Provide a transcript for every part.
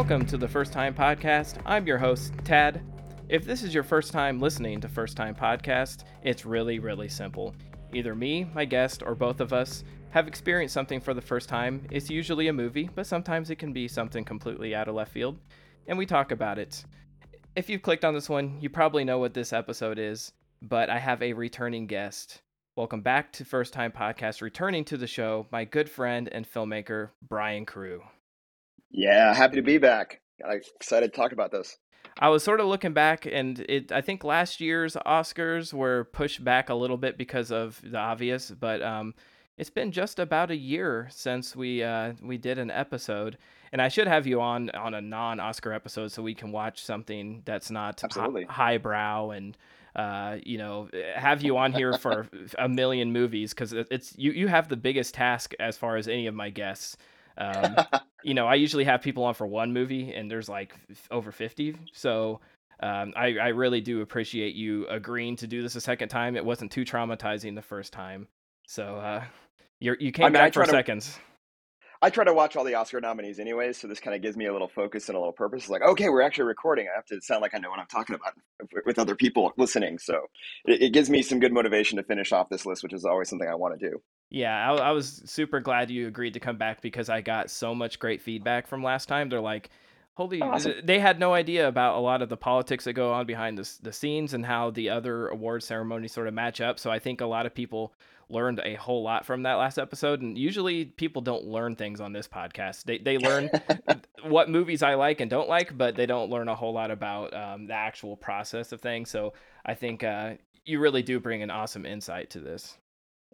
Welcome to the First Time Podcast. I'm your host, Tad. If this is your first time listening to First Time Podcast, it's really, really simple. Either me, my guest, or both of us have experienced something for the first time. It's usually a movie, but sometimes it can be something completely out of left field, and we talk about it. If you've clicked on this one, you probably know what this episode is, but I have a returning guest. Welcome back to First Time Podcast, returning to the show, my good friend and filmmaker, Brian Crew. Yeah, happy to be back. I'm excited to talk about this. I was sort of looking back, and it. I think last year's Oscars were pushed back a little bit because of the obvious, but um, it's been just about a year since we uh, we did an episode, and I should have you on on a non-Oscar episode so we can watch something that's not Absolutely. hi- highbrow and uh, you know have you on here for a million movies because it's you you have the biggest task as far as any of my guests. Um, you know, I usually have people on for one movie, and there's like f- over fifty. So um, I, I really do appreciate you agreeing to do this a second time. It wasn't too traumatizing the first time, so uh, you you came I mean, back for to- seconds. I try to watch all the Oscar nominees anyways, so this kind of gives me a little focus and a little purpose. It's like, okay, we're actually recording. I have to sound like I know what I'm talking about with- other people listening. So it, it gives me some good motivation to finish off this list, which is always something I want to do. Yeah, I, I was super glad you agreed to come back because I got so much great feedback from last time. They're like, holy, oh, Awesome. they had no idea about a lot of the politics that go on behind the, the scenes and how the other award ceremonies sort of match up. So I think a lot of people learned a whole lot from that last episode. And usually people don't learn things on this podcast. They, they learn what movies I like and don't like, but they don't learn a whole lot about um, the actual process of things. So I think uh, you really do bring an awesome insight to this.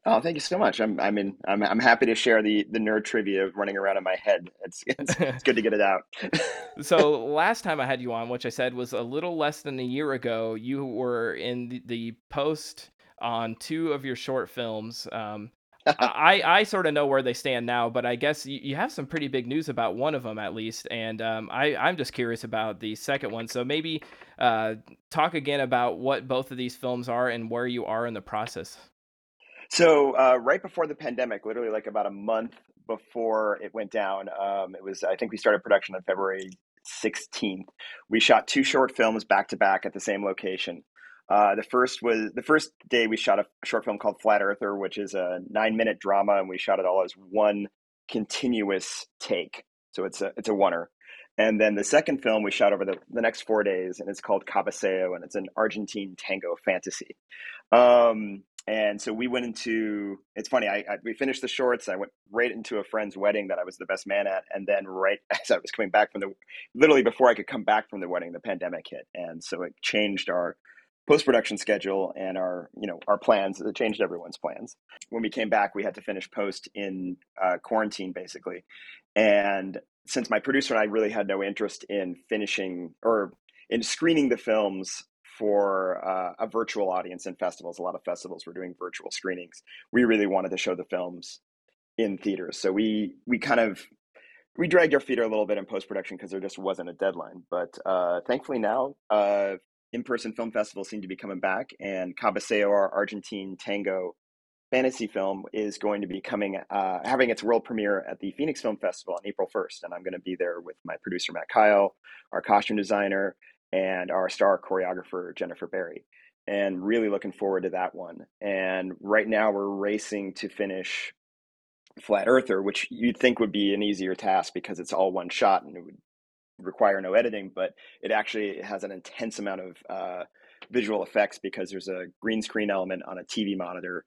Oh, thank you so much. I'm, I mean, I'm, I'm happy to share the, the nerd trivia running around in my head. It's, it's, it's good to get it out. so last time I had you on, which I said was a little less than a year ago, you were in the, the post on two of your short films. Um, I I sort of know where they stand now, but I guess you, you have some pretty big news about one of them at least, and um, I I'm just curious about the second one. So maybe uh, talk again about what both of these films are and where you are in the process. So uh, right before the pandemic, literally like about a month before it went down, um, it was I think we started production on February 16th. We shot two short films back to back at the same location. Uh, the first was the first day we shot a short film called Flat Earther, which is a nine minute drama, and we shot it all as one continuous take. So it's a it's a oneer. And then the second film we shot over the, the next four days, and it's called Cabeceo, and it's an Argentine tango fantasy. Um, and so we went into. It's funny. I, I we finished the shorts. I went right into a friend's wedding that I was the best man at, and then right as I was coming back from the, literally before I could come back from the wedding, the pandemic hit, and so it changed our post production schedule and our you know our plans. It changed everyone's plans. When we came back, we had to finish post in uh, quarantine basically, and since my producer and I really had no interest in finishing or in screening the films for uh, a virtual audience in festivals. A lot of festivals were doing virtual screenings. We really wanted to show the films in theaters, so we we kind of we dragged our feet a little bit in post production because there just wasn't a deadline. But uh, thankfully now, uh, in person film festivals seem to be coming back, and Cabeceo, our Argentine tango fantasy film, is going to be coming uh, having its world premiere at the Phoenix Film Festival on April first, and I'm going to be there with my producer Matt Kyle, our costume designer, and our star choreographer Jennifer Berry. And really looking forward to that one. And right now we're racing to finish Flat Earther, which you'd think would be an easier task because it's all one shot and it would require no editing, but it actually has an intense amount of uh, visual effects because there's a green screen element on a TV monitor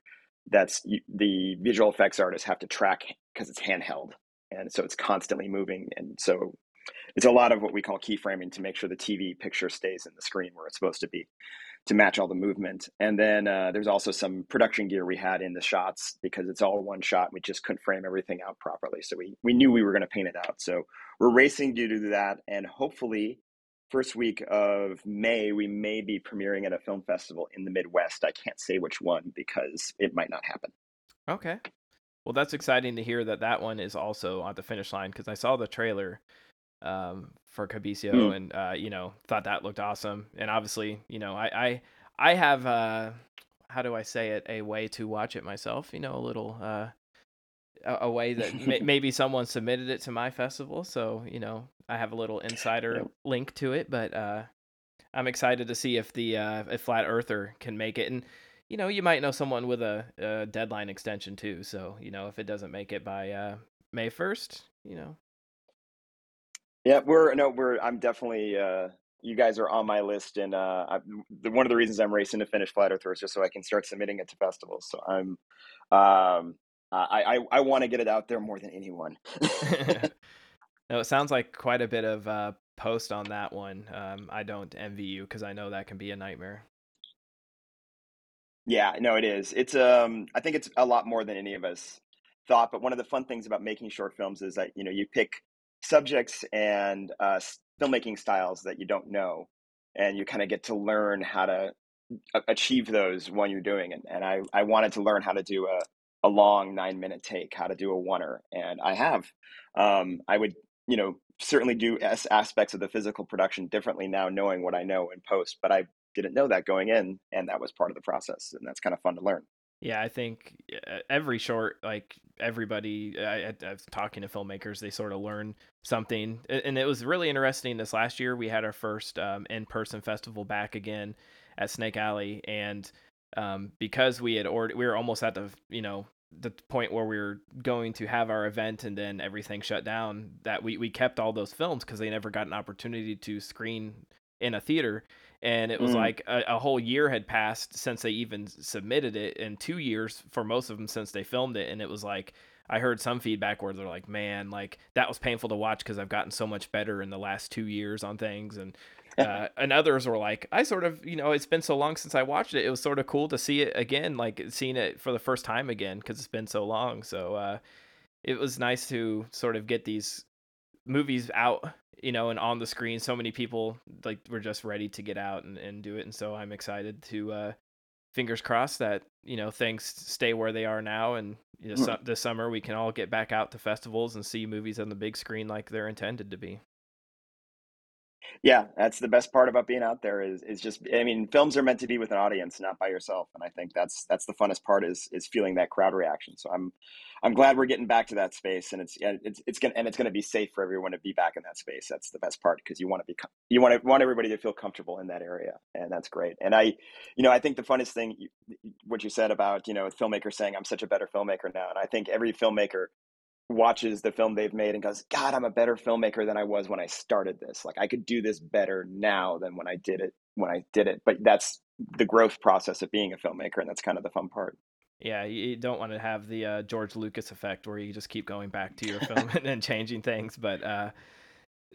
that's the visual effects artists have to track because it's handheld and so it's constantly moving and so it's a lot of what we call keyframing to make sure the TV picture stays in the screen where it's supposed to be to match all the movement. And then uh, there's also some production gear we had in the shots because it's all one shot. We just couldn't frame everything out properly. So we, we knew we were going to paint it out. So we're racing due to that. And hopefully, first week of May, we may be premiering at a film festival in the Midwest. I can't say which one because it might not happen. Okay. Well, that's exciting to hear that that one is also on the finish line because I saw the trailer um, for Cabeceo Mm. and uh, you know thought that looked awesome. And obviously, you know, I I, I have uh, how do I say it a way to watch it myself. You know, a little uh, a, a way that may, maybe someone submitted it to my festival, so you know I have a little insider Yep. link to it. But uh, I'm excited to see if the uh, if Flat Earther can make it, and you know you might know someone with a, a deadline extension too. So you know if it doesn't make it by uh, May first, you know Yeah, we're no, we're. I'm definitely. Uh, you guys are on my list, and uh, I, the, one of the reasons I'm racing to finish Flat Earth is just so I can start submitting it to festivals. So I'm, um, I I, I want to get it out there more than anyone. no, it sounds like quite a bit of uh, post on that one. Um, I don't envy you because I know that can be a nightmare. yeah, no, it is. It's um, I think it's a lot more than any of us thought. But one of the fun things about making short films is that you know you pick subjects and uh, filmmaking styles that you don't know, and you kind of get to learn how to achieve those when you're doing it. And I I wanted to learn how to do a a long nine minute take, how to do a oneer, and I have. Um, I would you know certainly do as aspects of the physical production differently now, knowing what I know in post, but I didn't know that going in, and that was part of the process, and that's kind of fun to learn. Yeah, I think every short, like everybody, I, I, was talking to filmmakers, they sort of learn something, and it was really interesting. This last year, we had our first um, in-person festival back again at Snake Alley, and um, because we had ordered, we were almost at the, you know, the point where we were going to have our event, and then everything shut down. That we we kept all those films because they never got an opportunity to screen in a theater and it was Mm. like a, a whole year had passed since they even submitted it and two years for most of them since they filmed it and it was like i heard some feedback where they're like man like that was painful to watch because i've gotten so much better in the last two years on things and uh, and others were like i sort of you know it's been so long since i watched it it was sort of cool to see it again like seeing it for the first time again because it's been so long so uh it was nice to sort of get these movies out you know and on the screen so many people like were just ready to get out and, and do it and so i'm excited to uh fingers crossed that you know things stay where they are now and you know, Mm. su- this summer we can all get back out to festivals and see movies on the big screen like they're intended to be Yeah, that's the best part about being out there is is just I mean, films are meant to be with an audience, not by yourself, and I think that's that's the funnest part is is feeling that crowd reaction. So I'm I'm glad we're getting back to that space, and it's it's it's gonna and it's gonna be safe for everyone to be back in that space. That's the best part because you want to be you want to want everybody to feel comfortable in that area, and that's great. And I, you know, I think the funnest thing what you said about you know filmmakers saying I'm such a better filmmaker now, and I think every filmmaker watches the film they've made and goes, God, I'm a better filmmaker than I was when I started this. Like I could do this better now than when I did it when I did it. But that's the growth process of being a filmmaker, and that's kind of the fun part. yeah you you don't want to have the uh, george lucas effect where you just keep going back to your film and then changing things but uh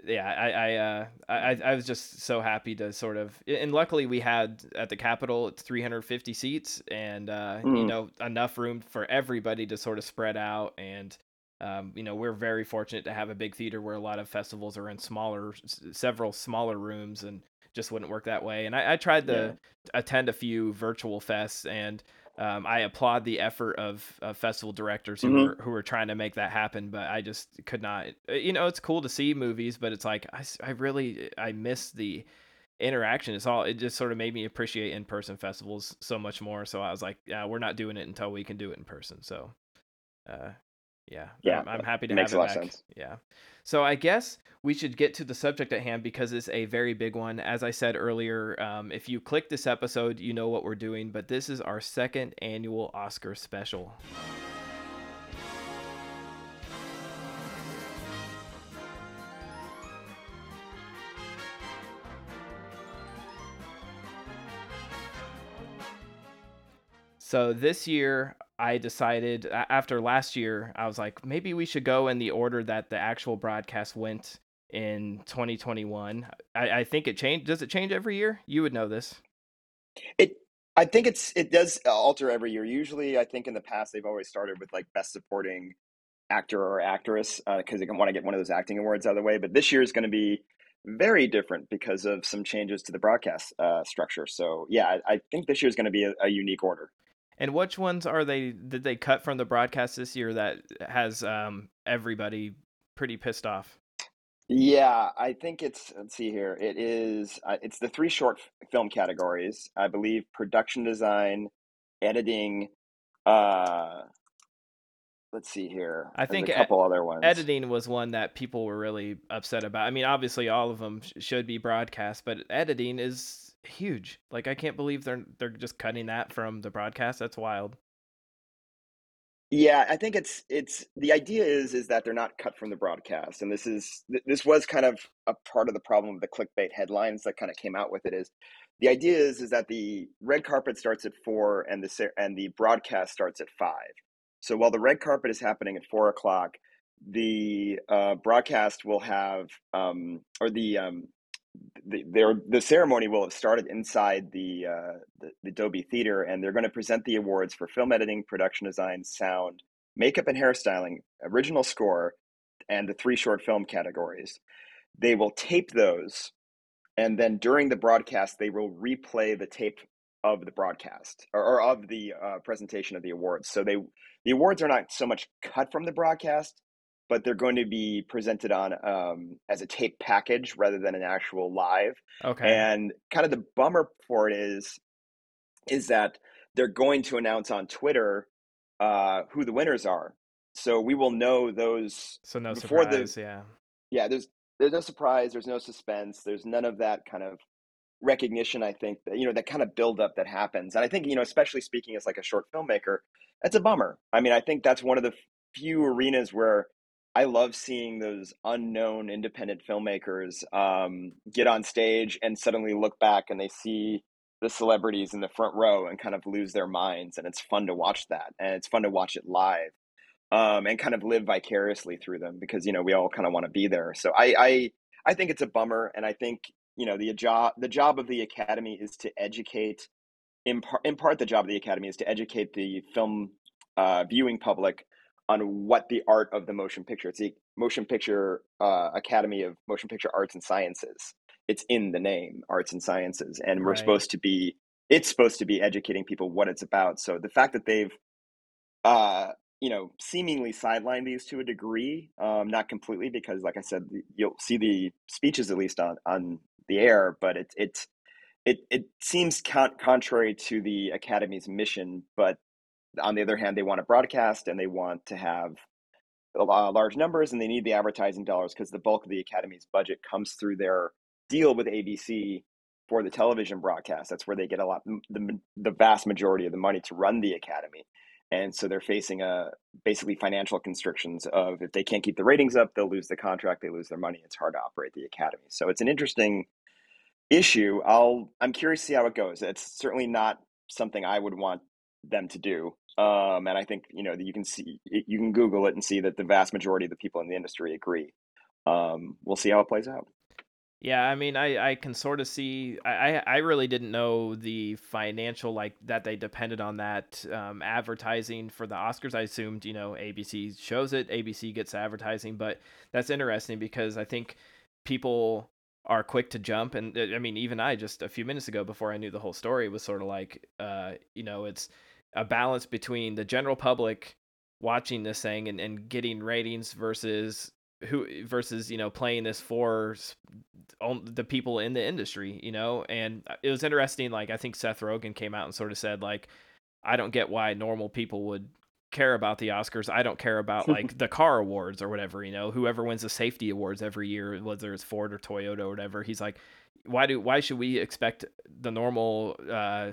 yeah i i uh I, I was just so happy to sort of and luckily we had at the capitol it's 350 seats and uh you Mm. know enough room for everybody to sort of spread out and um, you know we're very fortunate to have a big theater where a lot of festivals are in smaller s- several smaller rooms and just wouldn't work that way and i, I tried to attend a few virtual fests and um, I applaud the effort of, of festival directors who Mhm. were who were trying to make that happen, but I just could not. uh, You know, it's cool to see movies, but it's like I, I really I miss the interaction. It's all it just sort of made me appreciate in person festivals so much more. So I was like, yeah, we're not doing it until we can do it in person. So, uh, yeah, Yeah, I'm, I'm happy to makes have a it lot of back. sense. Yeah. So I guess we should get to the subject at hand because it's a very big one. As I said earlier, um, if you click this episode, you know what we're doing, but this is our second annual Oscar special. So this year, I decided after last year, I was like, maybe we should go in the order that the actual broadcast went in 2021. I, I think it changed. Does it change every year? You would know this. It, I think it's it does alter every year. Usually, I think in the past they've always started with like best supporting actor or actress because they want to get one of those acting awards out of the way. But this year is going to be very different because of some changes to the broadcast uh, structure. So yeah, I, I think this year is going to be a, a unique order. And which ones are they? Did they cut from the broadcast this year that has um, everybody pretty pissed off? Yeah, I think it's let's see here. It is uh, it's the three short f- film categories. I believe production design, editing, uh let's see here. I There's think a couple other ones. editing was one that people were really upset about. I mean, obviously all of them sh- should be broadcast, but editing is huge. Like I can't believe they're they're just cutting that from the broadcast. That's wild. Yeah, I think it's it's the idea is is that they're not cut from the broadcast, and this is this was kind of a part of the problem of the clickbait headlines that kind of came out with it. Is the idea is is that the red carpet starts at four and the and the broadcast starts at five. So while the red carpet is happening at four o'clock, the uh, broadcast will have um, or the um, the, their, the ceremony will have started inside the, uh, the, the Theater, and they're going to present the awards for film editing, production design, sound, makeup and hairstyling, original score, and the three short film categories. They will tape those, and then during the broadcast, they will replay the tape of the broadcast or, or of the uh, presentation of the awards. So they the awards are not so much cut from the broadcast but they're going to be presented on um, as a tape package rather than an actual live. Okay. And kind of the bummer for it is, is that they're going to announce on Twitter uh, who the winners are. So we will know those. So no before surprise. the- yeah. Yeah, there's there's no surprise. There's no suspense. There's none of that kind of recognition. I think that you know that kind of buildup that happens, and I think you know, especially speaking as like a short filmmaker, that's a bummer. I mean, I think that's one of the few arenas where I love seeing those unknown independent filmmakers um, get on stage and suddenly look back and they see the celebrities in the front row and kind of lose their minds. And it's fun to watch that. And it's fun to watch it live um, and kind of live vicariously through them because, you know, we all kind of want to be there. So I, I, I think it's a bummer. And I think, you know, the job, the job of the Academy is to educate, in, par- in part, the job of the Academy is to educate the film uh, viewing public on what the art of the motion picture. It's the Motion Picture uh, Academy of Motion Picture Arts and Sciences. It's in the name, Arts and Sciences, and we're Right. supposed to be. It's supposed to be educating people what it's about. So the fact that they've, uh, you know, seemingly sidelined these to a degree, um, not completely, because like I said, you'll see the speeches at least on on the air, but it's it's it it seems con- contrary to the Academy's mission, but on the other hand, they want to broadcast and they want to have large numbers and they need the advertising dollars because the bulk of the academy's budget comes through their deal with ABC for the television broadcast. That's where they get a lot, the, the vast majority of the money to run the academy. And so they're facing a basically financial constrictions of if they can't keep the ratings up, they'll lose the contract, they lose their money. It's hard to operate the academy. So it's an interesting issue. I'll I'm curious to see how it goes. It's certainly not something I would want them to do. Um, and I think you know you can see you can Google it and see that the vast majority of the people in the industry agree. Um, we'll see how it plays out. Yeah, I mean, I, I can sort of see. I, I I really didn't know the financial like that they depended on that um, advertising for the Oscars. I assumed you know ABC shows it, ABC gets advertising, but that's interesting because I think people are quick to jump, and uh, I mean, even I just a few minutes ago before I knew the whole story was sort of like, uh, you know, it's a balance between the general public watching this thing and, and getting ratings versus who versus you know playing this for the people in the industry you know? And uh, it was interesting like i think seth rogen came out and sort of said like i don't get why normal people would care about the oscars. I don't care about like the car awards or whatever you know? Whoever wins the safety awards every year whether it's ford or toyota or whatever he's like why do why should we expect the normal uh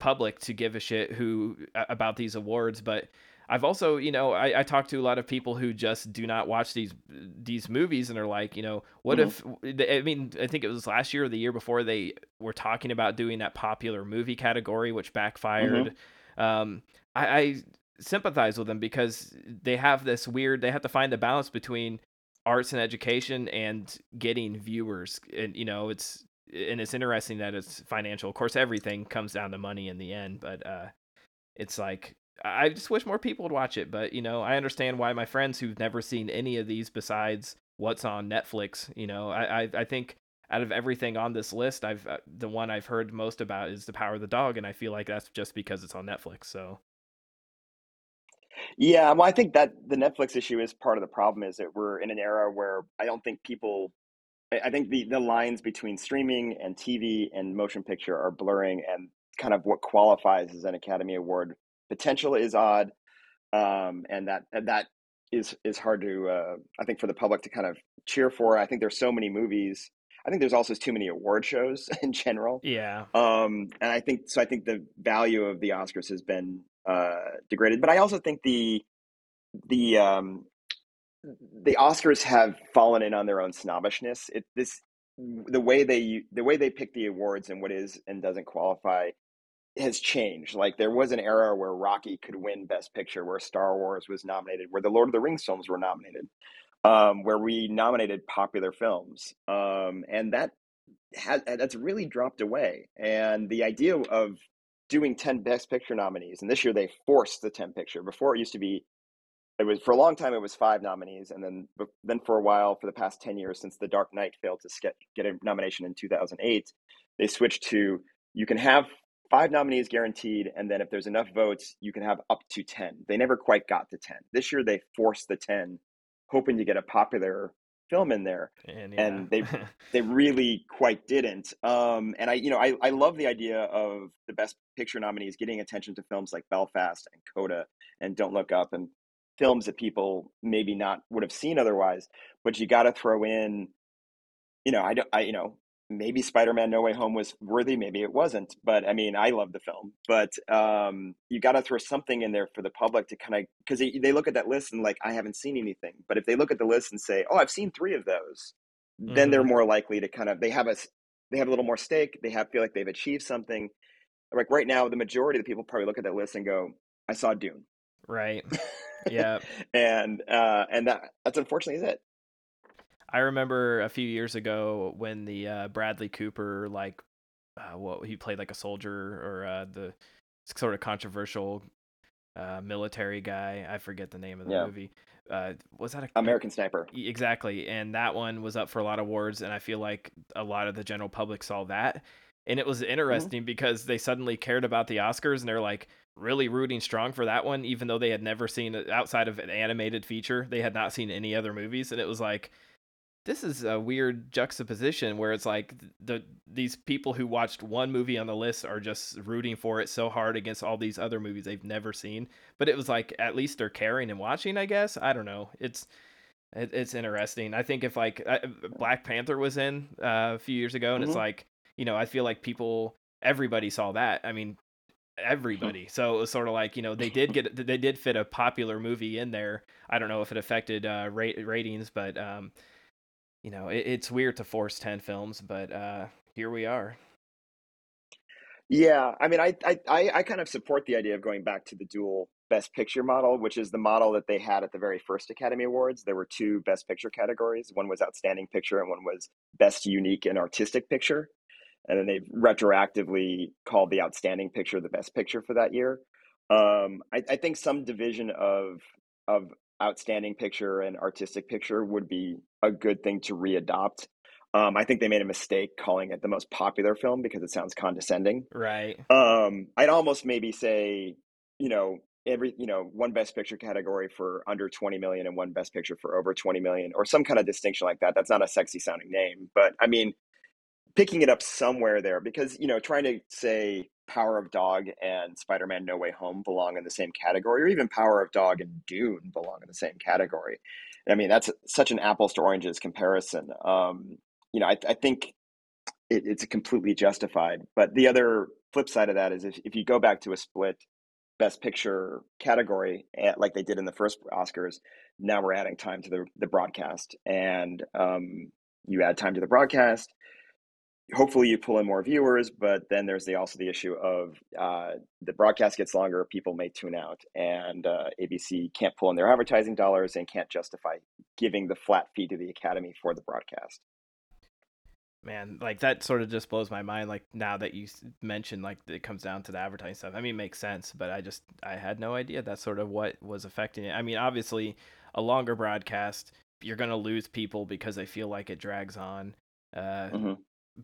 public to give a shit who about these awards but I've also, you know, I, I talk to a lot of people who just do not watch these these movies and are like, you know, what Mhm. if? I mean, I think it was last year or the year before they were talking about doing that popular movie category, which backfired. Um, I, I sympathize with them because they have this weird. They have to find the balance between arts and education and getting viewers, and you know, it's and it's interesting that it's financial. Of course, everything comes down to money in the end, but uh, it's like I just wish more people would watch it. But you know, I understand why my friends who've never seen any of these besides what's on Netflix, you know, I I, I think out of everything on this list, I've uh, the one I've heard most about is The Power of the Dog, and I feel like that's just because it's on Netflix. So Yeah, well, I think that the Netflix issue is part of the problem. Is that we're in an era where I don't think people. I think the the lines between streaming and TV and motion picture are blurring, and kind of what qualifies as an Academy Award potential is odd. um, and that that is is hard to uh, I think for the public to kind of cheer for. I think there's so many movies. I think there's also too many award shows in general. Yeah. Um, and I think so. I think the value of the Oscars has been uh, degraded, but I also think the the um, the Oscars have fallen in on their own snobbishness. It this the way they the way they pick the awards and what is and doesn't qualify has changed. Like there was an era where Rocky could win Best Picture, where Star Wars was nominated, where the Lord of the Rings films were nominated, um, where we nominated popular films, um, and that has that's really dropped away. And the idea of doing ten Best Picture nominees, and this year they forced the ten picture. Before it used to be it was for a long time it was five nominees and then then for a while for the past 10 years since the dark knight failed to get, get a nomination in 2008 they switched to you can have five nominees guaranteed and then if there's enough votes you can have up to 10 they never quite got to 10 this year they forced the 10 hoping to get a popular film in there and, yeah. and they they really quite didn't. Um, and i you know I, I love the idea of the best picture nominees getting attention to films like belfast and coda and don't look up and films that people maybe not would have seen otherwise. But you got to throw in, you know, I don't, I you know, maybe Spider-Man: No Way Home was worthy, maybe it wasn't. But I mean, I love the film, but um, you got to throw something in there for the public to kind of because they, they look at that list and like I haven't seen anything. But if they look at the list and say, oh, I've seen three of those, mm-hmm. then they're mm-hmm. more likely to kind of they have a they have a little more stake. They have feel like they've achieved something. Like right now, the majority of the people probably look at that list and go, "I saw Dune." Right. Yeah. and uh, and that that's unfortunately is it. I remember a few years ago when the uh, Bradley Cooper like uh, what he played like a soldier or uh, the sort of controversial uh, military guy. I forget the name of the yeah. movie. Uh, was that a, American Sniper? Exactly, and that one was up for a lot of awards, and I feel like a lot of the general public saw that, and it was mm-hmm. interesting mm-hmm. because they suddenly cared about the Oscars, and they're like, really rooting strong for that one, even though they had never seen it outside of an animated feature. They had not seen any other movies, and it was like, this is a weird juxtaposition where it's like the these people who watched one movie on the list are just rooting for it so hard against all these other movies they've never seen. But it was like at least they're caring and watching. I guess I don't know. It's it, it's interesting. I think if like Black Panther was in uh, a few years ago, and mm-hmm. it's like you know I feel like people everybody saw that. I mean, everybody. so it was sort of like you know they did get they did fit a popular movie in there. I don't know if it affected uh, rate, ratings, but um, you know it, it's weird to force ten films, but uh, here we are. Yeah, I mean, I, I I kind of support the idea of going back to the dual Best Picture model, which is the model that they had at the very first Academy Awards. There were two Best Picture categories. One was Outstanding Picture, and one was Best Unique and Artistic Picture and then they've retroactively called the outstanding picture the best picture for that year. Um, I, I, think some division of of outstanding picture and artistic picture would be a good thing to readopt. Um, I think they made a mistake calling it the most popular film because it sounds condescending. Right. Um, I'd almost maybe say, you know, every you know one best picture category for under 20 million and one best picture for over 20 million or some kind of distinction like that that's not a sexy sounding name but i mean picking it up somewhere there because you know trying to say Power of Dog and Spider-Man No Way Home belong in the same category, or even Power of Dog and Dune belong in the same category. I mean, that's such an apples to oranges comparison. Um, you know, I, I think it, it's completely justified. But the other flip side of that is if, if you go back to a split Best Picture category, eh, like they did in the first Oscars, now we're adding time to the the broadcast, and um, you add time to the broadcast hopefully you pull in more viewers but then there's the also the issue of uh, the broadcast gets longer people may tune out and uh, abc can't pull in their advertising dollars and can't justify giving the flat fee to the academy for the broadcast. Man like that sort of just blows my mind like now that you mentioned like it comes down to the advertising stuff. I mean it makes sense but i just i had no idea that's sort of what was affecting it. I mean obviously a longer broadcast you're going to lose people because they feel like it drags on uh, mm-hmm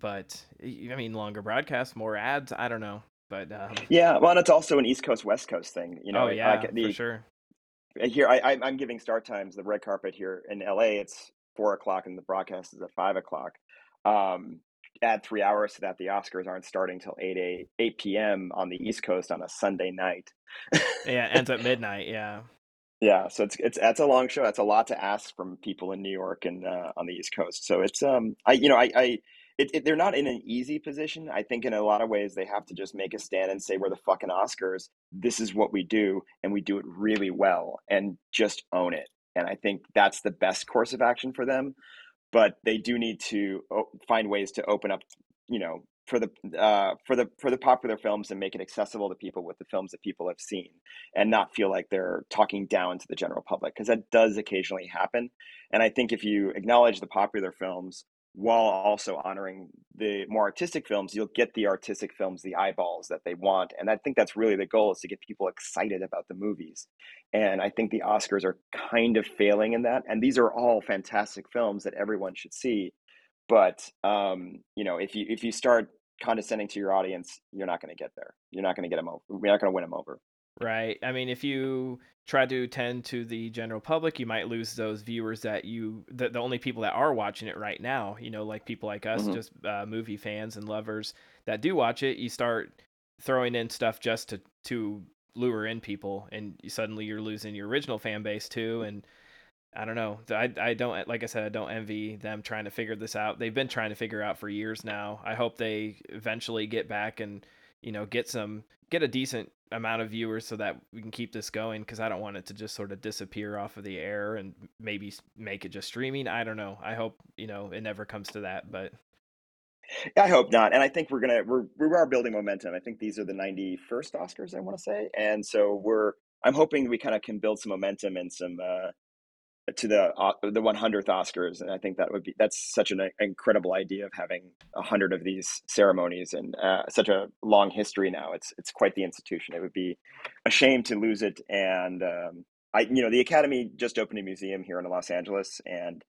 but I mean, longer broadcasts, more ads. I don't know, but um... yeah. Well, and it's also an East Coast West Coast thing. You know, oh yeah, like the, for sure. Here, I, I'm giving start times. The red carpet here in LA, it's four o'clock, and the broadcast is at five o'clock. Um, add three hours to that, the Oscars aren't starting till 8, 8, 8 p.m. on the East Coast on a Sunday night. yeah, ends at midnight. Yeah. Yeah, so it's it's that's a long show. That's a lot to ask from people in New York and uh, on the East Coast. So it's um I you know I I it, it, they're not in an easy position. I think in a lot of ways they have to just make a stand and say we're the fucking Oscars. This is what we do, and we do it really well, and just own it. And I think that's the best course of action for them. But they do need to find ways to open up, you know, for the uh, for the for the popular films and make it accessible to people with the films that people have seen and not feel like they're talking down to the general public because that does occasionally happen and i think if you acknowledge the popular films while also honoring the more artistic films you'll get the artistic films the eyeballs that they want and i think that's really the goal is to get people excited about the movies and i think the oscars are kind of failing in that and these are all fantastic films that everyone should see but um, you know if you if you start condescending to your audience, you're not going to get there. You're not going to get them over. You're not going to win them over. Right. I mean, if you try to tend to the general public, you might lose those viewers that you, the, the only people that are watching it right now, you know, like people like us, mm-hmm. just uh, movie fans and lovers that do watch it, you start throwing in stuff just to, to lure in people and suddenly you're losing your original fan base too. And, I don't know. I, I don't like I said I don't envy them trying to figure this out. They've been trying to figure out for years now. I hope they eventually get back and you know get some get a decent amount of viewers so that we can keep this going because I don't want it to just sort of disappear off of the air and maybe make it just streaming. I don't know. I hope you know it never comes to that, but I hope not. And I think we're gonna we're we are building momentum. I think these are the 91st Oscars I want to say, and so we're I'm hoping we kind of can build some momentum and some uh, to the uh, the 100th Oscars, and I think that would be that's such an incredible idea of having a hundred of these ceremonies and uh, such a long history now. It's it's quite the institution. It would be a shame to lose it. And um, I, you know, the Academy just opened a museum here in Los Angeles, and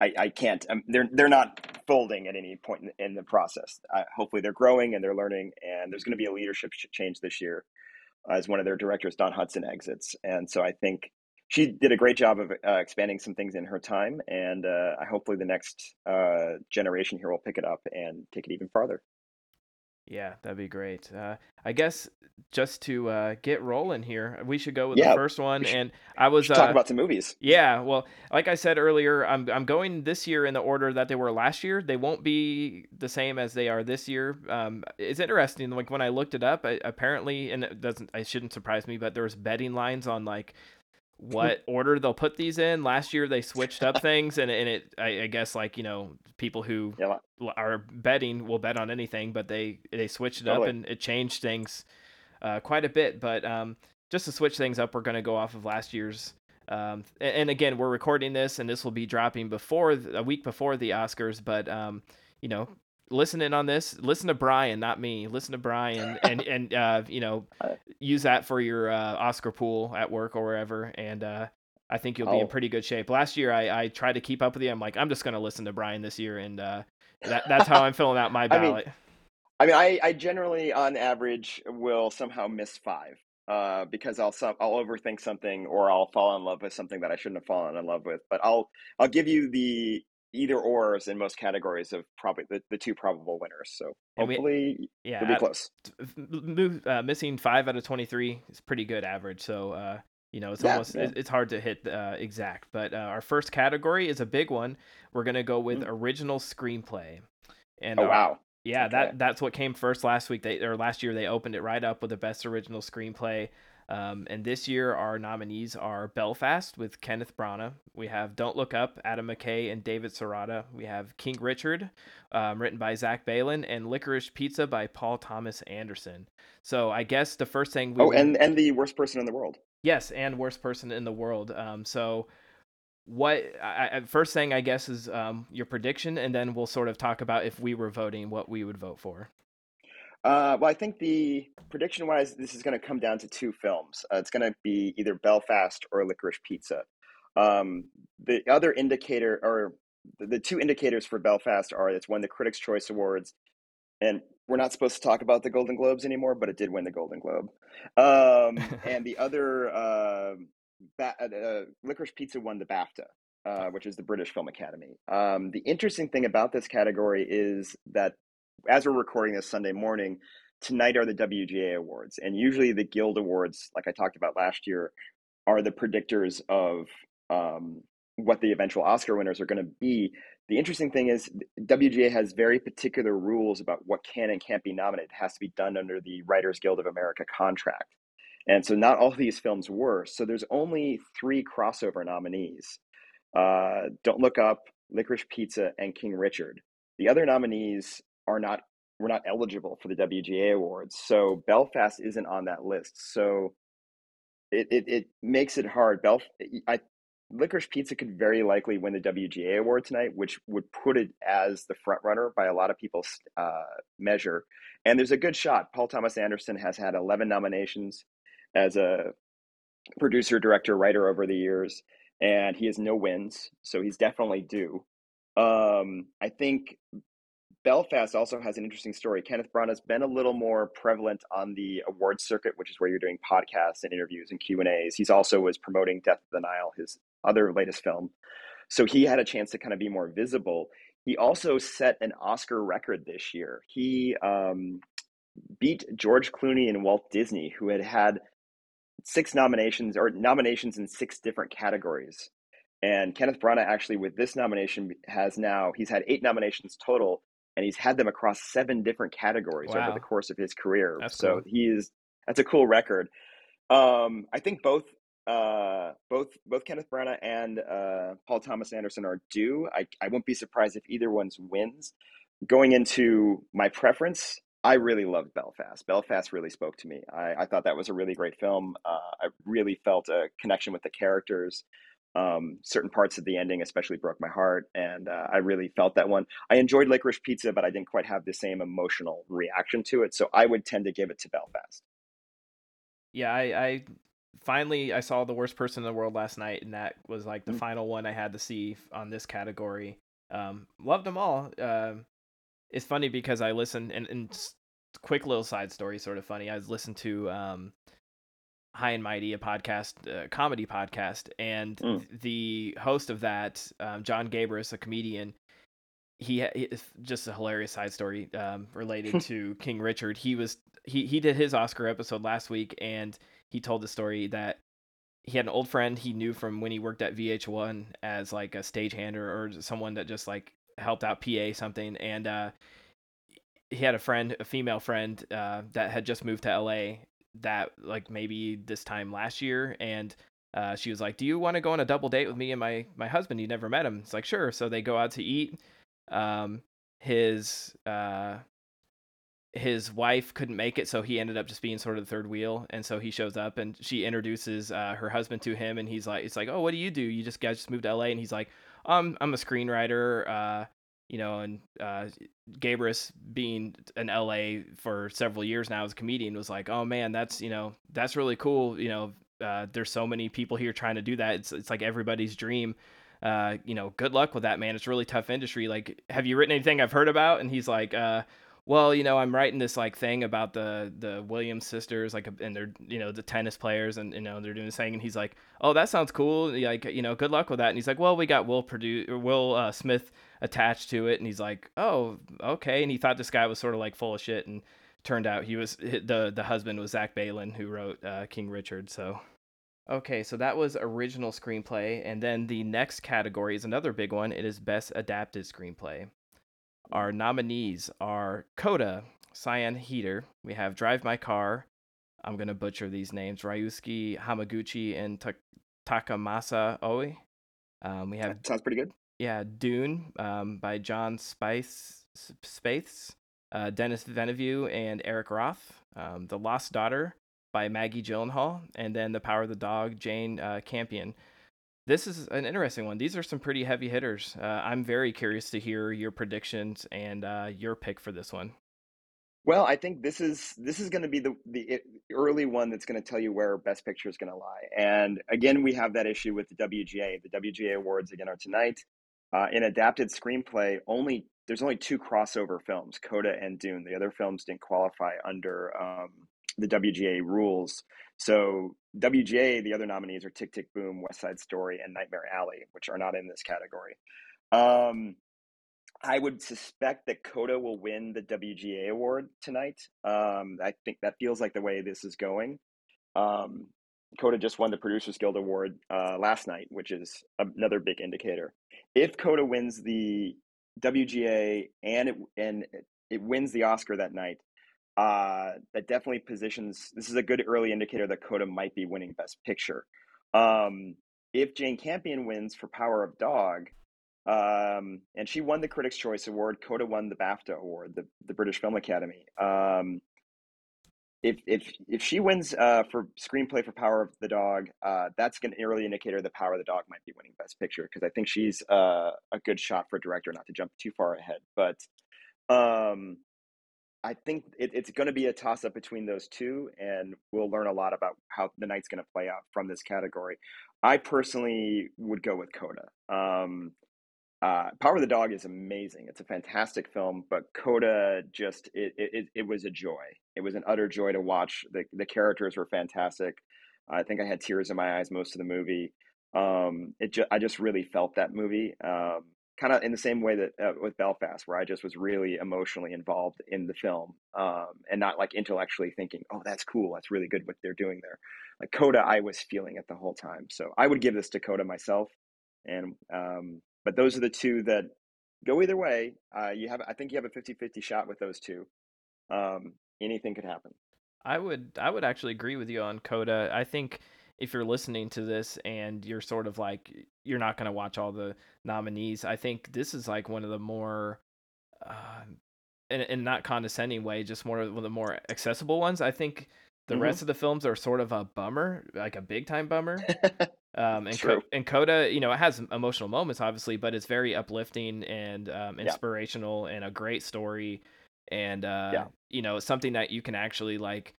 I, I can't. Um, they're they're not folding at any point in, in the process. hopefully, they're growing and they're learning, and there's going to be a leadership change this year as one of their directors, Dawn Hudson, exits. And so I think she did a great job of uh, expanding some things in her time, and uh, hopefully the next uh, generation here will pick it up and take it even farther. Yeah, that'd be great. Uh, I guess just to uh, get rolling here, we should go with yeah, the first one. Should, and I was talk uh, about some movies. Yeah, well, like I said earlier, I'm I'm going this year in the order that they were last year. They won't be the same as they are this year. Um, it's interesting. Like when I looked it up, I, apparently, and it doesn't, it shouldn't surprise me, but there was betting lines on like what order they'll put these in. Last year they switched up things, and and it I, I guess like you know people who yeah. are betting will bet on anything, but they they switched it totally. up and it changed things uh, quite a bit. But um, just to switch things up, we're going to go off of last year's. Um, and, and, again, we're recording this, and this will be dropping before a week before the Oscars. But um, you know, listening on this, listen to Brian, not me. Listen to Brian, and and uh, you know, use that for your uh, Oscar pool at work or wherever. And uh, I think you'll be in oh. pretty good shape. Last year, I I tried to keep up with you. I'm like, I'm just gonna listen to Brian this year, and uh, that that's how I'm filling out my ballot. I mean, I, mean I, I generally, on average, will somehow miss five. Uh, because I'll I'll overthink something or I'll fall in love with something that I shouldn't have fallen in love with. But I'll I'll give you the either ors in most categories of probably the, the two probable winners. So hopefully, we, yeah, it'll be close. Uh, missing five out of twenty three is pretty good average. So uh, you know, it's yeah, almost yeah. it's hard to hit uh, exact. But uh, our first category is a big one. We're gonna go with mm-hmm. original screenplay. And oh wow. Yeah, okay. that that's what came first last week. They or last year they opened it right up with the best original screenplay. Um, and this year, our nominees are Belfast with Kenneth Branagh. We have Don't Look Up, Adam McKay and David Sirota. We have King Richard, um, written by Zach Baylin, and Licorice Pizza by Paul Thomas Anderson. So I guess the first thing we. Oh, and, and the worst person in the world. Yes, and worst person in the world. Um, so what I, first thing I guess is um, your prediction, and then we'll sort of talk about if we were voting, what we would vote for. Uh, well, I think the prediction wise, this is going to come down to two films. Uh, it's going to be either Belfast or Licorice Pizza. Um, the other indicator, or the, the two indicators for Belfast, are it's won the Critics' Choice Awards, and we're not supposed to talk about the Golden Globes anymore, but it did win the Golden Globe. Um, and the other, uh, ba- uh, uh, Licorice Pizza won the BAFTA. Uh, which is the British Film Academy. Um, the interesting thing about this category is that as we're recording this Sunday morning, tonight are the WGA awards, and usually the Guild awards, like I talked about last year, are the predictors of um, what the eventual Oscar winners are going to be. The interesting thing is WGA has very particular rules about what can and can't be nominated. It has to be done under the Writers Guild of America contract. And so not all of these films were. So there's only three crossover nominees. Uh, Don't Look Up, Licorice Pizza, and King Richard. The other nominees are not were not eligible for the WGA awards. So Belfast isn't on that list. So it, it, it makes it hard. Belf I Licorice Pizza could very likely win the WGA award tonight, which would put it as the front runner by a lot of people's uh, measure. And there's a good shot. Paul Thomas Anderson has had 11 nominations as a producer, director, writer over the years, and he has no wins, so he's definitely due. Um, I think Belfast also has an interesting story. Kenneth Branagh has been a little more prevalent on the awards circuit, which is where you're doing podcasts and interviews and Q and A's. He's also was promoting Death of the Nile, his other latest film, so he had a chance to kind of be more visible. He also set an Oscar record this year. He um, beat George Clooney and Walt Disney, who had had six nominations or nominations in six different categories. And Kenneth Branagh actually, with this nomination, has now he's had eight nominations total, and he's had them across seven different categories wow. over the course of his career. That's so cool. he is that's a cool record. Um, I think both uh, both both Kenneth Branagh and uh, Paul Thomas Anderson are due. I I won't be surprised if either one's wins. Going into my preference, I really loved Belfast. Belfast really spoke to me. I, I thought that was a really great film. Uh, I really felt a connection with the characters. Um, certain parts of the ending especially broke my heart, and uh, I really felt that one. I enjoyed Licorice Pizza, but I didn't quite have the same emotional reaction to it, so I would tend to give it to Belfast. Yeah, I, I finally I saw the worst person in the world last night, and that was like the mm-hmm. final one I had to see on this category. Um, loved them all. Uh, it's funny because I listened and, and quick little side story, sort of funny. I was listening to um, High and Mighty, a podcast, a comedy podcast, and mm. the host of that, um, Jon Gabrus, a comedian, he, he just a hilarious side story um, related to King Richard. He was he he did his Oscar episode last week, and he told the story that he had an old friend he knew from when he worked at VH1 as like a stagehander or someone that just like helped out PA something, and uh, he had a friend, a female friend uh, that had just moved to LA that like maybe this time last year and uh, she was like, "Do you want to go on a double date with me and my my husband? You never met him." It's like, "Sure." So they go out to eat. Um, his uh, his wife couldn't make it, so he ended up just being sort of the third wheel. And so he shows up, and she introduces uh, her husband to him, and he's like, "It's like, oh, what do you do? You just guys just moved to LA?" And he's like, "Um, I'm a screenwriter. You know, and uh, Gabrus being in LA for several years now as a comedian was like, oh man, that's you know that's really cool. You know, uh, there's so many people here trying to do that. It's it's like everybody's dream. Uh, you know, good luck with that, man. It's really tough industry. Like, have you written anything I've heard about? And he's like, uh, well, you know, I'm writing this like thing about the the Williams sisters, like, and they're you know the tennis players, and you know they're doing this thing, and he's like, oh, that sounds cool. Like, you know, good luck with that. And he's like, well, we got Will Purdue, Will uh, Smith attached to it, and he's like, oh, okay. And he thought this guy was sort of like full of shit, and turned out he was the the husband was Zach Baylin, who wrote uh, King Richard. So. Okay, so that was original screenplay, and then the next category is another big one. It is best adapted screenplay. Our nominees are Coda, Siân Heder. We have Drive My Car. I'm going to butcher these names Ryusuke Hamaguchi and Ta- Takamasa Oe. Um, we have that sounds pretty good. Yeah, Dune um, by John Spice Spaihts, uh, Denis Villeneuve, and Eric Roth. Um, the Lost Daughter by Maggie Gyllenhaal, and then The Power of the Dog, Jane uh, Campion this is an interesting one. These are some pretty heavy hitters. Uh, I'm very curious to hear your predictions and uh, your pick for this one. Well, I think this is this is going to be the the early one that's going to tell you where Best Picture is going to lie. And again, we have that issue with the WGA. The WGA awards again are tonight. Uh, in adapted screenplay, only there's only two crossover films, Coda and Dune. The other films didn't qualify under um, the WGA rules. So WGA, the other nominees are Tick Tick Boom, West Side Story, and Nightmare Alley, which are not in this category. Um, I would suspect that Coda will win the WGA award tonight. Um, I think that feels like the way this is going. Um, Coda just won the Producers Guild Award uh, last night, which is another big indicator. If Coda wins the WGA and it and it wins the Oscar that night, uh, that definitely positions. This is a good early indicator that Coda might be winning Best Picture. Um, if Jane Campion wins for Power of Dog, um, and she won the Critics' Choice Award, Coda won the BAFTA Award, the, the British Film Academy. Um, if if if she wins uh, for screenplay for Power of the Dog, uh, that's an early indicator that Power of the Dog might be winning Best Picture because I think she's uh, a good shot for director. Not to jump too far ahead, but um, I think it, it's going to be a toss up between those two, and we'll learn a lot about how the night's going to play out from this category. I personally would go with Coda. Um, uh, Power of the Dog is amazing. It's a fantastic film, but Coda just it, it it was a joy. It was an utter joy to watch. the The characters were fantastic. I think I had tears in my eyes most of the movie. Um, it just I just really felt that movie. Um, kind of in the same way that uh, with Belfast, where I just was really emotionally involved in the film um, and not like intellectually thinking, "Oh, that's cool. That's really good what they're doing there." Like Coda, I was feeling it the whole time. So I would give this to Coda myself. And um, but those are the two that go either way. Uh, you have, I think, you have a 50-50 shot with those two. Um, anything could happen. I would, I would actually agree with you on Coda. I think if you're listening to this and you're sort of like you're not going to watch all the nominees, I think this is like one of the more uh, in, in not condescending way, just more of the more accessible ones. I think the mm-hmm. rest of the films are sort of a bummer, like a big time bummer. um, and Co- and Coda, you know, it has emotional moments, obviously, but it's very uplifting and um, inspirational yeah. and a great story. And uh, yeah. you know, something that you can actually like,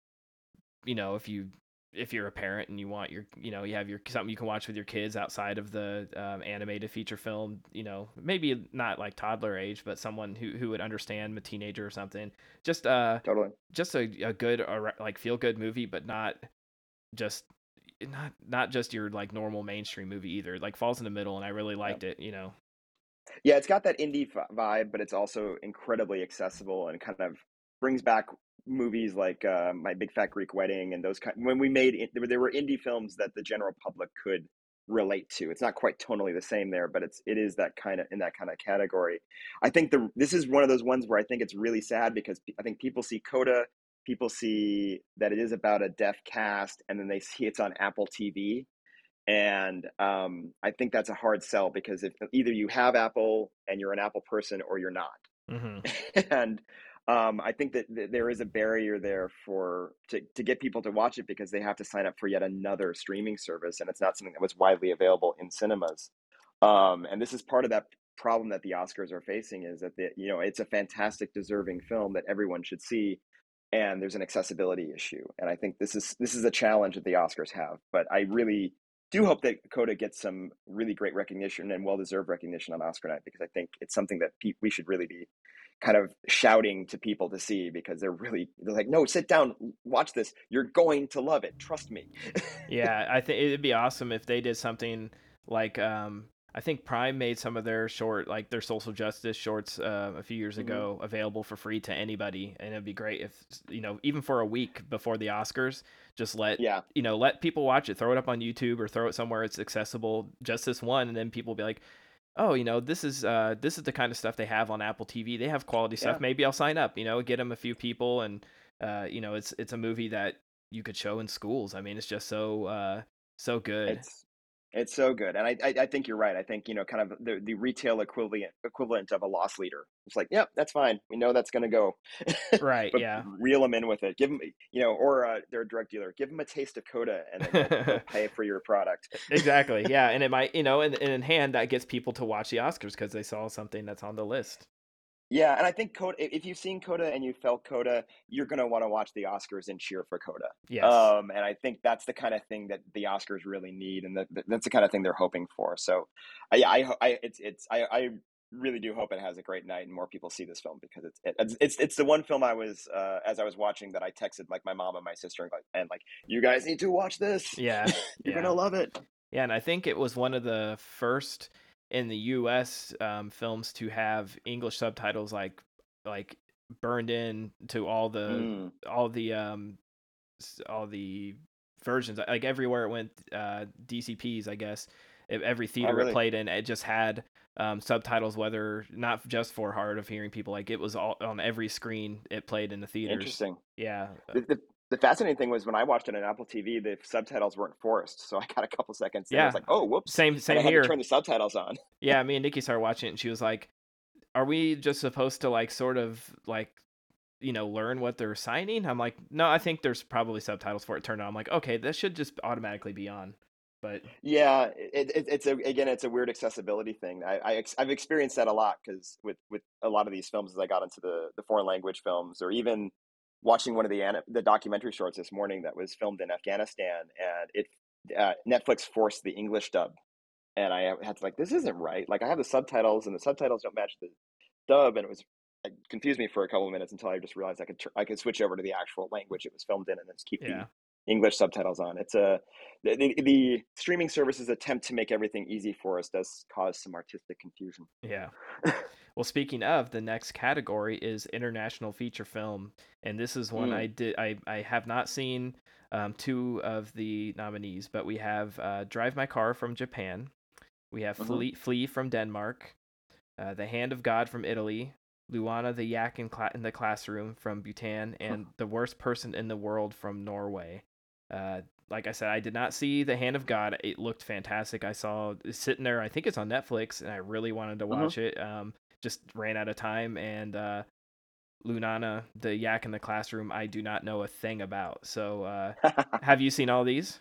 you know, if you if you're a parent and you want your you know you have your something you can watch with your kids outside of the um, animated feature film you know maybe not like toddler age but someone who, who would understand a teenager or something just uh totally just a, a good like feel good movie but not just not not just your like normal mainstream movie either like falls in the middle and i really liked yeah. it you know yeah it's got that indie vibe but it's also incredibly accessible and kind of brings back movies like uh, My Big Fat Greek Wedding and those kind. When we made there, there were indie films that the general public could relate to. It's not quite tonally the same there, but it's it is that kind of in that kind of category. I think the this is one of those ones where I think it's really sad because I think people see Coda, people see that it is about a deaf cast, and then they see it's on Apple TV. And um, I think that's a hard sell because if either you have Apple and you're an Apple person or you're not. Mm-hmm. and um, I think that, that, there is a barrier there for to, to get people to watch it because they have to sign up for yet another streaming service, and it's not something that was widely available in cinemas. Um, and this is part of that problem that the Oscars are facing is that the, you know it's a fantastic, deserving film that everyone should see, and there's an accessibility issue. And I think this is this is a challenge that the Oscars have. But I really do hope that Coda gets some really great recognition and well deserved recognition on Oscar night because I think it's something that pe- we should really be kind of shouting to people to see because they're really they're like no sit down watch this you're going to love it trust me yeah i think it'd be awesome if they did something like um i think prime made some of their short like their social justice shorts uh, a few years mm-hmm. ago available for free to anybody and it'd be great if you know even for a week before the oscars just let yeah you know let people watch it throw it up on youtube or throw it somewhere it's accessible just this one and then people will be like oh, you know, this is uh, this is the kind of stuff they have on Apple TV. They have quality stuff. Yeah. Maybe I'll sign up. You know, get them a few people, and uh, you know, it's it's a movie that you could show in schools. I mean, it's just so uh, so good. It's it's so good, and I, I, I think you're right. I think you know, kind of the, the retail equivalent equivalent of a loss leader. It's like, yep, that's fine. We know that's going to go. Right. yeah. Reel them in with it. Give them, you know, or uh, they're a drug dealer. Give them a taste of Coda, and then they'll, they'll pay for your product. exactly. Yeah, and it might, you know, and, and in hand that gets people to watch the Oscars because they saw something that's on the list. Yeah, and I think Coda. If you've seen Coda and you felt Coda, you're gonna want to watch the Oscars and cheer for Coda. Yes. Um, and I think that's the kind of thing that the Oscars really need, and that, that's the kind of thing they're hoping for. So, yeah, I, I, it's, it's, I, I really do hope it has a great night and more people see this film because it's, it, it's, it's the one film I was, uh, as I was watching that I texted like my mom and my sister and like, and like, you guys need to watch this. Yeah, you're yeah. gonna love it. Yeah, and I think it was one of the first in the U.S. Um, films to have English subtitles like like burned in to all the mm. all the um all the versions. Like everywhere it went, uh, DCPs, I guess. Every theater Oh, really? it played in, it just had um, subtitles. Whether not just for hard of hearing people, like it was all on every screen it played in the theaters. Interesting. Yeah, The, the, the fascinating thing was when I watched it on Apple TV, the subtitles weren't forced, so I got a couple seconds. And I was Yeah. like, "Oh, whoops!" same And same I had here. to turn the subtitles on. yeah, me and Nikki started watching it, and she was like, "Are we just supposed to like sort of like, you know, learn what they're signing?" I'm like, "No, I think there's probably subtitles for it turned on." I'm like, "Okay, this should just automatically be on." But Yeah, it, it, it's a again, it's a weird accessibility thing. I, I ex- I've experienced that a lot because with with a lot of these films, as I got into the the foreign language films, or even watching one of the the documentary shorts this morning that was filmed in Afghanistan, and it uh, Netflix forced the English dub, and I had to like, this isn't right. Like I have the subtitles, and the subtitles don't match the dub, and it was. It confused me for a couple of minutes until I just realized I could tr- I could switch over to the actual language it was filmed in and then just keep yeah, the English subtitles on. It's a the, the, the streaming services attempt to make everything easy for us does cause some artistic confusion. yeah. Well, speaking of, the next category is international feature film, and this is one Mm. I did I I have not seen um, two of the nominees, but we have uh, Drive My Car from Japan, we have Mhm. Flee Flee from Denmark, uh, The Hand of God from Italy, Lunana the Yak in, cla- in the Classroom from Bhutan, and The Worst Person in the World from Norway. Uh, like I said, I did not see The Hand of God. It looked fantastic. I saw sitting there. I think it's on Netflix, and I really wanted to Mhm. watch it. Um, just ran out of time, and uh, Lunana, the Yak in the Classroom, I do not know a thing about. So, uh, have you seen all these?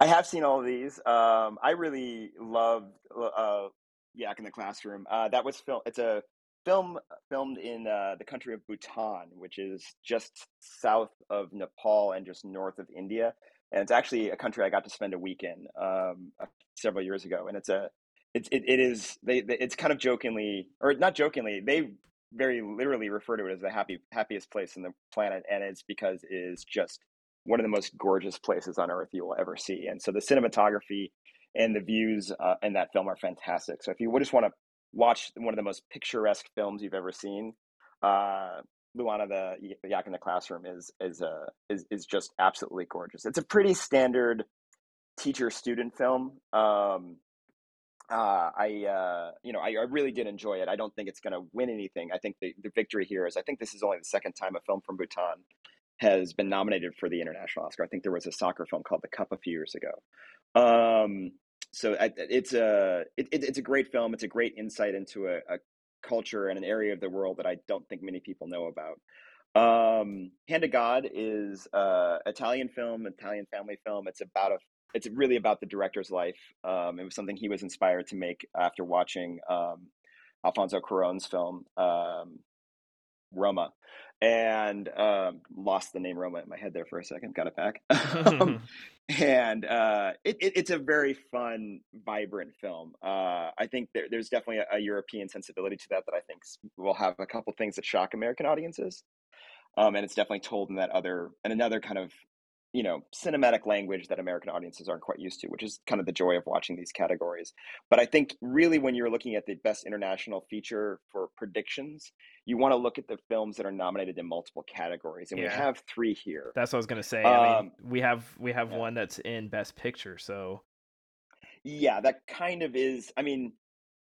I have seen all of these. Um, I really loved uh, Yak in the Classroom. Uh, that was film. It's a film filmed in uh, the country of Bhutan, which is just south of Nepal and just north of India. And it's actually a country I got to spend a week in um, uh, several years ago. And it's a it's it, it is they, they it's kind of jokingly or not jokingly they very literally refer to it as the happy happiest place in the planet, and it's because it is just one of the most gorgeous places on earth you will ever see. And so the cinematography and the views uh, in that film are fantastic. So if you would just want to watch one of the most picturesque films you've ever seen, uh, Lunana the Yak in the Classroom is is uh, is is just absolutely gorgeous. It's a pretty standard teacher student film. Um, uh, I uh, you know I, I really did enjoy it. I don't think it's going to win anything. I think the, the victory here is I think this is only the second time a film from Bhutan has been nominated for the international Oscar. I think there was a soccer film called The Cup a few years ago. Um, so it's a it, it, it's a great film. It's a great insight into a, a culture and an area of the world that I don't think many people know about. Um, Hand of God is a Italian film, Italian family film. It's about a it's really about the director's life. Um, it was something he was inspired to make after watching um, Alfonso Cuarón's film um, Roma, and um, lost the name Roma in my head there for a second. Got it back. um, and uh, it, it, it's a very fun, vibrant film. Uh, I think there, there's definitely a, a European sensibility to that that I think will have a couple things that shock American audiences. Um, and it's definitely told in that other and another kind of you know cinematic language that American audiences aren't quite used to, which is kind of the joy of watching these categories. But I think really when you're looking at the best international feature for predictions, you want to look at the films that are nominated in multiple categories, and we have three here. That's what I was gonna say. I mean, Um, we have we have yeah. one that's in Best Picture, so Yeah, that kind of is. I mean,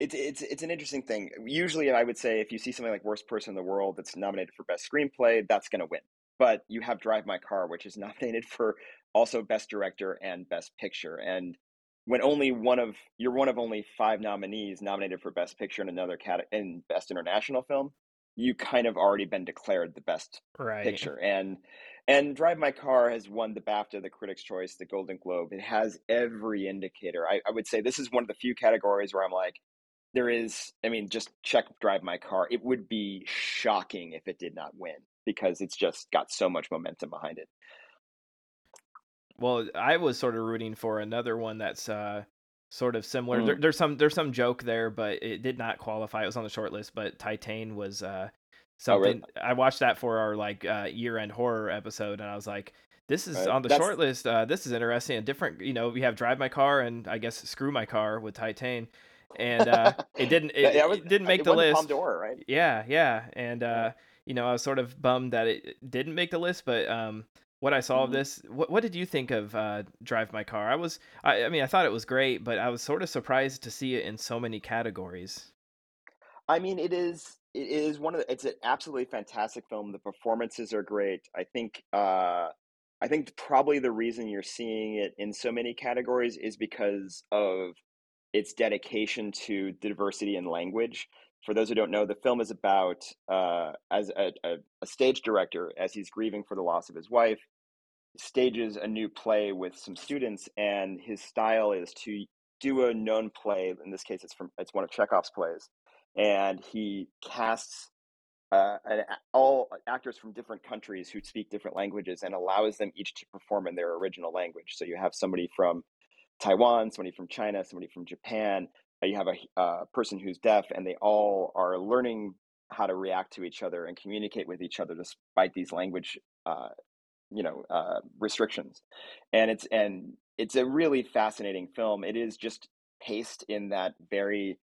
it's it's it's an interesting thing. Usually, I would say if you see something like Worst Person in the World that's nominated for Best Screenplay, that's going to win. But you have Drive My Car, which is nominated for also Best Director and Best Picture. And when only one of you're one of only five nominees nominated for Best Picture in another cat in Best International Film, you kind of already been declared the best right. picture and and drive my car has won the bafta the critics choice the golden globe it has every indicator I, I would say this is one of the few categories where i'm like there is i mean just check drive my car it would be shocking if it did not win because it's just got so much momentum behind it Well, I was sort of rooting for another one that's uh sort of similar. There, Mm. there's some there's some joke there, but it did not qualify. It was on the short list, but Titane was uh Oh, really? something I watched that for our like uh year-end horror episode and I was like this is Right. on the That's- short list. Uh, this is interesting. A different, you know, we have drive my car and I guess screw my car with Titane, and uh, it didn't. It, Yeah, that was- it didn't make it the list. Palme d'Or, right Yeah, yeah, and uh. You know, I was sort of bummed that it didn't make the list, but um, what I saw of Mhm. this. What what did you think of uh, Drive My Car? I was, I, I mean, I thought it was great, but I was sort of surprised to see it in so many categories. I mean, it is it is one of the it's an absolutely fantastic film. The performances are great. I think uh I think probably the reason you're seeing it in so many categories is because of its dedication to diversity in language. For those who don't know, the film is about uh, as a, a, a stage director as he's grieving for the loss of his wife, stages a new play with some students, and his style is to do a known play. In this case, it's from it's one of Chekhov's plays, and he casts uh, an, all actors from different countries who speak different languages and allows them each to perform in their original language. So you have somebody from Taiwan, somebody from China, somebody from Japan. You have a uh, person who's deaf, and they all are learning how to react to each other and communicate with each other despite these language, uh, you know, uh, restrictions. And it's and it's a really fascinating film. It is just paced in that very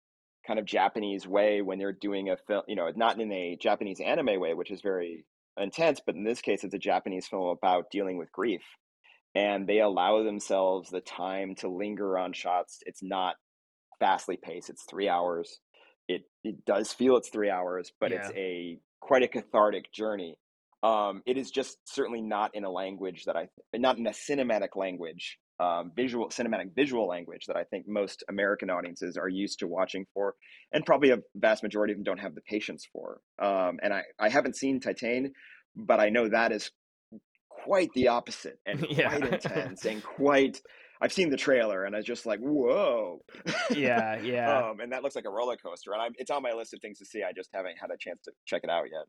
kind of Japanese way when they're doing a film, you know, not in a Japanese anime way, which is very intense, but in this case, it's a Japanese film about dealing with grief. And they allow themselves the time to linger on shots. It's not fastly paced. It's three hours. It it does feel it's three hours, but it's a quite a cathartic journey. Um, it is just certainly not in a language that I, not in a cinematic language, um, visual cinematic visual language that I think most American audiences are used to watching for, and probably a vast majority of them don't have the patience for. Um, and I I haven't seen Titane, but I know that is quite the opposite and yeah, quite intense and quite I've seen the trailer and I was just like, whoa. yeah, yeah. um, and that looks like a roller coaster. And I'm, it's on my list of things to see. I just haven't had a chance to check it out yet.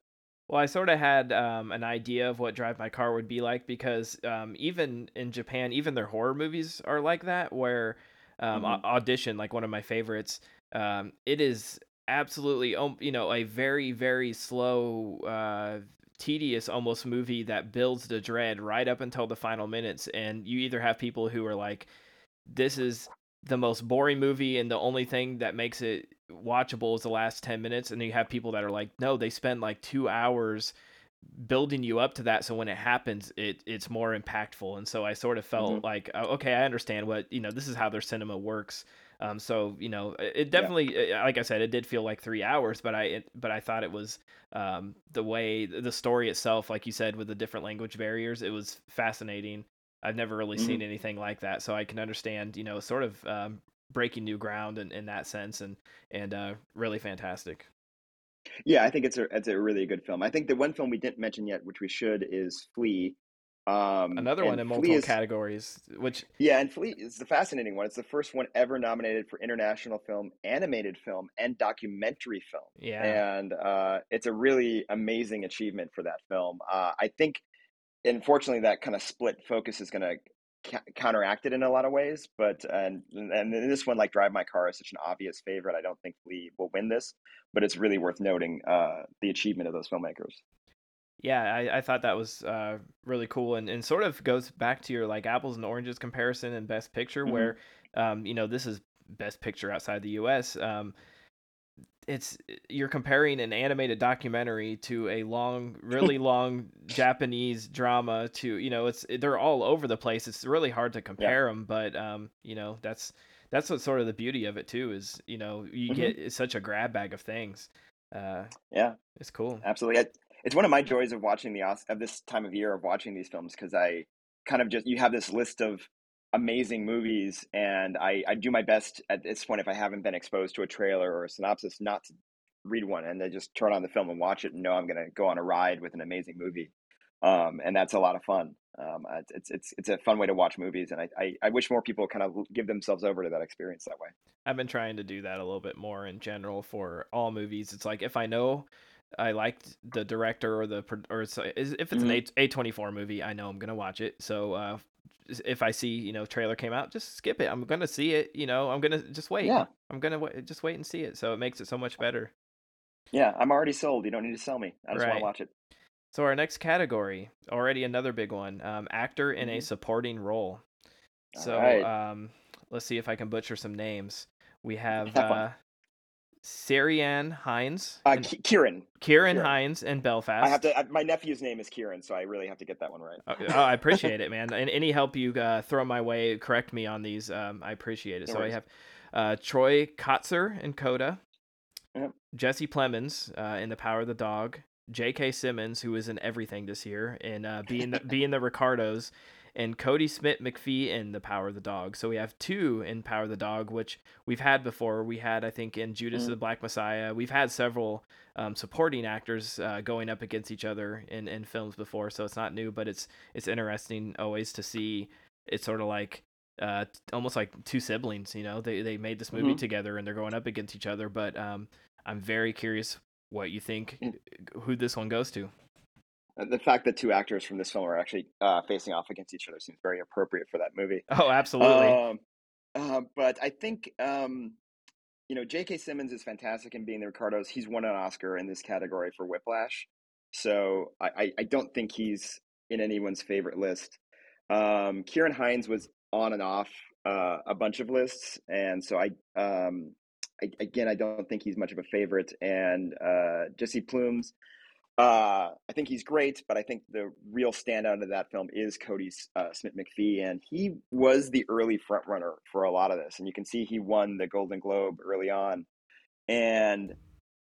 Well, I sort of had um, an idea of what Drive My Car would be like because um, even in Japan, even their horror movies are like that. Where um, Au- hmm Audition, like one of my favorites, um, it is absolutely, um, you know, a very, very slow, uh, tedious almost movie that builds the dread right up until the final minutes. And you either have people who are like, this is the most boring movie and the only thing that makes it watchable is the last 10 minutes and you have people that are like no they spend like 2 hours building you up to that so when it happens it it's more impactful and so I sort of felt mm-hmm. like oh, okay I understand what you know this is how their cinema works um so you know it it Yeah. definitely uh, like I said it did feel like 3 hours but I it, but I thought it was um the way the story itself like you said with the different language barriers it was fascinating I've never really hmm seen anything like that, so I can understand, you know, sort of um, breaking new ground in, in that sense, and and uh, really fantastic. Yeah. I think it's a, it's a really good film. I think the one film we didn't mention yet, which we should, is Flee. Um, Another one in multiple is, categories, which yeah, and Flee is the fascinating one. It's the first one ever nominated for international film, animated film, and documentary film. yeah, And uh, it's a really amazing achievement for that film. Uh, I think unfortunately that kind of split focus is going to ca- counteract it in a lot of ways but and and this one like drive my car is such an obvious favorite i don't think lee will win this but it's really worth noting uh, the achievement of those filmmakers yeah, I, I thought that was uh, really cool, and, and sort of goes back to your like apples and oranges comparison and Best Picture, hmm where um, you know this is Best Picture outside the U.S. Um, it's you're comparing an animated documentary to a long really long japanese drama to you know it's they're all over the place it's really hard to yeah. compare them but um you know that's that's what sort of the beauty of it too is you know you hmm get such a grab bag of things uh yeah. it's cool. Absolutely it, it's one of my joys of watching the of this time of year of watching these films because i kind of just you have this list of amazing movies and I, I do my best at this point if i haven't been exposed to a trailer or a synopsis not to read one and then just turn on the film and watch it and know i'm going to go on a ride with an amazing movie um, and that's a lot of fun um, it's, it's it's it's a fun way to watch movies and I, I, I wish more people kind of give themselves over to that experience that way. I've been trying to do that a little bit more in general for all movies it's like if i know I liked the director or the or if it's an hmm A A twenty four movie, I know I'm gonna watch it. So uh, if I see you know trailer came out, just skip it. I'm gonna see it. You know, I'm gonna just wait. yeah I'm gonna wa just wait and see it. So it makes it so much better. yeah i'm already sold you don't need to sell me i just want to watch it So our next category, already another big one, um, actor in a hmm supporting role. So right um, let's see if I can butcher some names. We have have uh, Ciarán Hinds, Uh, and- Kieran. Kieran Kieran. Hinds, and Belfast. I have to. I, my nephew's name is Kieran, so I really have to get that one right. Oh, oh, I appreciate it, man. And any help you uh, throw my way, correct me on these. Um, I appreciate it. No so I have uh, Troy Kotsur in Coda, Yep. Jesse Plemons uh, in The Power of the Dog, J.K. Simmons, who is in everything this year, and uh, being the, being the Ricardos, and Kodi Smit-McPhee in The Power of the Dog. So we have two in Power of the Dog, which we've had before. We had, I think, in Judas Mhm. the Black Messiah. We've had several um, supporting actors uh, going up against each other in, in films before, so it's not new, but it's it's interesting always to see. It's sort of like uh, almost like two siblings. You know, they they made this movie Mhm. together and they're going up against each other. But um, I'm very curious what you think, Mm. who this one goes to. Uh, The fact that two actors from this film are actually uh, facing off against each other seems very appropriate for that movie. Oh, absolutely. Um, uh, but I think um, you know J.K. Simmons is fantastic in being the Ricardos. He's won an Oscar in this category for Whiplash, so I, I, I don't think he's in anyone's favorite list. Um, Kieran Hinds was on and off uh, a bunch of lists, and so I, um, I again I don't think he's much of a favorite. And uh, Jesse Plemons. Uh, I think he's great, but I think the real standout of that film is Kodi uh, Smit-McPhee, and he was the early front runner for a lot of this. And you can see he won the Golden Globe early on. And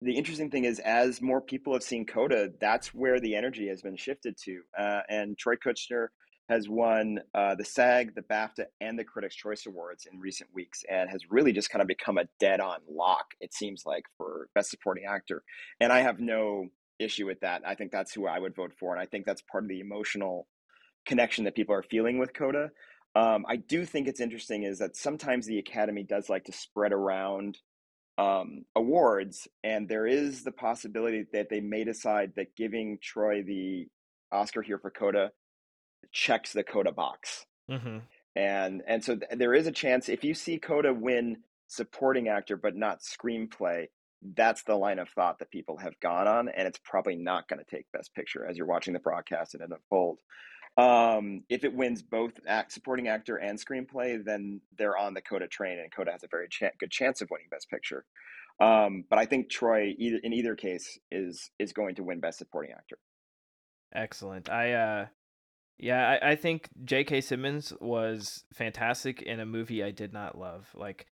the interesting thing is, as more people have seen Coda, that's where the energy has been shifted to. Uh, and Troy Kotsur has won uh, the SAG, the BAFTA, and the Critics' Choice Awards in recent weeks, and has really just kind of become a dead-on lock. It seems like for Best Supporting Actor, and I have no issue with that. I think that's who I would vote for, and I think that's part of the emotional connection that people are feeling with Coda. Um, I do think it's interesting is that sometimes the Academy does like to spread around um, awards, and there is the possibility that they may decide that giving Troy the Oscar here for Coda checks the Coda box, mm-hmm. and and so th- there is a chance if you see Coda win supporting actor but not screenplay, that's the line of thought that people have gone on, and it's probably not going to take Best Picture as you're watching the broadcast and it unfold. Um, if it wins both act, supporting actor and screenplay, then they're on the Coda train, and Coda has a very cha- good chance of winning Best Picture. Um, but I think Troy, either in either case, is is going to win Best Supporting Actor. Excellent. I uh yeah, I, I think J.K. Simmons was fantastic in a movie I did not love. Like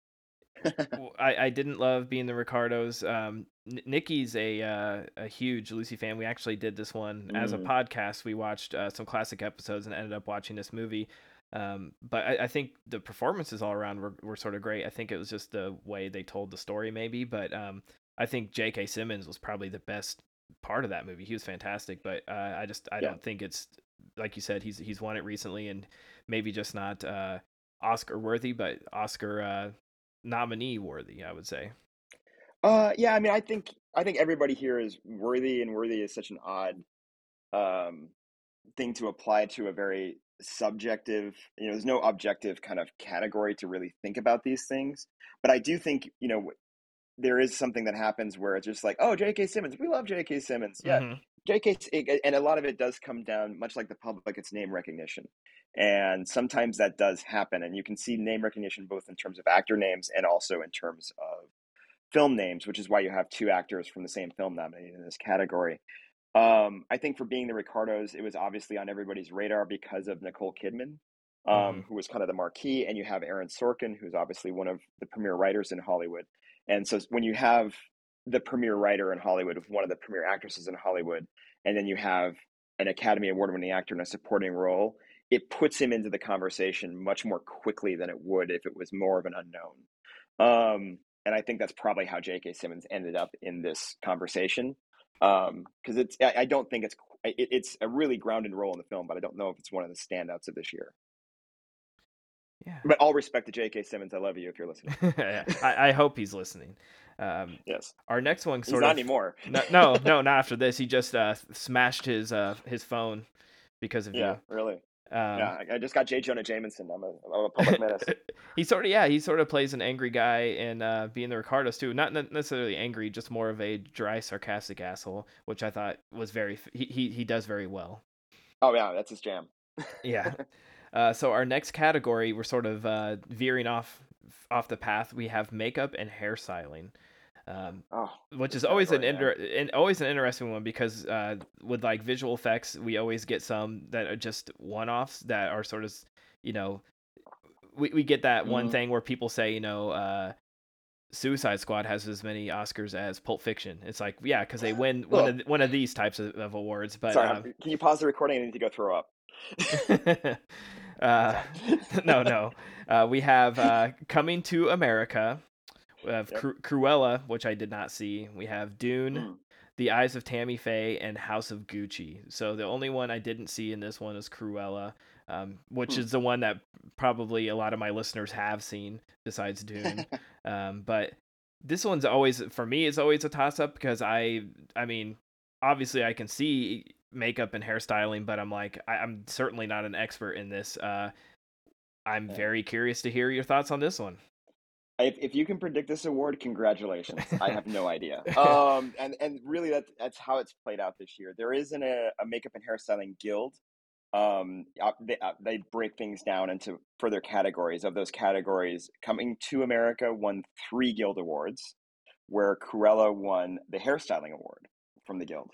I, I didn't love being the Ricardos. Um, N- Nikki's a uh, a huge Lucy fan. We actually did this one as a Mm. podcast. We watched uh, some classic episodes and ended up watching this movie. Um, but I, I think the performances all around were, were sort of great. I think it was just the way they told the story, maybe. But um, I think J.K. Simmons was probably the best part of that movie. He was fantastic. But uh, I just I Yeah. don't think it's like you said. He's he's won it recently, and maybe just not uh, Oscar worthy, but Oscar uh, nominee worthy. I would say. Uh, yeah, I mean, I think I think everybody here is worthy, and worthy is such an odd um, thing to apply to a very subjective. You know, there's no objective kind of category to really think about these things. But I do think you know there is something that happens where it's just like, oh, J.K. Simmons, we love J.K. Simmons, yeah. Mhm. J.K. and a lot of it does come down, much like the public, it's name recognition, and sometimes that does happen, and you can see name recognition both in terms of actor names and also in terms of film names, which is why you have two actors from the same film nominated in this category. Um, I think for being the Ricardos, it was obviously on everybody's radar because of Nicole Kidman, um, Mhm. who was kind of the marquee, and you have Aaron Sorkin, who's obviously one of the premier writers in Hollywood. And so when you have the premier writer in Hollywood, with one of the premier actresses in Hollywood, and then you have an Academy Award winning actor in a supporting role, it puts him into the conversation much more quickly than it would if it was more of an unknown. Um, and I think that's probably how J.K. Simmons ended up in this conversation. Because it's, I, I don't think it's, it, it's a really grounded role in the film, but I don't know if it's one of the standouts of this year. Yeah. But all respect to J.K. Simmons, I love you if you're listening. I, I hope he's listening. Um, Yes, our next one he's sort not of anymore. no, no, no, not after this. He just uh, smashed his uh, his phone because of Yeah, really. Um, yeah, I, just got J. Jonah Jameson. I'm a, I'm a public menace. he sort of yeah he sort of plays an angry guy in uh, being the Ricardos too. Not necessarily angry, just more of a dry, sarcastic asshole, which I thought was very he he, he does very well. Oh yeah, that's his jam. Yeah. Uh, so our next category, we're sort of uh, veering off off the path. We have makeup and hairstyling. Um, Oh, which is always an inter- and always an interesting one because uh, with like visual effects, we always get some that are just one-offs that are sort of, you know, we we get that one Mhm. thing where people say, you know, uh, Suicide Squad has as many Oscars as Pulp Fiction. It's like, yeah, because they win one of one of these types of, of awards. But Sorry, um, can you pause the recording? I need to go throw up. uh, no, no. Uh, we have uh, Coming to America. We have Yep. Cru- Cruella, which I did not see. We have Dune, Mm. The Eyes of Tammy Faye, and House of Gucci. So the only one I didn't see in this one is Cruella, um, which Hmm. is the one that probably a lot of my listeners have seen besides Dune. um, but this one's always for me is always a toss up because I I mean obviously I can see makeup and hairstyling, but I'm like I, I'm certainly not an expert in this. Uh, I'm Yeah. very curious to hear your thoughts on this one. If, if you can predict this award, congratulations. I have no idea. Um, and and really, that's that's how it's played out this year. There isn't a, a makeup and hairstyling guild. Um, uh, they uh, they break things down into further categories. Of those categories, Coming to America won three guild awards, where Cruella won the hairstyling award from the guild.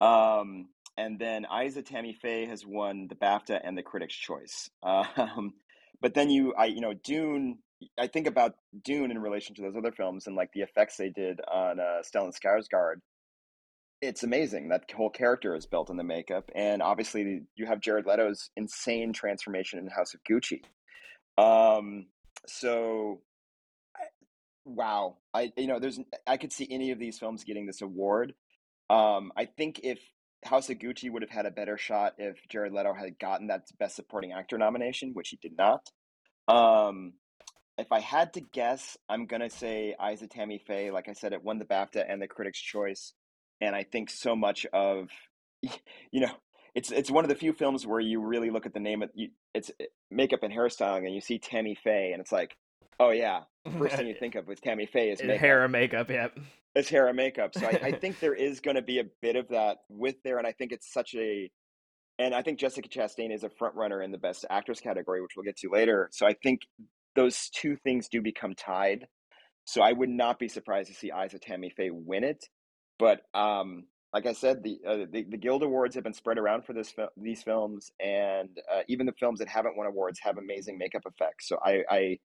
Um, and then Eyes of Tammy Faye has won the BAFTA and the Critics' Choice. Um, but then you, I, you know, Dune. I think about Dune in relation to those other films and like the effects they did on uh, Stellan Skarsgård. It's amazing that whole character is built in the makeup, and obviously you have Jared Leto's insane transformation in House of Gucci. Um, so I- wow, I you know there's I could see any of these films getting this award. Um, I think if House of Gucci would have had a better shot if Jared Leto had gotten that Best Supporting Actor nomination, which he did not. Um, if I had to guess, I'm gonna say Eyes of Tammy Faye. Like I said, it won the BAFTA and the Critics' Choice, and I think so much of, you know, it's it's one of the few films where you really look at the name of you, it's eh, makeup and hairstyling, and you see Tammy Faye, and it's like, oh yeah, first thing you think of with Tammy Faye is makeup. hair and makeup. Yep. It's hair and makeup. So I, I think there is going to be a bit of that with there, and I think it's such a, and I think Jessica Chastain is a front runner in the Best Actress category, which we'll get to later. So I think those two things do become tied. So I would not be surprised to see Eyes of Tammy Faye win it. But um, like I said, the, uh, the the Guild Awards have been spread around for this these films, and uh, even the films that haven't won awards have amazing makeup effects. So I, I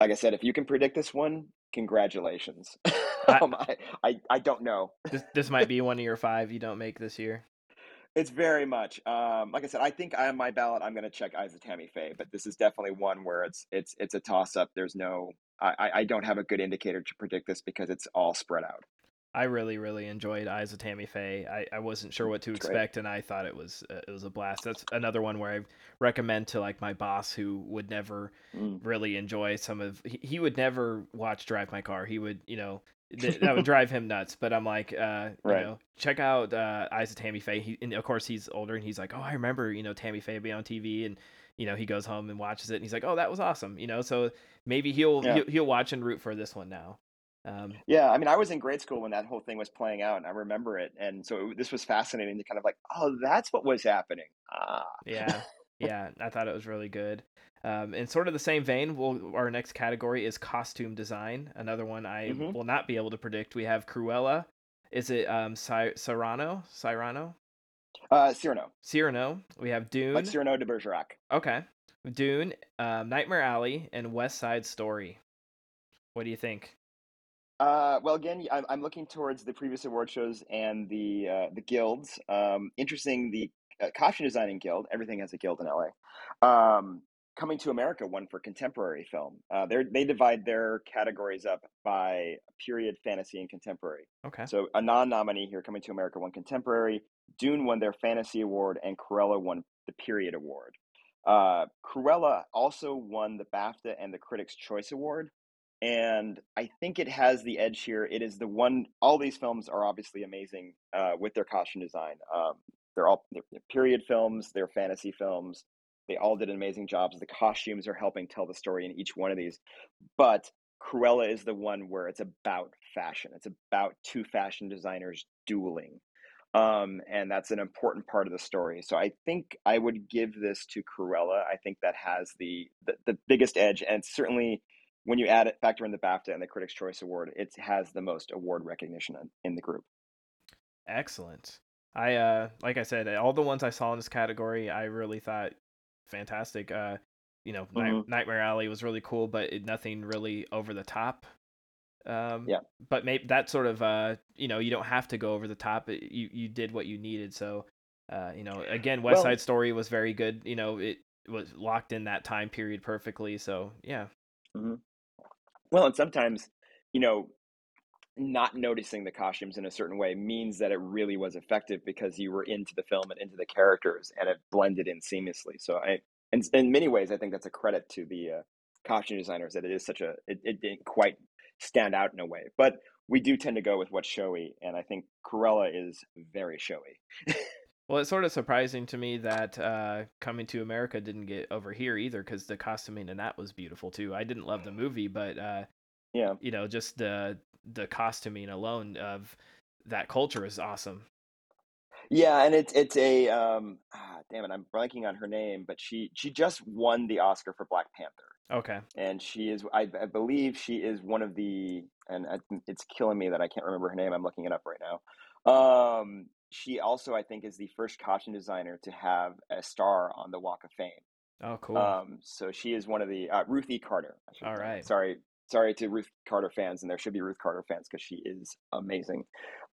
like I said, if you can predict this one, congratulations. I- um, I, I I don't know. This this might be one of your five you don't make this year. It's very much um, like I said. I think on my ballot, I'm going to check Eyes of Tammy Faye, but this is definitely one where it's it's it's a toss up. There's no, I I- don't have a good indicator to predict this because it's all spread out. I really, really enjoyed Eyes of Tammy Faye. I, I wasn't sure what to great. expect, and I thought it was uh, it was a blast. That's another one where I recommend to like my boss who would never Mm. really enjoy some of. He, he would never watch Drive My Car. He would, you know, th- that would drive him nuts. But I'm like, uh, you Right. know, check out uh, Eyes of Tammy Faye. He, and of course he's older, and he's like, oh, I remember, you know, Tammy Faye being on TV, and you know, he goes home and watches it, and he's like, oh, that was awesome, you know. So maybe he'll Yeah. he'll, he'll watch and root for this one now. Um, Yeah, I mean, I was in grade school when that whole thing was playing out, and I remember it, and so it, this was fascinating to kind of like, oh, that's what was happening. Ah, Yeah, yeah, I thought it was really good. Um, in sort of the same vein, we'll, our next category is costume design. Another one I Mhm. will not be able to predict. We have Cruella. Is it um Cy- Cyrano? Cyrano? uh, Cyrano, Cyrano. We have Dune. like Cyrano de Bergerac. okay, Dune, um, Nightmare Alley, and West Side Story. What do you think? Uh, well, again, I'm, I'm looking towards the previous award shows and the uh, the guilds. Um, interesting, the uh, costume designing guild. Everything has a guild in LA. Um, Coming to America, one for contemporary film. Uh, they they divide their categories up by period, fantasy, and contemporary. Okay. So a non-nominee here, Coming to America, won contemporary. Dune won their fantasy award, and Cruella won the period award. Uh, Cruella also won the BAFTA and the Critics' Choice Award, and I think it has the edge here. It is the one. All these films are obviously amazing uh, with their costume design. Um, they're all they're, period films. They're fantasy films. They all did amazing jobs. The costumes are helping tell the story in each one of these, but Cruella is the one where it's about fashion. It's about two fashion designers dueling. Um, and that's an important part of the story. So I think I would give this to Cruella. I think that has the, the, the biggest edge, and certainly when you add it, factor in the BAFTA and the Critics' Choice Award, it has the most award recognition in the group. Excellent. I uh, like I said, all the ones I saw in this category, I really thought fantastic. Uh, you know, mm-hmm. Nightmare Alley was really cool, but it, nothing really over the top. Um, yeah. But maybe that sort of, uh, you know, you don't have to go over the top. It, you you did what you needed. So, uh, you know, again, West well, Side Story was very good. You know, it was locked in that time period perfectly. So, yeah. Mm-hmm. Well, and sometimes, you know, not noticing the costumes in a certain way means that it really was effective because you were into the film and into the characters and it blended in seamlessly. So I, and in many ways, I think that's a credit to the uh, costume designers that it is such a, it, it didn't quite stand out in a way, but we do tend to go with what's showy. And I think Cruella is very showy. Well, it's sort of surprising to me that uh, Coming to America didn't get over here either, because the costuming in that was beautiful too. I didn't love the movie, but uh, yeah, you know, just the the costuming alone of that culture is awesome. Yeah, and it's it's a um, ah, damn it, I'm blanking on her name, but she she just won the Oscar for Black Panther. Okay, and she is I, I believe she is one of the and I, it's killing me that I can't remember her name. I'm looking it up right now. Um, she also I think is the first costume designer to have a star on the Walk of Fame. Oh, cool. Um, so she is one of the uh, Ruth E. Carter. All right. Sorry, sorry to Ruth Carter fans, and there should be Ruth Carter fans because she is amazing.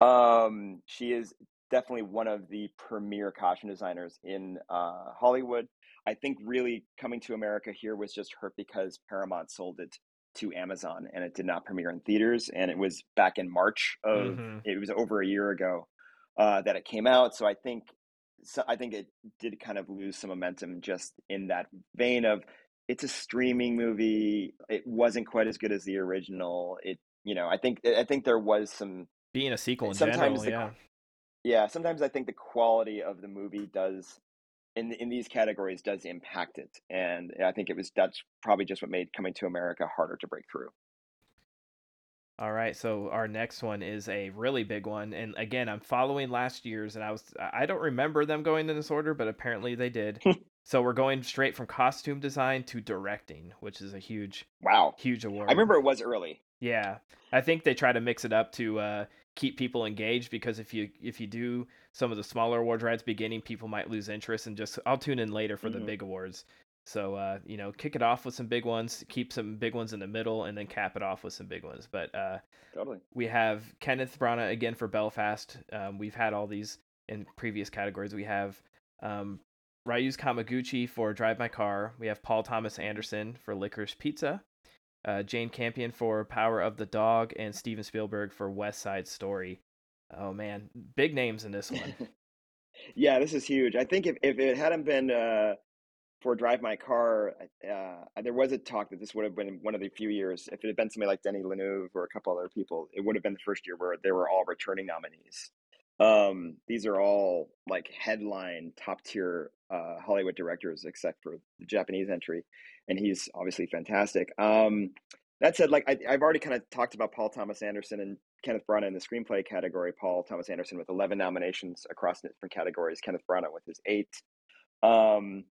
Um, she is definitely one of the premier costume designers in uh, Hollywood. I think really coming to America here was just hurt because Paramount sold it to Amazon and it did not premiere in theaters. And it was back in March of mm-hmm. it was over a year ago uh, that it came out. So I think so I think it did kind of lose some momentum just in that vein of it's a streaming movie. It wasn't quite as good as the original. It you know I think I think there was some being a sequel eh, in sometimes general, the, yeah. Yeah, sometimes I think the quality of the movie does in in these categories does impact it, and eh, I think it was that's probably just what made Coming to America harder to break through. All right, so our next one is a really big one, and again, I'm following last year's, and I was I don't remember them going in this order, but apparently they did. so we're going straight from costume design to directing, which is a huge wow, huge award. I remember it was early. Yeah, I think they try to mix it up to uh, keep people engaged because if you if you do some of the smaller awards right at the beginning, people might lose interest and just I'll tune in later for mm-hmm. the big awards. So uh, you know, kick it off with some big ones, keep some big ones in the middle, and then cap it off with some big ones. But uh, totally, we have Kenneth Branagh again for Belfast. Um, we've had all these in previous categories. We have um, Ryusuke Hamaguchi for Drive My Car. We have Paul Thomas Anderson for Licorice Pizza. Uh, Jane Campion for Power of the Dog, and Steven Spielberg for West Side Story. Oh man, big names in this one. yeah, this is huge. I think if, if it hadn't been uh, for Drive My Car, uh, there was a talk that this would have been one of the few years. If it had been somebody like Denis Villeneuve or a couple other people, it would have been the first year where they were all returning nominees. Um, these are all like headline top tier uh, Hollywood directors, except for the Japanese entry, and he's obviously fantastic. Um, that said, like I, have already kind of talked about Paul Thomas Anderson and Kenneth Branagh in the screenplay category. Paul Thomas Anderson with 11 nominations across different categories. Kenneth Branagh with his eight. Um,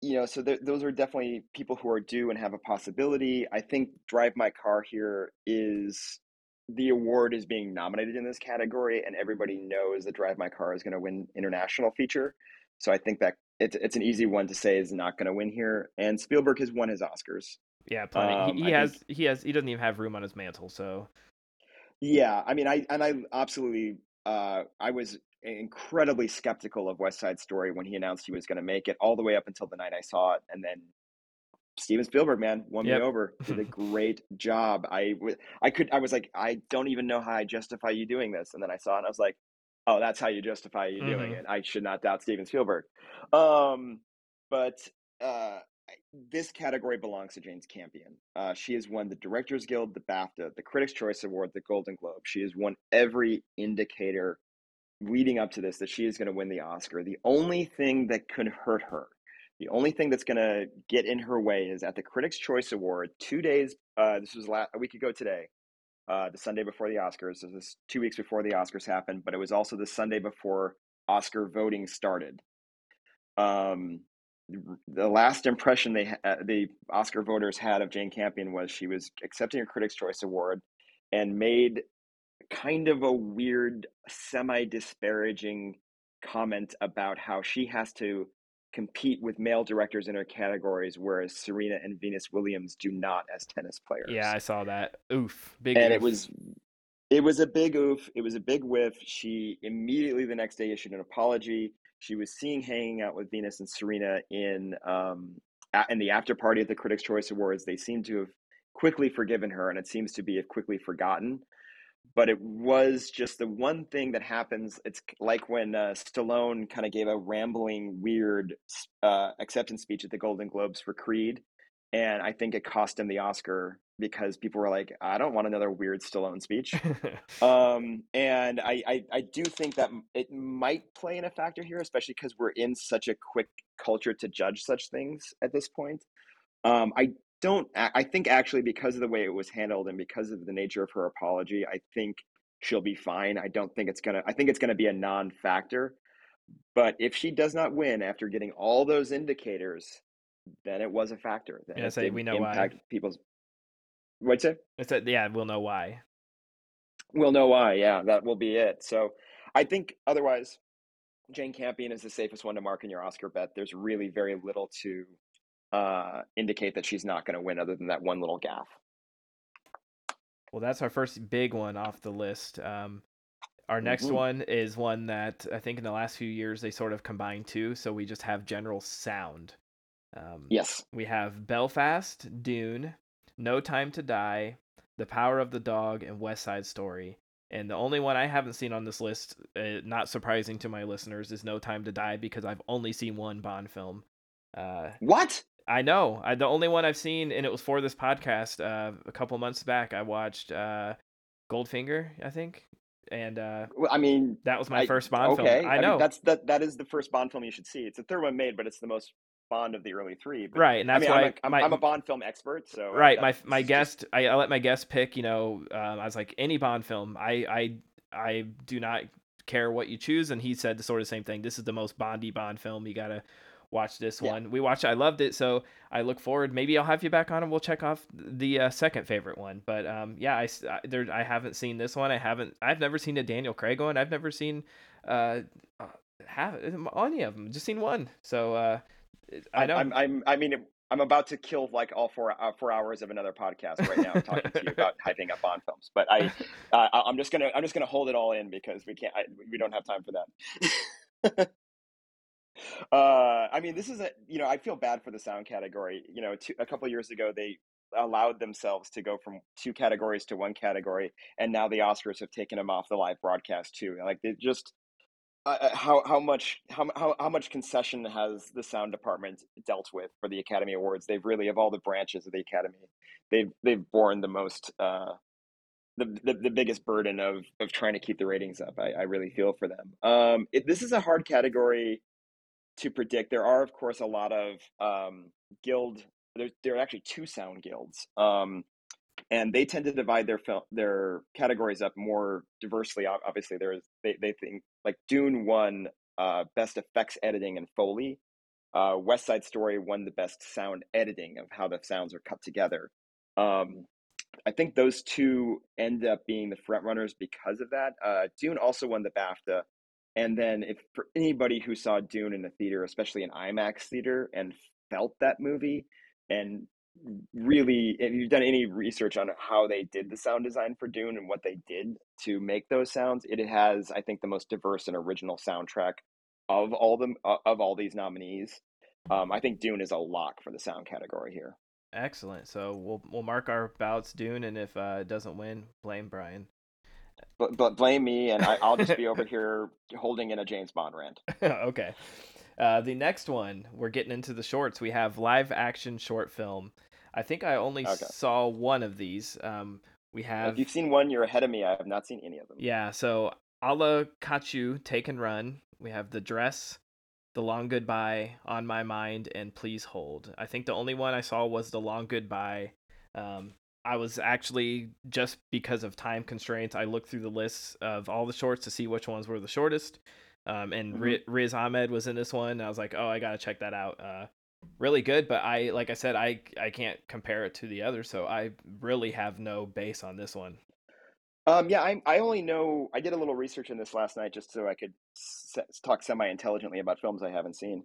you know, so th- those are definitely people who are due and have a possibility. I think Drive My Car here is the award is being nominated in this category, and everybody knows that Drive My Car is going to win international feature. So I think that it's it's an easy one to say is not going to win here. And Spielberg has won his Oscars. Yeah, plenty. Um, he, he has think, he has he doesn't even have room on his mantle. So yeah, I mean, I and I absolutely uh, I was incredibly skeptical of West Side Story when he announced he was going to make it, all the way up until the night I saw it, and then Steven Spielberg, man, won yep. me over. Did a great job. I, I could, I was like, I don't even know how I justify you doing this, and then I saw it, and I was like, oh, that's how you justify you mm-hmm. doing it. I should not doubt Steven Spielberg. Um, but uh, this category belongs to Jane Campion. Uh, she has won the Directors Guild, the BAFTA, the Critics' Choice Award, the Golden Globe. She has won every indicator leading up to this that she is going to win the Oscar. The only thing that could hurt her, the only thing that's going to get in her way is at the Critics' Choice Award, two days, uh, this was last, a week ago today, uh, the Sunday before the Oscars. This was two weeks before the Oscars happened, but it was also the Sunday before Oscar voting started. Um, the last impression they uh, the Oscar voters had of Jane Campion was she was accepting a Critics' Choice Award and made kind of a weird, semi disparaging comment about how she has to compete with male directors in her categories, whereas Serena and Venus Williams do not as tennis players. Yeah, I saw that. Oof, big. And oof. it was it was a big oof. It was a big whiff. She immediately the next day issued an apology. She was seen hanging out with Venus and Serena in um, in the after party at the Critics' Choice Awards. They seem to have quickly forgiven her, and it seems to be quickly forgotten but it was just the one thing that happens. It's like when uh, Stallone kind of gave a rambling, weird uh, acceptance speech at the Golden Globes for Creed, and I think it cost him the Oscar because people were like, "I don't want another weird Stallone speech." um, and I, I, I do think that it might play in a factor here, especially because we're in such a quick culture to judge such things at this point. Um, I don't I think actually because of the way it was handled and because of the nature of her apology, I think she'll be fine. I don't think it's gonna I think it's gonna be a non-factor. But if she does not win after getting all those indicators, then it was a factor. Then yeah, say we know impact why. people's what's it? It's a, yeah, we'll know why. We'll know why. Yeah, that will be it. So I think otherwise, Jane Campion is the safest one to mark in your Oscar bet. There's really very little to uh, indicate that she's not going to win, other than that one little gaffe. Well, that's our first big one off the list. Um, our next mm-hmm. one is one that I think in the last few years they sort of combined two. So we just have general sound. Um, yes. We have Belfast, Dune, No Time to Die, The Power of the Dog, and West Side Story. And the only one I haven't seen on this list, uh, not surprising to my listeners, is No Time to Die because I've only seen one Bond film. Uh, what? I know. I, the only one I've seen, and it was for this podcast uh, a couple months back. I watched uh, Goldfinger, I think, and uh, well, I mean that was my I, first Bond okay. film. I know mean, that's that that is the first Bond film you should see. It's the third one made, but it's the most Bond of the early three. But, right, and that's I mean, why I'm a, I'm, my, I'm a Bond film expert. So uh, right, my my guest, I, I let my guest pick. You know, um, I was like any Bond film. I I I do not care what you choose, and he said the sort of same thing. This is the most Bondy Bond film. You gotta watch this yeah. one. We watched. I loved it, so I look forward. Maybe I'll have you back on, and we'll check off the uh, second favorite one. But um, yeah, I, I there I haven't seen this one. I haven't. I've never seen a Daniel Craig one. I've never seen uh, uh have any of them. Just seen one. So uh, I know. I'm, I'm I mean. I'm about to kill like all four uh, four hours of another podcast right now talking to you about hyping up Bond films. But I, uh, I'm just gonna I'm just gonna hold it all in because we can't I, we don't have time for that. Uh, I mean, this is a you know I feel bad for the sound category. You know, two, a couple years ago they allowed themselves to go from two categories to one category, and now the Oscars have taken them off the live broadcast too. Like they just uh, uh, how how much how, how how much concession has the sound department dealt with for the Academy Awards? They've really of all the branches of the Academy, they've they've borne the most. Uh, the, the, the biggest burden of of trying to keep the ratings up. I, I really feel for them. Um, it, this is a hard category to predict. There are, of course, a lot of um, guild. There, there are actually two sound guilds, um, and they tend to divide their film, their categories up more diversely. Obviously, there is they they think like Dune won uh, best effects editing and foley. Uh, West Side Story won the best sound editing of how the sounds are cut together. Um, I think those two end up being the front runners because of that. Uh, Dune also won the BAFTA and then, if for anybody who saw Dune in a theater, especially an IMAX theater, and felt that movie, and really, if you've done any research on how they did the sound design for Dune and what they did to make those sounds, it has, I think, the most diverse and original soundtrack of all the of all these nominees. Um, I think Dune is a lock for the sound category here. Excellent. So we'll we'll mark our bouts Dune, and if uh, it doesn't win, blame Brian but, but blame me, and I, will just be over here holding in a James Bond rant. okay. Uh, the next one, we're getting into the shorts. We have live action short film. I think I only okay. saw one of these. Um, we have. If you've seen one, you're ahead of me. I have not seen any of them. Yeah. So, Ala Kachuu, Take and Run. We have The Dress, The Long Goodbye, On My Mind, and Please Hold. I think the only one I saw was The Long Goodbye. Um, I was actually just because of time constraints, I looked through the lists of all the shorts to see which ones were the shortest. Um, and mm-hmm. Riz Ahmed was in this one. I was like, oh, I gotta check that out. Uh, really good, but I like I said I I can't compare it to the other, so I really have no base on this one. Um, yeah, I I only know I did a little research in this last night just so I could se- talk semi intelligently about films I haven't seen.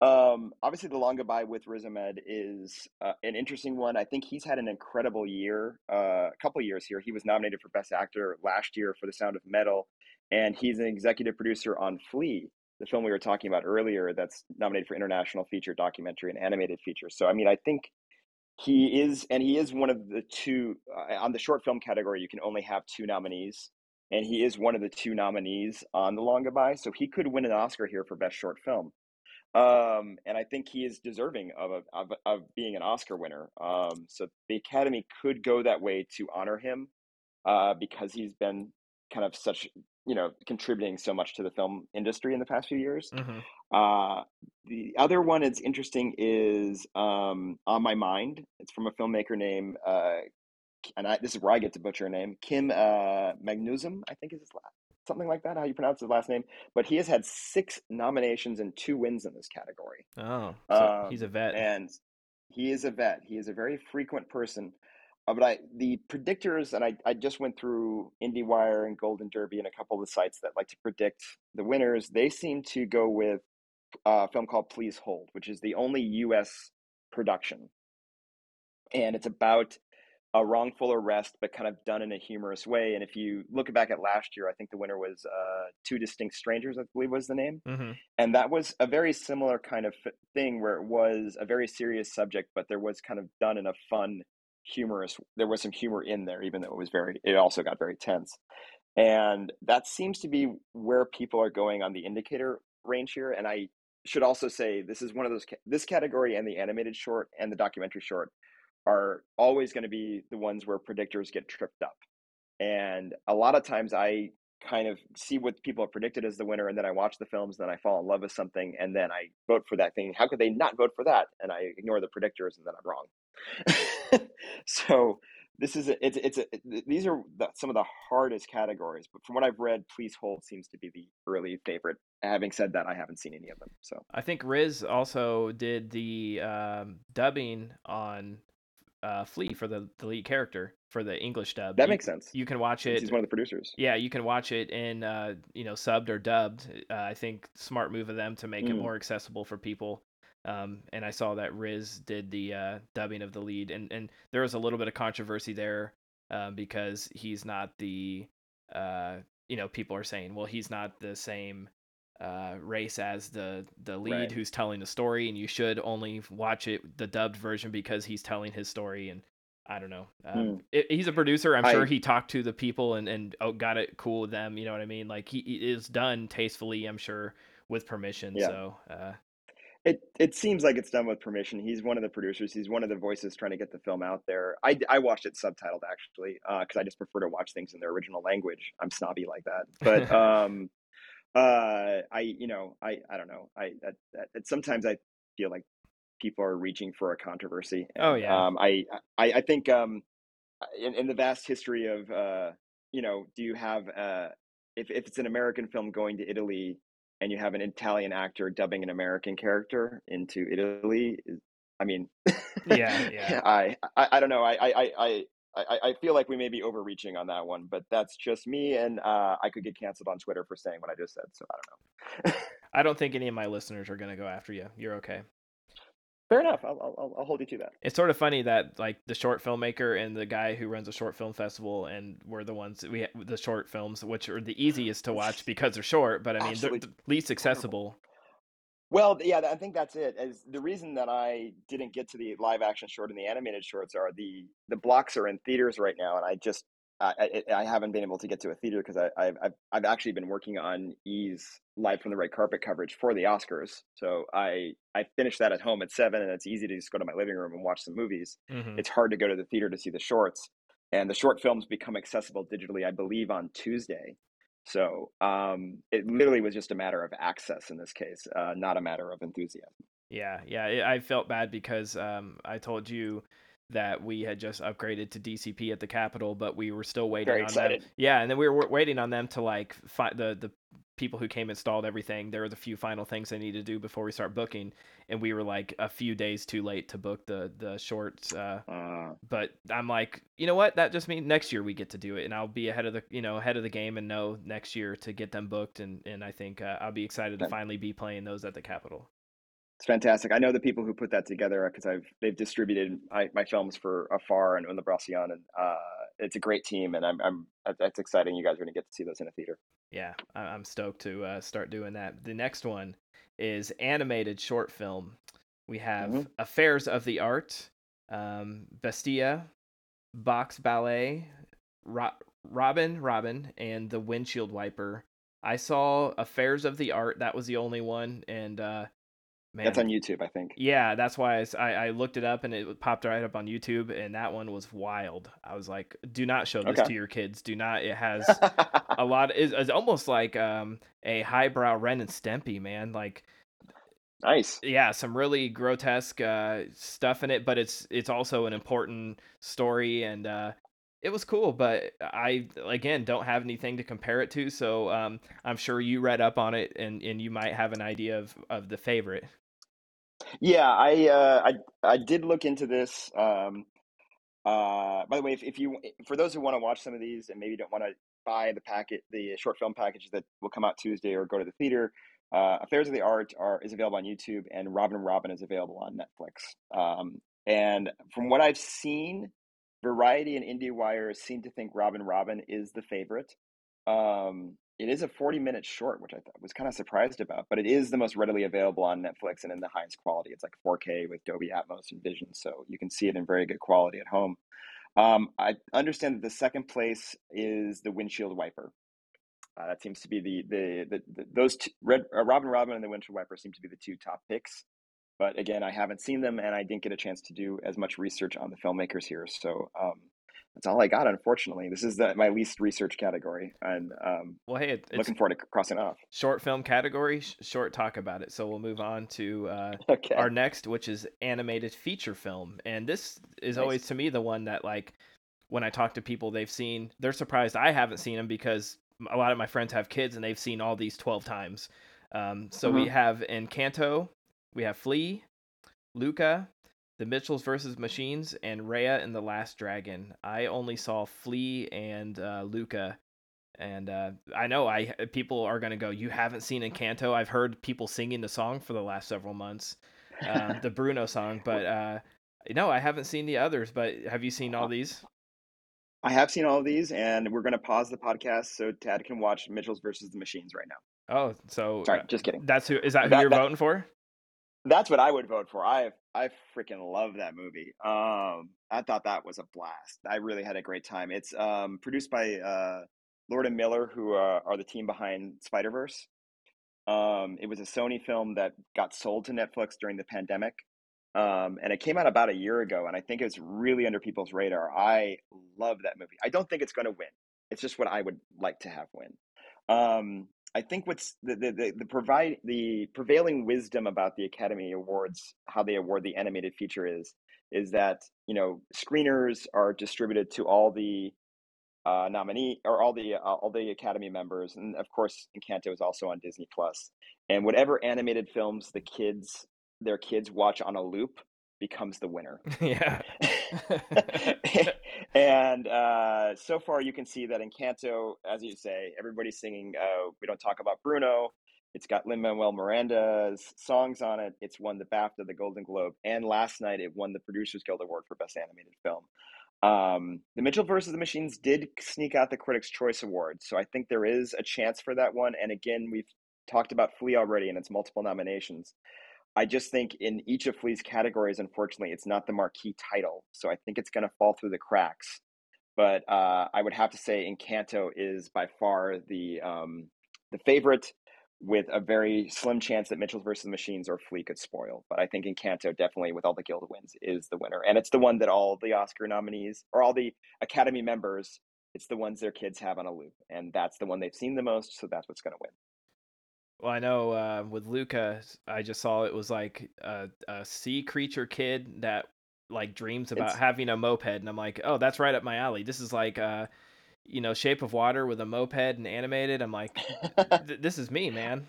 Um, obviously, The Long Goodbye with Riz Ahmed is uh, an interesting one. I think he's had an incredible year, uh, a couple years here. He was nominated for Best Actor last year for The Sound of Metal, and he's an executive producer on Flee, the film we were talking about earlier, that's nominated for International Feature Documentary and Animated Feature. So, I mean, I think he is, and he is one of the two uh, on the short film category. You can only have two nominees, and he is one of the two nominees on The Long Goodbye. So he could win an Oscar here for Best Short Film. Um, and I think he is deserving of, a, of, of being an Oscar winner. Um, so the Academy could go that way to honor him uh, because he's been kind of such you know contributing so much to the film industry in the past few years. Mm-hmm. Uh, the other one that's interesting is um, on my mind. It's from a filmmaker named uh, and I, this is where I get to butcher a name. Kim uh, Magnusson, I think is his last something like that. How you pronounce his last name? But he has had six nominations and two wins in this category. Oh, so um, he's a vet, and he is a vet. He is a very frequent person. Uh, but I, the predictors, and I, I just went through IndieWire and Golden Derby and a couple of the sites that like to predict the winners. They seem to go with a film called Please Hold, which is the only U.S. production, and it's about a wrongful arrest, but kind of done in a humorous way. And if you look back at last year, I think the winner was uh, Two Distinct Strangers, I believe was the name. Mm-hmm. And that was a very similar kind of thing where it was a very serious subject, but there was kind of done in a fun, humorous, there was some humor in there, even though it was very, it also got very tense. And that seems to be where people are going on the indicator range here. And I should also say this is one of those, this category and the animated short and the documentary short are always going to be the ones where predictors get tripped up. And a lot of times I kind of see what people have predicted as the winner and then I watch the films, and then I fall in love with something and then I vote for that thing. How could they not vote for that? And I ignore the predictors and then I'm wrong. so this is a, it's it's a, these are the, some of the hardest categories, but from what I've read, Please Hold seems to be the early favorite. Having said that, I haven't seen any of them. So I think Riz also did the um, dubbing on uh, Flee for the, the lead character for the English dub. That you, makes sense. You can watch it. He's one of the producers. Yeah, you can watch it in uh, you know subbed or dubbed. Uh, I think smart move of them to make mm. it more accessible for people. Um, and I saw that Riz did the uh, dubbing of the lead, and and there was a little bit of controversy there um, because he's not the uh, you know people are saying well he's not the same uh, race as the the lead right. who's telling the story, and you should only watch it the dubbed version because he's telling his story. And I don't know, um, mm. it, he's a producer. I'm I, sure he talked to the people and and oh, got it cool with them. You know what I mean? Like he, he is done tastefully. I'm sure with permission. Yeah. So. Uh, it it seems like it's done with permission. He's one of the producers. He's one of the voices trying to get the film out there. I, I watched it subtitled actually because uh, I just prefer to watch things in their original language. I'm snobby like that, but um, uh, I, you know, I, I don't know. I, that, that, sometimes I feel like people are reaching for a controversy. Oh, and, oh yeah. Um, I, I, I think, um, in, in the vast history of, uh, you know, do you have, uh, if, if it's an American film going to Italy and you have an Italian actor dubbing an American character into Italy, I mean, yeah, yeah. I, I, I don't know. I, I, I, I, I feel like we may be overreaching on that one, but that's just me, and uh, I could get canceled on Twitter for saying what I just said. So I don't know. I don't think any of my listeners are going to go after you. You're okay. Fair enough. I'll, I'll, I'll hold you to that. It's sort of funny that like the short filmmaker and the guy who runs a short film festival, and we're the ones we the short films, which are the easiest to watch because they're short, but I mean they're the least accessible. Well, yeah, I think that's it. As the reason that I didn't get to the live action short and the animated shorts are the the blocks are in theaters right now, and I just I, I, I haven't been able to get to a theater because I, I've, I've I've actually been working on E's live from the red carpet coverage for the Oscars. So I I finished that at home at seven, and it's easy to just go to my living room and watch some movies. Mm-hmm. It's hard to go to the theater to see the shorts, and the short films become accessible digitally, I believe, on Tuesday. So um, it literally was just a matter of access in this case, uh, not a matter of enthusiasm. Yeah, yeah. I felt bad because um, I told you that we had just upgraded to DCP at the Capitol, but we were still waiting Very on excited. them. Yeah, and then we were waiting on them to like fi- the the people who came installed everything. There were the few final things they need to do before we start booking, and we were like a few days too late to book the the shorts. Uh, Uh, but I'm like, you know what? That just means next year we get to do it, and I'll be ahead of the you know ahead of the game and know next year to get them booked, and and I think uh, I'll be excited to finally be playing those at the Capitol. It's fantastic. I know the people who put that together because I've they've distributed my, my films for Afar and Un Liberacion, and uh, it's a great team, and I'm I'm that's exciting. You guys are going to get to see those in a theater. Yeah, I- I'm stoked to uh, start doing that. The next one is animated short film. We have Mhm. Affairs of the Art, um, Bestia, Box Ballet, Ro- Robin, Robin, and the Windshield Wiper. I saw Affairs of the Art. That was the only one, and uh, man, That's on YouTube, I think. yeah, that's why I, I looked it up and it popped right up on YouTube, and that one was wild. I was like, "Do not show this Okay. to your kids. Do not." It has a lot. It's, it's almost like um, a highbrow Ren and Stimpy, man. Like, nice. yeah, some really grotesque uh, stuff in it, but it's it's also an important story, and uh, it was cool. But I again don't have anything to compare it to, so um, I'm sure you read up on it, and and you might have an idea of of the favorite. Yeah, I uh, I I did look into this. Um, uh, by the way, if, if you for those who want to watch some of these and maybe don't want to buy the packet, the short film package that will come out Tuesday or go to the theater, uh, Affairs of the Art are is available on YouTube, and Robin and Robin is available on Netflix. Um, and from what I've seen, Variety and IndieWire seem to think Robin Robin is the favorite. Um, it is a 40 minute short, which I thought was kind of surprised about, but it is the most readily available on Netflix and in the highest quality. It's like 4K with Dolby Atmos and Vision, so you can see it in very good quality at home. Um, I understand that the second place is the windshield wiper. Uh, that seems to be the the, the, the those two, Red uh, Robin Robin and the windshield wiper seem to be the two top picks. But again, I haven't seen them, and I didn't get a chance to do as much research on the filmmakers here. So um, that's all I got. Unfortunately, this is the, my least research category, and um, Well, hey, it, looking forward to crossing off. short film category, sh- short talk about it. So we'll move on to uh, Okay. our next, which is animated feature film, and this is Nice. always to me the one that like when I talk to people they've seen, they're surprised I haven't seen them because a lot of my friends have kids and they've seen all these twelve times. Um, so we Mhm. have Encanto, we have Flee, Luca, The Mitchells versus Machines, and Raya and the Last Dragon. I only saw Flee and uh, Luca. And uh, I know I people are gonna go. You haven't seen Encanto? I've heard people singing the song for the last several months, um, the Bruno song. But uh, no, I haven't seen the others. But have you seen all these? I have seen all of these, and we're going to pause the podcast so Tad can watch Mitchell's versus the Machines right now. Oh, so Sorry, uh, just kidding. that's who is that who That- you're that- voting for? That's what I would vote for. I I freaking love that movie. Um, I thought that was a blast. I really had a great time. It's um, produced by uh, Lord and Miller, who uh, are the team behind Spider Verse. Um, it was a Sony film that got sold to Netflix during the pandemic, um, and it came out about a year ago. And I think it's really under people's radar. I love that movie. I don't think it's going to win. It's just what I would like to have win. I think what's the the, the, the provide the prevailing wisdom about the Academy Awards, how they award the animated feature is, is that you know screeners are distributed to all the uh, nominee or all the uh, all the Academy members, and of course Encanto is also on Disney Plus. And whatever animated films the kids their kids watch on a loop becomes the winner. yeah. and uh, so far, you can see that Encanto, as you say, everybody's singing uh, "We Don't Talk About Bruno." It's got Lin Manuel Miranda's songs on it. It's won the BAFTA, the Golden Globe, and last night it won the Producers Guild Award for Best Animated Film. Um, the Mitchell versus the Machines did sneak out the Critics' Choice Award, so I think there is a chance for that one. And again, we've talked about Flee already and its multiple nominations. I just think in each of Flee's categories, unfortunately, it's not the marquee title. So I think it's going to fall through the cracks. But uh, I would have to say Encanto is by far the um, the favorite, with a very slim chance that Mitchell's versus the Machines or Flee could spoil. But I think Encanto definitely, with all the Guild wins, is the winner, and it's the one that all the Oscar nominees or all the Academy members, it's the ones their kids have on a loop, and that's the one they've seen the most. So that's what's going to win. Well, I know uh, with Luca, I just saw it was like a, a sea creature kid that like dreams about It's having a moped, and I'm like, oh, that's right up my alley. This is like, uh, you know, Shape of Water with a moped and animated. I'm like, this is me, man.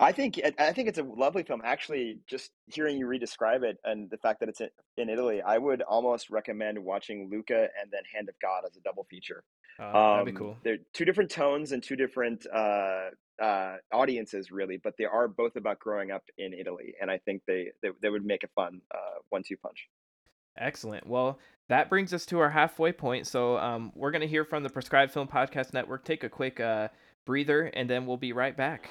I think I think it's a lovely film. Actually, just hearing you re-describe it and the fact that it's in, Italy, I would almost recommend watching Luca and then Hand of God as a double feature. Uh, that'd be Um, cool. they're two different tones and two different uh, uh, audiences, really, but they are both about growing up in Italy, and I think they they, they would make a fun uh, one-two punch. Excellent. Well, that brings us to our halfway point. So um, we're gonna hear from the Prescribed Film Podcast Network. Take a quick uh, breather, and then we'll be right back.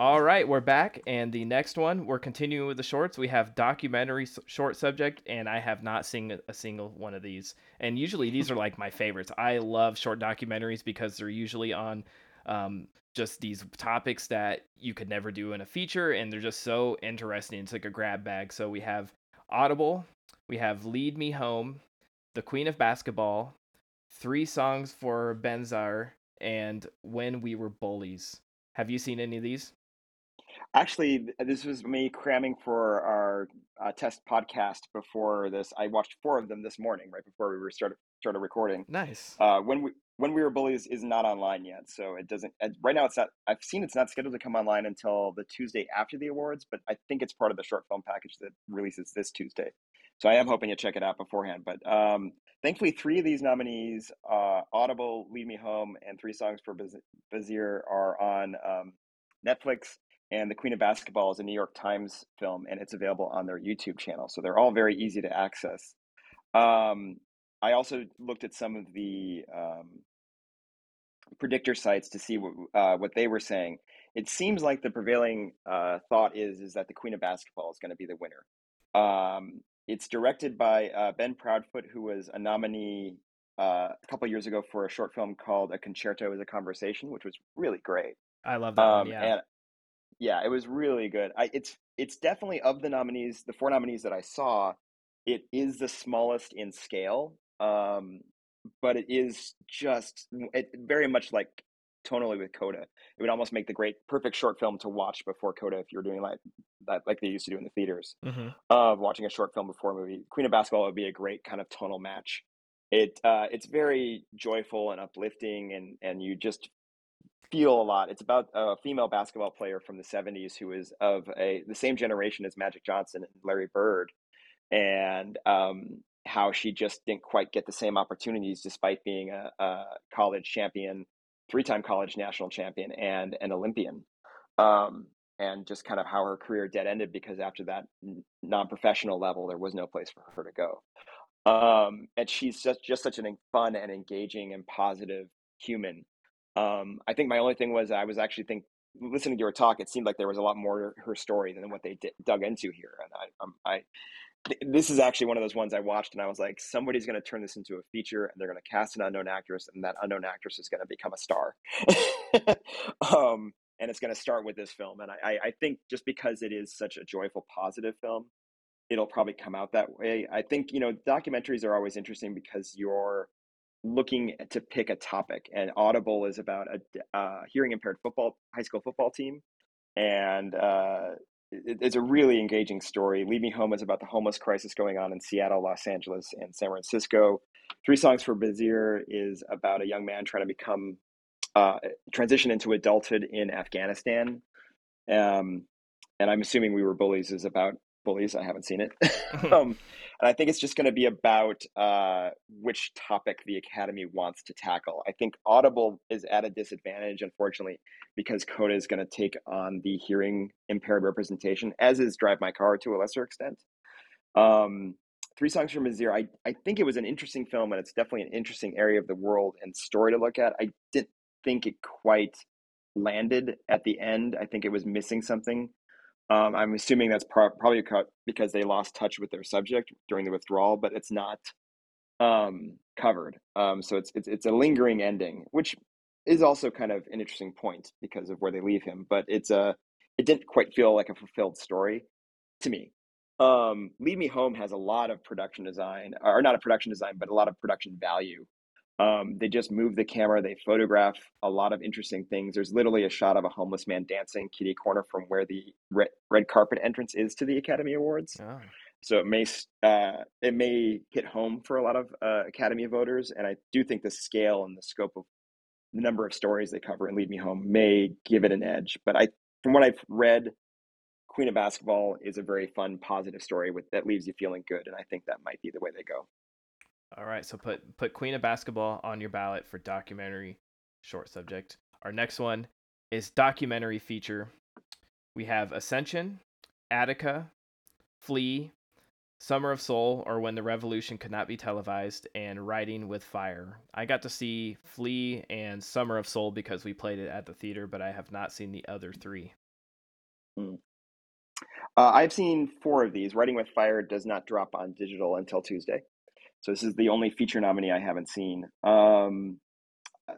All right, we're back, and the next one we're continuing with the shorts. We have documentary short subject, and I have not seen a- a single one of these. And usually these are like my favorites. I love short documentaries because they're usually on um, just these topics that you could never do in a feature, and they're just so interesting. It's like a grab bag. So we have Audible, we have Lead Me Home, The Queen of Basketball, Three Songs for Benazir, and When We Were Bullies. Have you seen any of these? Actually, this was me cramming for our uh, test podcast before this. I watched four of them this morning, right before we were started started recording. Nice. Uh, when we when we were bullies is not online yet, so it doesn't. Right now, it's not. I've seen it's not scheduled to come online until the Tuesday after the awards, but I think it's part of the short film package that releases this Tuesday. So I am hoping to check it out beforehand. But um, thankfully, three of these nominees, uh, Audible, Lead Me Home, and Three Songs for Baz- Bazir, are on um, Netflix. And The Queen of Basketball is a New York Times film, and it's available on their YouTube channel. So they're all very easy to access. Um, I also looked at some of the um, predictor sites to see what uh, what they were saying. It seems like the prevailing uh, thought is is that the Queen of Basketball is going to be the winner. Um, it's directed by uh, Ben Proudfoot, who was a nominee uh, a couple years ago for a short film called A Concerto is a Conversation, which was really great. I love that one. Um, Yeah. and yeah, it was really good. I, it's it's definitely of the nominees, the four nominees that I saw, it is the smallest in scale. Um, but it is just it very much like tonally with Coda. It would almost make the great perfect short film to watch before Coda if you're doing like that like they used to do in the theaters. hmm Of watching a short film before a movie. Queen of Basketball would be a great kind of tonal match. It uh, it's very joyful and uplifting and and you just feel a lot. It's about a female basketball player from the 70s who is of a the same generation as Magic Johnson and Larry Bird and um, how she just didn't quite get the same opportunities despite being a, a college champion, three-time college national champion and an Olympian. Um, and just kind of how her career dead ended because after that non-professional level there was no place for her to go. Um, and she's just just such an fun and engaging and positive human um, I think my only thing was I was actually think listening to her talk, it seemed like there was a lot more to her story than what they d- dug into here. And I, um, I, th- this is actually one of those ones I watched and I was like, somebody's going to turn this into a feature and they're going to cast an unknown actress and that unknown actress is going to become a star. um, and it's going to start with this film. And I, I think just because it is such a joyful, positive film, it'll probably come out that way. I think, you know, documentaries are always interesting because you're, looking to pick a topic and audible is about a uh, hearing impaired football high school football team and uh, it, it's a really engaging story. Lead me home is about the homeless crisis going on in seattle los angeles and san francisco. Three songs for Bazir is about a young man trying to become uh, transition into adulthood in afghanistan. Um, and i'm assuming we were bullies is about bullies i haven't seen it um, and I think it's just going to be about uh, which topic the Academy wants to tackle. I think Audible is at a disadvantage, unfortunately, because Coda is going to take on the hearing impaired representation, as is Drive My Car to a lesser extent. Um, Three Songs from Azir, I, I think it was an interesting film and it's definitely an interesting area of the world and story to look at. I didn't think it quite landed at the end. I think it was missing something. Um, I'm assuming that's pro- probably because they lost touch with their subject during the withdrawal, but it's not um, covered. Um, so it's, it's it's a lingering ending, which is also kind of an interesting point because of where they leave him. But it's a it didn't quite feel like a fulfilled story to me. Um, Me Home has a lot of production design, or not a production design, but a lot of production value. Um, they just move the camera. They photograph a lot of interesting things. There's literally a shot of a homeless man dancing kitty corner from where the red, red carpet entrance is to the Academy Awards. Oh. So it may uh, it may hit home for a lot of uh, Academy voters, and I do think the scale and the scope of the number of stories they cover and Lead Me Home may give it an edge. But I, from what I've read, Queen of Basketball is a very fun, positive story with that leaves you feeling good, and I think that might be the way they go. All right, so put put Queen of Basketball on your ballot for documentary short subject. Our next one is documentary feature. We have Ascension, Attica, Flee, Summer of Soul, or When the Revolution Could Not Be Televised, and Writing with Fire. I got to see Flee and Summer of Soul because we played it at the theater, but I have not seen the other three. Hmm. Uh, I've seen four of these. Writing with Fire does not drop on digital until Tuesday. So this is the only feature nominee I haven't seen. Um,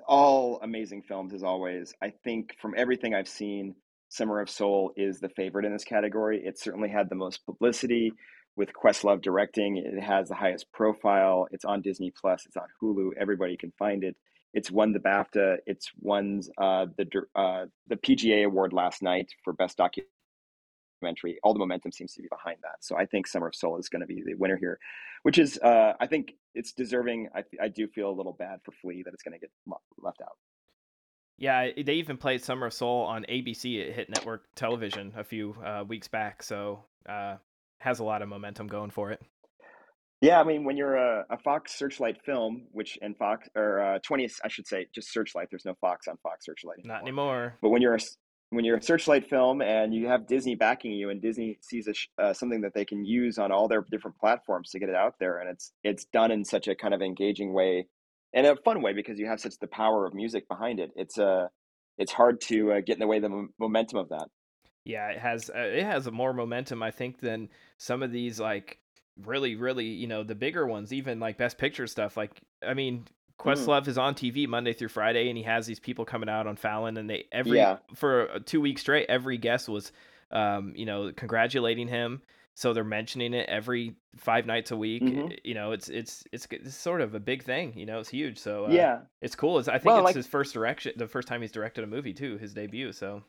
all amazing films as always. I think from everything I've seen, Summer of Soul is the favorite in this category. It certainly had the most publicity with Questlove directing. It has the highest profile. It's on Disney Plus. It's on Hulu. Everybody can find it. It's won the BAFTA. It's won uh, the uh, the PGA award last night for best documentary all the momentum seems to be behind that. So I think Summer of Soul is going to be the winner here, which is uh, I think it's deserving. I, I do feel a little bad for Flee that it's going to get left out. Yeah, they even played Summer of Soul on ABC. It hit network television a few uh, weeks back, so uh, has a lot of momentum going for it. Yeah, I mean, when you're a, a Fox Searchlight film, which and Fox or uh, 20th, I should say, just Searchlight. There's no Fox on Fox Searchlight anymore. Not anymore. But when you're a, when you're a Searchlight film and you have Disney backing you, and Disney sees a, uh, something that they can use on all their different platforms to get it out there, and it's it's done in such a kind of engaging way and a fun way because you have such the power of music behind it. It's uh it's hard to uh, get in the way of the m- momentum of that. Yeah, it has uh, it has more momentum I think than some of these like really really you know the bigger ones even like best picture stuff like i mean. Questlove mm. is on TV Monday through Friday, and he has these people coming out on Fallon, and they every yeah. for two weeks straight, every guest was, um, you know, congratulating him. So they're mentioning it every five nights a week. Mm-hmm. You know, it's, it's it's it's sort of a big thing. You know, it's huge. So uh, yeah, it's cool. It's, I think well, it's like, his first direction, the first time he's directed a movie too, his debut. So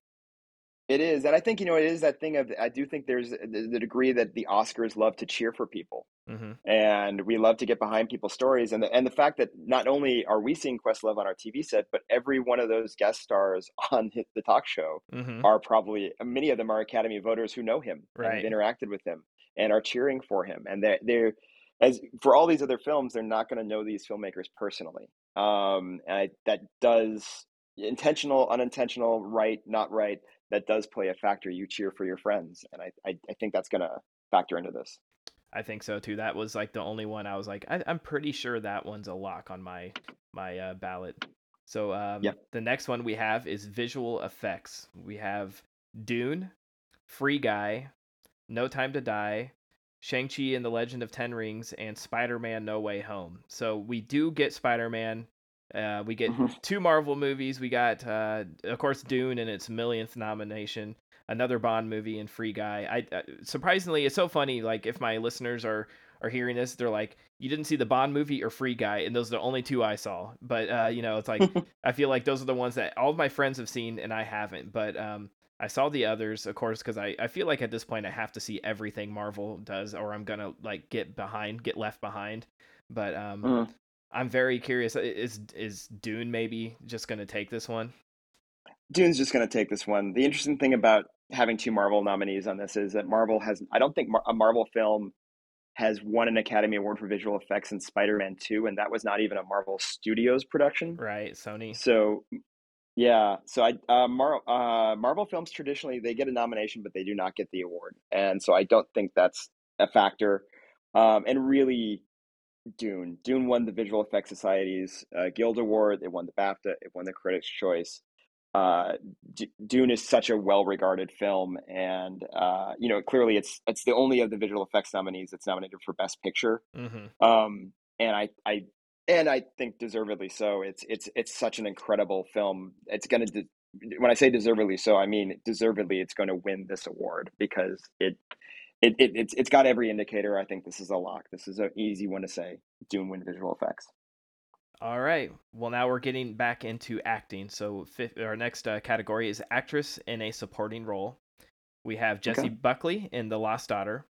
it is, and I think you know it is that thing of I do think there's the, the degree that the Oscars love to cheer for people, mm-hmm. and we love to get behind people's stories, and the and the fact that not only are we seeing Questlove on our TV set, but every one of those guest stars on the talk show mm-hmm. are probably many of them are Academy voters who know him right. and have interacted with him and are cheering for him, and they they're as for all these other films, they're not going to know these filmmakers personally, um, and I, that does intentional, unintentional, right, not right that does play a factor. You cheer for your friends, and I I, I think that's going to factor into this. I think so too. That was like the only one I was like, I, am pretty sure that one's a lock on my my uh, ballot. So um, yep. the next one we have is visual effects. We have Dune, Free Guy, No Time to Die, Shang Chi and the Legend of Ten Rings, and Spider Man No Way Home. So we do get Spider Man uh, we get mm-hmm. two Marvel movies. We got, uh, of course, Dune and its millionth nomination. Another Bond movie and Free Guy. I uh, surprisingly, it's so funny. Like if my listeners are are hearing this, they're like, "You didn't see the Bond movie or Free Guy," and those are the only two I saw. But uh, you know, it's like I feel like those are the ones that all of my friends have seen and I haven't. But um, I saw the others, of course, because I, I feel like at this point I have to see everything Marvel does, or I'm gonna like get behind, get left behind. But um, mm. I'm very curious. Is is Dune maybe just going to take this one? Dune's just going to take this one. The interesting thing about having two Marvel nominees on this is that Marvel has. I don't think a Marvel film has won an Academy Award for visual effects in Spider-Man 2 and that was not even a Marvel Studios production. Right, Sony. So yeah, so I uh, Mar- uh, Marvel films traditionally they get a nomination but they do not get the award. And so I don't think that's a factor. Um, and really, Dune. Dune won the Visual Effects Society's uh, Guild Award. It won the BAFTA. It won the Critics' Choice. Uh, D- Dune is such a well-regarded film, and uh, you know clearly it's it's the only of the visual effects nominees that's nominated for Best Picture. Mm-hmm. Um, and I, I and I think deservedly so. It's it's it's such an incredible film. It's gonna de- when I say deservedly so, I mean deservedly. It's going to win this award because it it, it it's it's got every indicator. I think this is a lock. This is an easy one to say. Dune win visual effects. All right. Well, now we're getting back into acting. So fifth, our next uh, category is actress in a supporting role. We have Jessie Okay. Buckley in The Lost Daughter.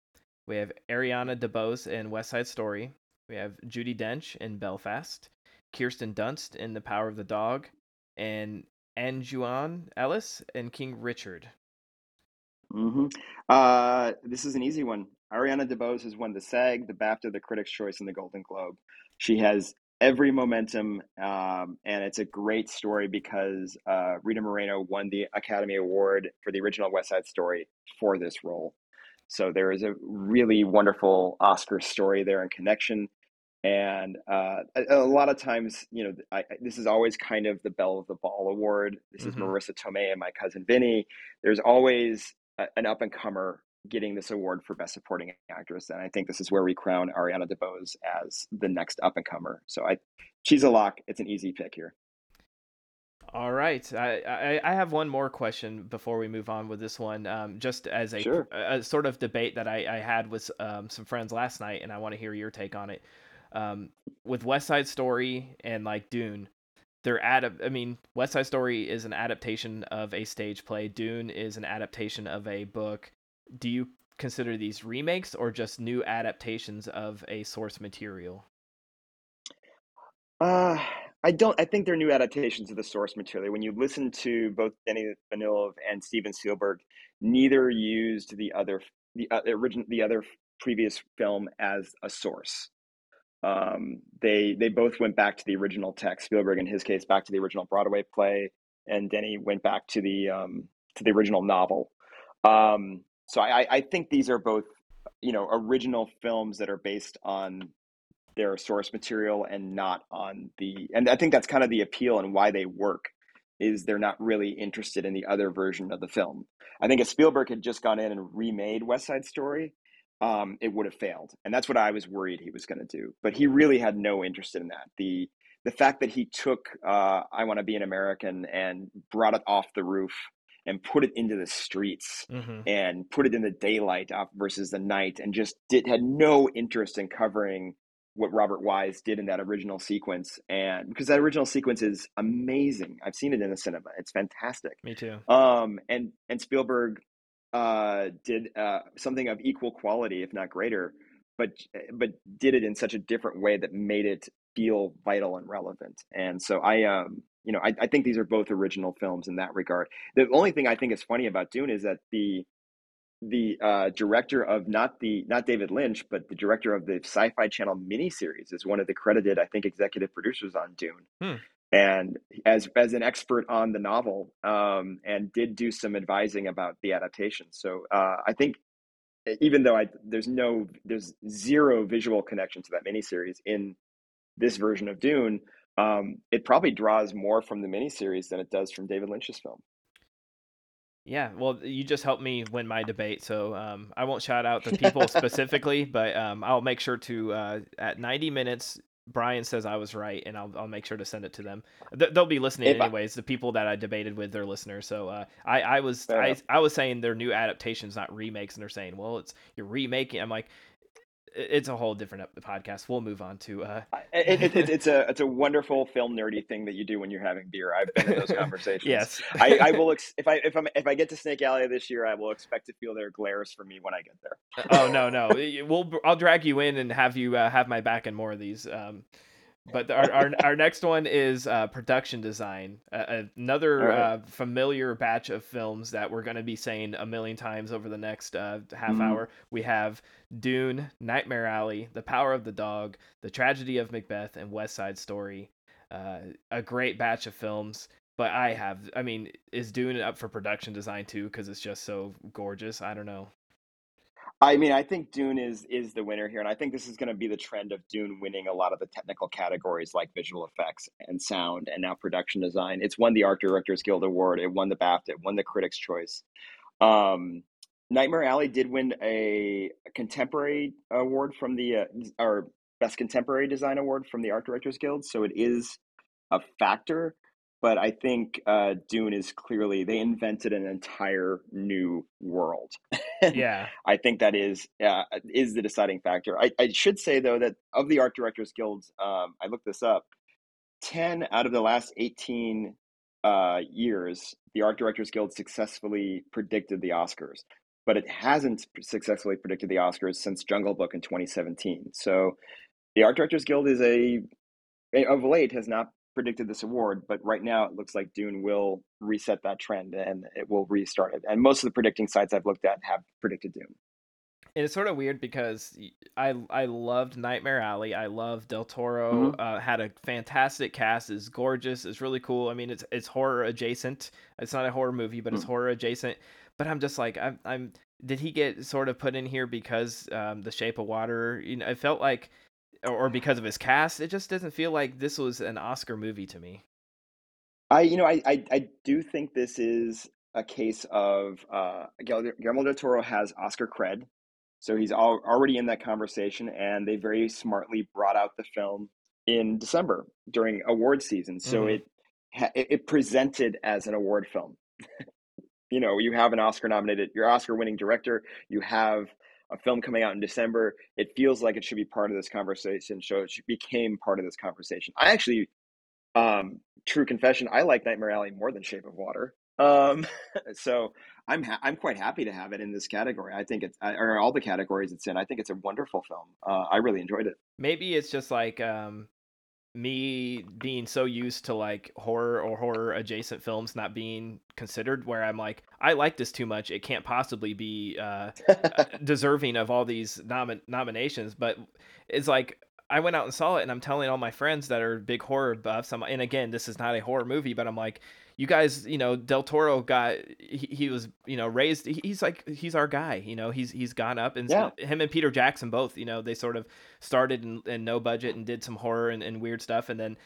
We have Ariana DeBose in West Side Story. We have Judi Dench in Belfast. Kirsten Dunst in The Power of the Dog, and Aunjanue Ellis in King Richard. Hmm Uh, this is an easy one. Ariana DeBose has won the SAG, the BAFTA, the Critics' Choice, and the Golden Globe. She has every momentum, um, and it's a great story because uh, Rita Moreno won the Academy Award for the original West Side Story for this role. So there is a really wonderful Oscar story there and connection. And uh, a, a lot of times, you know, I, I- this is always kind of the belle of the ball award. This is Mhm. Marisa Tomei and my cousin Vinny. There's always a, an up and comer getting this award for best supporting actress, and I think this is where we crown Ariana DeBose as the next up and comer. So I, she's a lock. It's an easy pick here. All right, I, I I have one more question before we move on with this one. Um, just as a, Sure. a, a sort of debate that I, I had with um, some friends last night, and I want to hear your take on it. Um, with West Side Story and like Dune, they're ad. I mean, West Side Story is an adaptation of a stage play. Dune is an adaptation of a book. Do you consider these remakes or just new adaptations of a source material? Uh, I don't. I think they're new adaptations of the source material. When you listen to both Denis Villeneuve and Steven Spielberg, neither used the other the uh, original the other previous film as a source. Um, they they both went back to the original text. Spielberg, in his case, back to the original Broadway play, and Denis went back to the um, to the original novel. Um, so I, I think these are both you know original films that are based on their source material and not on the and i think that's kind of the appeal and why they work is they're not really interested in the other version of the film i think if spielberg had just gone in and remade west side story um, it would have failed and that's what i was worried he was going to do but he really had no interest in that the the fact that he took uh, i want to be an american and brought it off the roof and put it into the streets Mm-hmm. and put it in the daylight off versus the night and just did had no interest in covering what Robert Wise did in that original sequence and because that original sequence is amazing. I've seen it in the cinema. It's fantastic. Me too. Um and and Spielberg uh did uh something of equal quality if not greater but but did it in such a different way that made it feel vital and relevant. And so I um you know I, I think these are both original films in that regard. The only thing I think is funny about Dune is that the the uh, director of not the not David Lynch, but the director of the Sci-Fi Channel miniseries is one of the credited, I think, executive producers on Dune, Hmm. And as as an expert on the novel, um, and did do some advising about the adaptation. So uh, I think, even though I there's no there's zero visual connection to that miniseries in this version of Dune, um, it probably draws more from the miniseries than it does from David Lynch's film. Yeah, well, you just helped me win my debate, so um, I won't shout out the people specifically, but um, I'll make sure to uh, at 90 minutes. Brian says I was right, and I'll I'll make sure to send it to them. Th- they'll be listening If I- anyways. The people that I debated with, they're listeners. So uh, I I was I. I was saying they're new adaptations, not remakes, and they're saying, well, it's you're remaking. I'm like, "I- it's a whole different podcast. We'll move on to uh, It, it, it, it's a it's a wonderful film nerdy thing that you do when you're having beer. I've been in those conversations. yes. I, I will ex- if I if I'm if I get to Snake Alley this year, I will expect to feel their glares for me when I get there. oh no no we'll I'll drag you in and have you uh, have my back in more of these. Um, but our, our our next one is uh, production design. Uh, another right. uh, familiar batch of films that we're going to be saying a million times over the next uh, half Mhm. hour. We have Dune, Nightmare Alley, The Power of the Dog, The Tragedy of Macbeth, and West Side Story. Uh, a great batch of films. But I have, I mean, is Dune up for production design too? Because it's just so gorgeous. I don't know. I mean, I think Dune is is the winner here, and I think this is going to be the trend of Dune winning a lot of the technical categories like visual effects and sound, and now production design. It's won the Art Directors Guild Award. It won the BAFTA. It won the Critics' Choice. Um, Nightmare Alley did win a, contemporary award from the uh, or Best Contemporary Design Award from the Art Directors Guild, so it is a factor but I think uh, Dune is clearly they invented an entire new world. yeah, I think that is uh, is the deciding factor. I, I, should say though that of the art directors guilds, um, I looked this up. Ten out of the last eighteen uh, years, the art directors guild successfully predicted the Oscars, but it hasn't successfully predicted the Oscars since Jungle Book in 2017. So, the art directors guild is a of late has not predicted this award, but right now it looks like Dune will reset that trend and it will restart it. And most of the predicting sites I've looked at have predicted Dune. And it's sort of weird because I I loved Nightmare Alley. I love Del Toro. Mm-hmm. Uh, had a fantastic cast. is gorgeous. It's really cool. I mean, it's it's horror adjacent. It's not a horror movie, but mm-hmm. it's horror adjacent. But I'm just like I'm I'm. Did he get sort of put in here because um, The Shape of Water? You know, it felt like or because of his cast. It just doesn't feel like this was an Oscar movie to me. I, you know, I, I, I do think this is a case of uh, Guillermo del Toro has Oscar cred, so he's all, already in that conversation, and they very smartly brought out the film in December during award season, so mm-hmm. it it presented as an award film. you know, you have an Oscar nominated, your Oscar winning director, you have a film coming out in December, it feels like it should be part of this conversation. So it became part of this conversation. I actually, um, true confession, I like Nightmare Alley more than Shape of Water. Um, so I'm ha- I'm quite happy to have it in this category. I think it's or all the categories it's in. I think it's a wonderful film. Uh, I really enjoyed it. Maybe it's just like um, me being so used to like horror or horror adjacent films not being considered where i'm like i like this too much. It can't possibly be uh, deserving of all these nom- nominations. But it's like i went out and saw it and i'm telling all my friends that are big horror buffs. I'm, and again this is not a horror movie but i'm like you guys, you know, Del Toro got he, he was, you know, raised. He's like he's our guy. You know, he's he's gone up, and yeah. him and Peter Jackson both. You know, they sort of started in, in no budget and did some horror and, and weird stuff, and then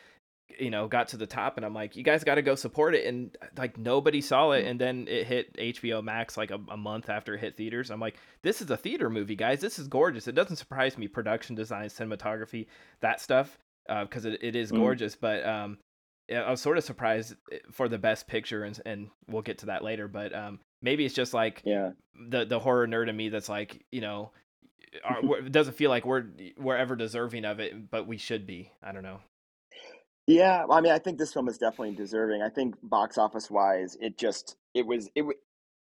you know got to the top and i'm like you guys got to go support it and like nobody saw it mm. and then it hit hbo max like a, a, month after it hit theaters i'm like this is a theater movie guys this is gorgeous it doesn't surprise me production design cinematography that stuff because uh, it, it is mm. gorgeous mm. but um I was sort of surprised eh, for the best picture, and and we'll get to that later. But um, maybe it's just like yeah, the the horror nerd in me that's like you know, our, doesn't feel like we're we're ever deserving of it, but we should be. I don't know. Yeah, I mean, I think this film is definitely deserving. I think box office wise, it just it was it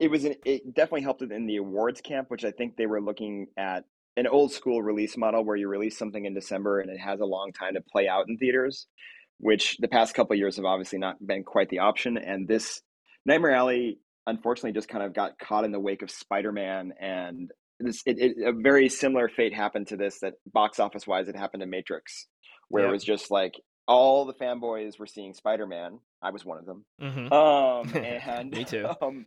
it was an, it definitely helped it in the awards camp, which I think they were looking at an old school release model where you release something in December and it has a long time to play out in theaters which the past couple years have obviously not been quite the option. And this Nightmare Alley, unfortunately, just kind of got caught in the wake of Spider Man, and this it, it, a very similar fate happened to this. That box office wise, it happened to Matrix, where it was just like all the fanboys were seeing Spider Man. I was one of them. Mm-hmm. Um, and me too. Um,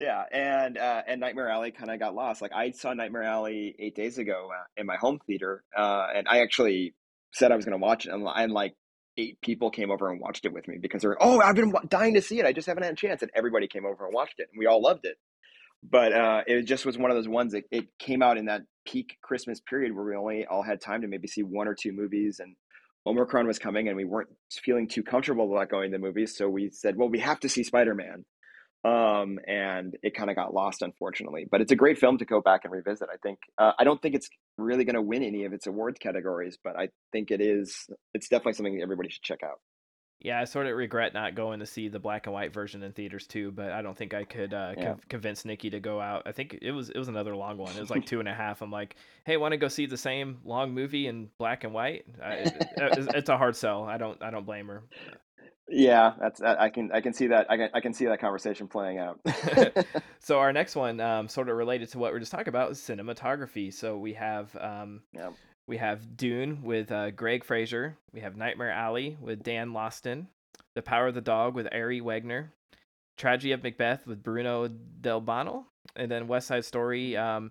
yeah, and uh, and Nightmare Alley kind of got lost. Like I saw Nightmare Alley eight days ago uh, in my home theater, uh, and I actually said I was going to watch it, and, and like eight people came over and watched it with me because they're oh I've been dying to see it. I just haven't had a chance. And everybody came over and watched it and we all loved it. But uh, it just was one of those ones that it came out in that peak Christmas period where we only all had time to maybe see one or two movies and Omicron was coming and we weren't feeling too comfortable about going to the movies. So we said well we have to see Spider-Man um, and it kind of got lost, unfortunately. But it's a great film to go back and revisit. I think uh, I don't think it's really going to win any of its awards categories, but I think it is. It's definitely something that everybody should check out. Yeah, I sort of regret not going to see the black and white version in theaters too, but I don't think I could uh, yeah. co- convince Nikki to go out. I think it was it was another long one. It was like two and a half. I'm like, hey, want to go see the same long movie in black and white? I, it, it's a hard sell. I don't I don't blame her. Yeah, that's I can I can see that I can I can see that conversation playing out. so our next one, um, sort of related to what we're just talking about, is cinematography. So we have um, yeah. we have Dune with uh, Greig Fraser. We have Nightmare Alley with Dan Laustsen. The Power of the Dog with Ari Wegner. Tragedy of Macbeth with Bruno Delbonnel, and then West Side Story. Um,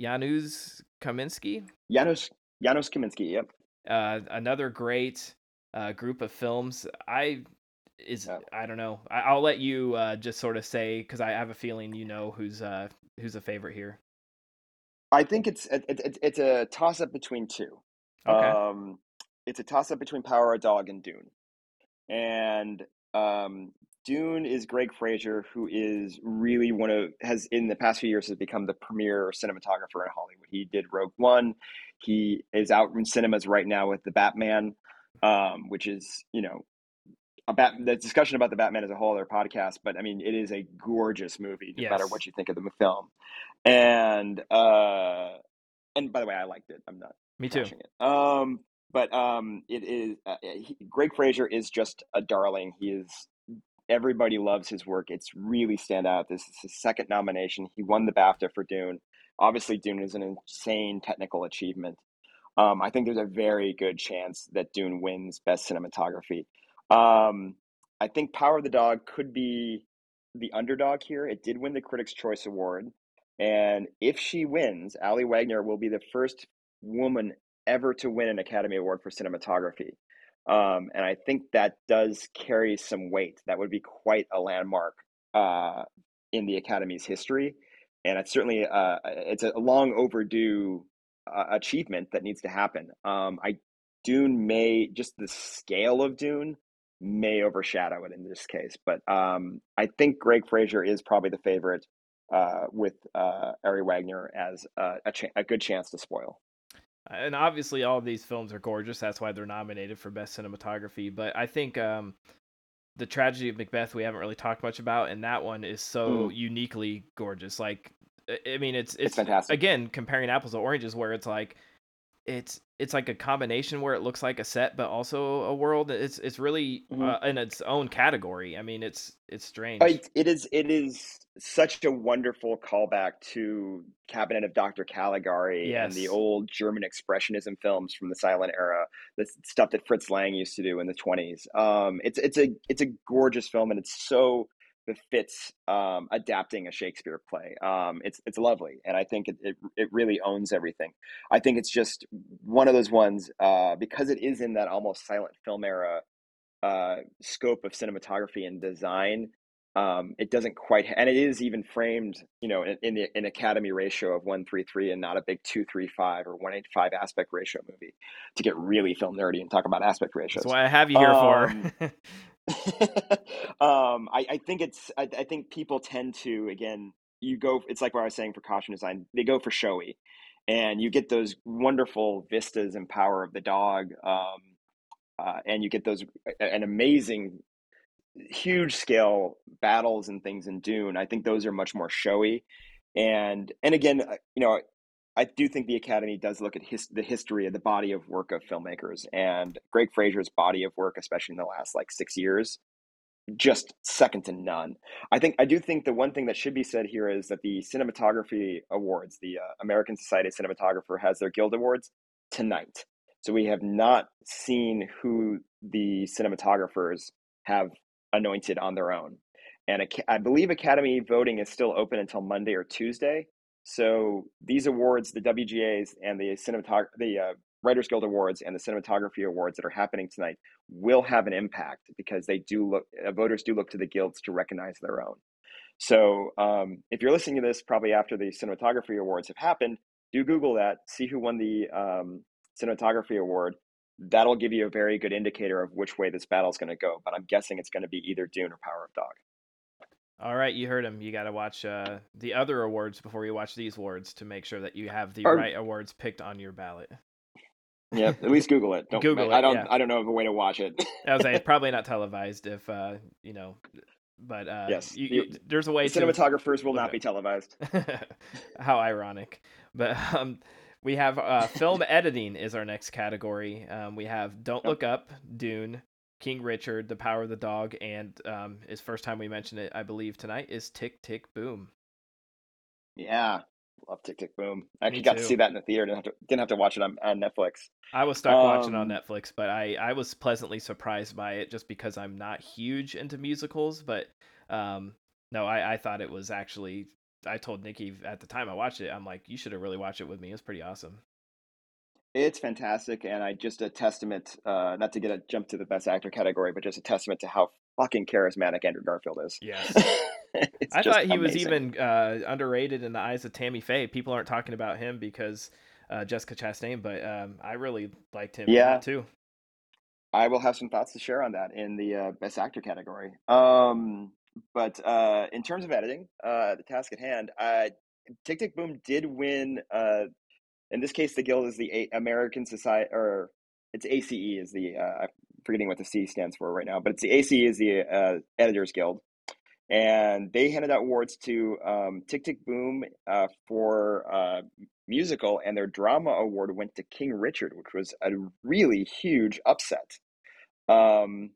Janusz Kaminski. Janusz Janusz Kaminski. Yep. Uh, another great uh, group of films. I is Yeah. I don't know. I, I'll let you uh, just sort of say because I have a feeling you know who's uh, who's a favorite here. I think it's it, it, it's- it's a toss up between two. Okay. Um, it's a toss up between Power of Dog and Dune, and um, Dune is Greig Fraser, who is really one of has in the past few years has become the premier cinematographer in Hollywood. He did Rogue One. He is out in cinemas right now with the Batman, um, which is you know. A bat, the discussion about the Batman is a whole other podcast, but I mean, it is a gorgeous movie, no matter what you think of the film. And uh, and by the way, I liked it. I'm not Me too. it. Um, but um, it is uh, he, Greig Fraser is just a darling. He is everybody loves his work. It's really stand out. This is his second nomination. He won the BAFTA for Dune. Obviously, Dune is an insane technical achievement. Um, I think there's a very good chance that Dune wins Best Cinematography. Um, I think Power of the Dog could be the underdog here. It did win the Critics' Choice Award. And if she wins, Ari Wegner will be the first woman ever to win an Academy Award for cinematography. Um, and I think that does carry some weight. That would be quite a landmark uh, in the Academy's history. And it's certainly uh, it's a long overdue uh, achievement that needs to happen. Um, I Dune may just the scale of Dune may overshadow it in this case, but um, I think Greig Fraser is probably the favorite uh, with uh, Ari Wegner as a, a, cha- a good chance to spoil. and obviously all of these films are gorgeous that's why they're nominated for best cinematography but i think um the tragedy of macbeth we haven't really talked much about and that one is so Mm. uniquely gorgeous like i mean it's It's it's, fantastic. again comparing apples to oranges where it's like it's it's like a combination where it looks like a set but also a world it's it's really Mhm. uh, in its own category i mean it's it's strange It, it is it is such a wonderful callback to Cabinet of Dr. Caligari and the old German expressionism films from the silent era, the stuff that Fritz Lang used to do in the 20s. Um, it's it's a it's a gorgeous film and it's so befits um, adapting a Shakespeare play. Um, it's it's lovely and I think it, it it really owns everything. I think it's just one of those ones uh, because it is in that almost silent film era uh, scope of cinematography and design. Um, it doesn't quite, and it is even framed, you know, in, in the an Academy ratio of one three three and not a big two three five or one eight five aspect ratio movie. To get really film nerdy and talk about aspect ratios. that's why i have you here Um, for um, I, I think it's, I, I think people tend to, again, you go, it's like what I was saying for costume design, they go for showy and you get those wonderful vistas and power of the dog. Um, uh, and you get those, an amazing, huge scale battles and things in Dune. I think those are much more showy. And, and again, uh, you know, I do think the Academy does look at his, the history of the body of work of filmmakers and Greig Fraser's body of work, especially in the last like six years, just second to none. I think I do think the one thing that should be said here is that the cinematography awards, the uh, American Society of Cinematographer has their Guild Awards tonight. So we have not seen who the cinematographers have anointed on their own. And I believe Academy voting is still open until Monday or Tuesday. So these awards, the WGAs and the cinematog- the uh, Writers Guild Awards and the cinematography awards that are happening tonight will have an impact because they do look uh, voters do look to the guilds to recognize their own. So um, if you're listening to this probably after the cinematography awards have happened, do Google that, see who won the um, cinematography award. That'll give you a very good indicator of which way this battle is going to go. But I'm guessing it's going to be either Dune or Power of Dog. All right, you heard him. You got to watch uh, the other awards before you watch these awards to make sure that you have the Or- right awards picked on your ballot. Yeah, at least Google it. Don't, Google I it, don't. yeah. I don't know of a way to watch it. I was saying it's probably not televised if uh, you know, but uh, Yes, you, you- there's a way The to cinematographers will look not be televised. How ironic. But um, we have uh, film editing is our next category. Um, we have Don't. Look Up, Dune, King Richard, The Power of the Dog, and um, is first time we mentioned it, I believe tonight is Tick Tick Boom. Yeah, love Tick Tick Boom. I actually got to see that in the theater. Didn't have to. Didn't have to watch it on, on Netflix. I was stuck watching on Um, Netflix, but I, I was pleasantly surprised by it just because I'm not huge into musicals. But um, no, I, I thought it was actually I told Nikki at the time I watched it, I'm like, you should have really watched it with me. It's pretty awesome. It's fantastic, and I just a testament, uh, not to get a jump to the best actor category, but just a testament to how fucking charismatic Andrew Garfield is. Yes. I thought he amazing. was even uh, underrated in the eyes of Tammy Faye. People aren't talking about him because uh, Jessica Chastain, but um, I really liked him yeah. too. I will have some thoughts to share on that in the uh, best actor category. Um, but uh, in terms of editing, uh, the task at hand, uh, Tick Tick Boom did win. In this case, the guild is the American Society, or it's ACE is the uh, I'm forgetting what the C stands for right now, but it's the ACE is the uh, Editors Guild, and they handed out awards to um, Tick Tick Boom uh, for uh, musical, and their drama award went to King Richard, which was a really huge upset. Um,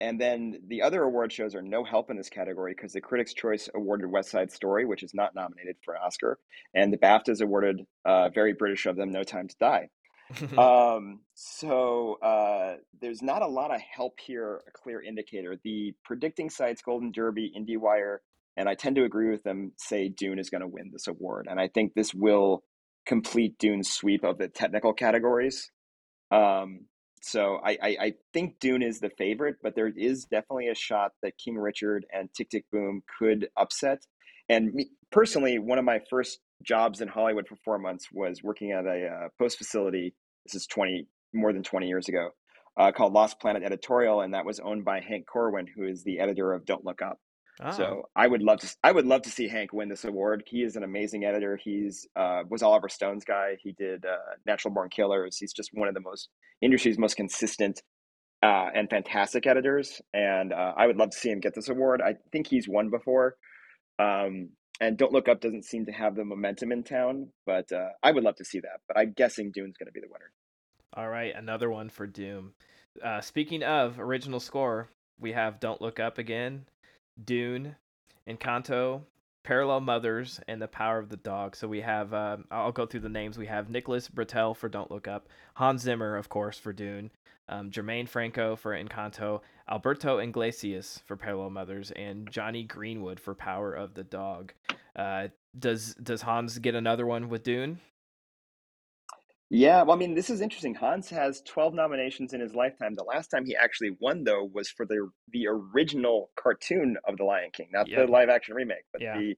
and then the other award shows are no help in this category because the Critics' Choice awarded West Side Story, which is not nominated for an Oscar, and the BAFTAs awarded uh, very British of them No Time to Die. um, so uh, there's not a lot of help here, a clear indicator. The predicting sites, Golden Derby, IndieWire, and I tend to agree with them, say Dune is going to win this award. And I think this will complete Dune's sweep of the technical categories. Um, so I, I, I, think Dune is the favorite, but there is definitely a shot that King Richard and Tick Tick Boom could upset. And me, personally, one of my first jobs in Hollywood for four months was working at a uh, post facility. This is twenty more than twenty years ago, uh, called Lost Planet Editorial, and that was owned by Hank Corwin, who is the editor of Don't Look Up. So ah. I would love to. I would love to see Hank win this award. He is an amazing editor. He's uh, was Oliver Stone's guy. He did uh, Natural Born Killers. He's just one of the most industry's most consistent uh, and fantastic editors. And uh, I would love to see him get this award. I think he's won before. Um, and Don't Look Up doesn't seem to have the momentum in town, but uh, I would love to see that. But I'm guessing Dune's going to be the winner. All right, another one for Dune. Uh, speaking of original score, we have Don't Look Up again Dune, Encanto, Parallel Mothers, and The Power of the Dog. So we have, uh, I'll go through the names. We have Nicholas Britell for Don't Look Up, Hans Zimmer, of course, for Dune, um, Germaine Franco for Encanto, Alberto Iglesias for Parallel Mothers, and Jonny Greenwood for Power of the Dog. Uh, does does Hans get another one with Dune? Yeah, well, I mean, this is interesting. Hans has 12 nominations in his lifetime. The last time he actually won, though, was for the the original cartoon of The Lion King, not the live action remake, but yeah. the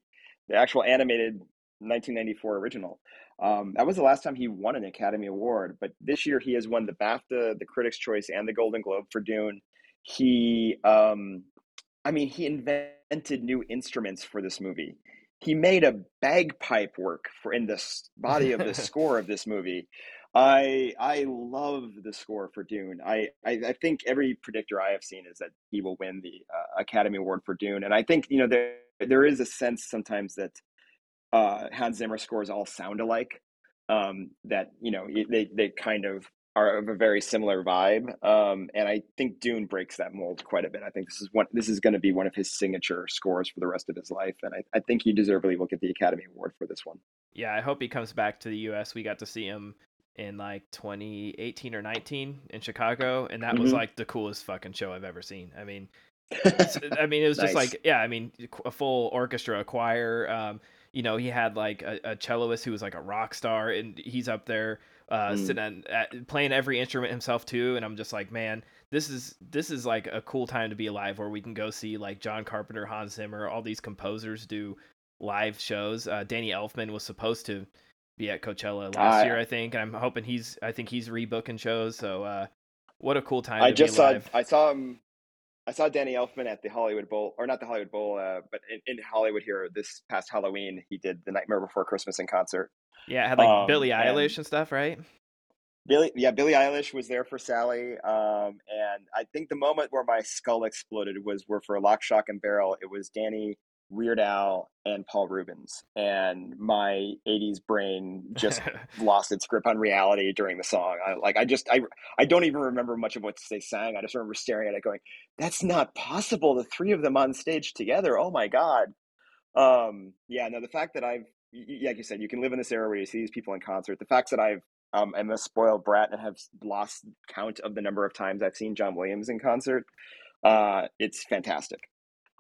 the actual animated 1994 original. Um, that was the last time he won an Academy Award. But this year, he has won the BAFTA, the Critics' Choice, and the Golden Globe for Dune. He, um, I mean, he invented new instruments for this movie he made a bagpipe work for in the body of the score of this movie. I I love the score for Dune. I, I, I think every predictor I have seen is that he will win the uh, Academy Award for Dune, and I think you know there there is a sense sometimes that uh, Hans Zimmer scores all sound alike. Um, that you know they they kind of are of a very similar vibe. Um, and I think Dune breaks that mold quite a bit. I think this is one this is going to be one of his signature scores for the rest of his life. And I, I think he deservedly will get the Academy Award for this one. Yeah, I hope he comes back to the US. We got to see him in like 2018 or 19 in Chicago, and that mm-hmm. was like the coolest fucking show I've ever seen. I mean, I mean, it was nice. just like, yeah, I mean, a full orchestra, a choir. Um, you know, he had like a, a celloist who was like a rock star, and he's up there uh, mm. sitting at, playing every instrument himself too. And I'm just like, man, this is this is like a cool time to be alive, where we can go see like John Carpenter, Hans Zimmer, all these composers do live shows. Uh, Danny Elfman was supposed to be at Coachella last uh, year, I think, and I'm hoping he's I think he's rebooking shows. So uh, what a cool time! I just saw I saw him. I saw Danny Elfman at the Hollywood Bowl, or not the Hollywood Bowl, uh, but in, in, Hollywood here this past Halloween, he did the Nightmare Before Christmas in concert. Yeah, had like um, Billie Eilish and, and, stuff, right? Billy, yeah, Billie Eilish was there for Sally, um, and I think the moment where my skull exploded was where for Lock, Shock, and Barrel, it was Danny, Weird Al, and Paul Reubens, and my '80s brain just lost its grip on reality during the song. I, like, I just, I, I don't even remember much of what they sang. I just remember staring at it, going, "That's not possible." The three of them on stage together. Oh my god. Um, yeah, no, the fact that I've like you said, you can live in this era where you see these people in concert. The fact that I've um, I'm a spoiled brat and have lost count of the number of times I've seen John Williams in concert. Uh, it's fantastic.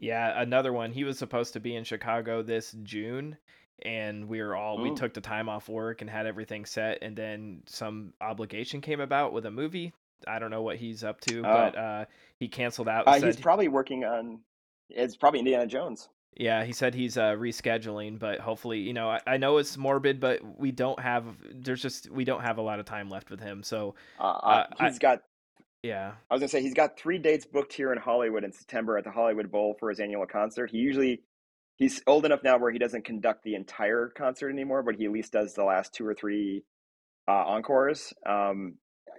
Yeah, another one. He was supposed to be in Chicago this June, and we were all we Mm. took the time off work and had everything set, and then some obligation came about with a movie. I don't know what he's up to, but Oh. uh, he canceled out. Uh, he's probably working on. It's probably Indiana Jones. yeah, he said he's uh, rescheduling, but hopefully, you know, I, I know it's morbid, but we don't have. There's just we don't have a lot of time left with him, so Uh, Uh, uh, I- he's got. Yeah. I was gonna say he's got three dates booked here in Hollywood in September at the Hollywood Bowl for his annual concert. He usually he's old enough now where he doesn't conduct the entire concert anymore, but he at least does the last two or three uh, encores. Um,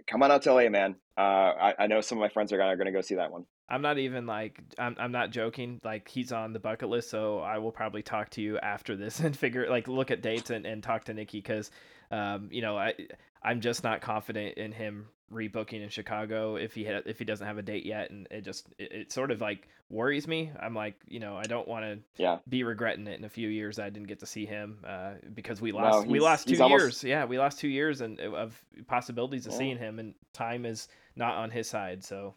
come on out to LA, man. Uh, I, I know some of my friends are are gonna go see that one. I'm not even like I'm I'm not joking. Like he's on the bucket list, so I will probably talk to you after this and figure like look at dates and, and talk to Nikki because um you know I I'm just not confident in him rebooking in Chicago if he ha- if he doesn't have a date yet and it just it, it sort of like worries me. I'm like you know I don't want to Yeah, be regretting it in a few years I didn't get to see him uh, because we No, lost we lost two he's almost- years. Yeah, we lost two years and of possibilities of Yeah. seeing him and time is not on his side. So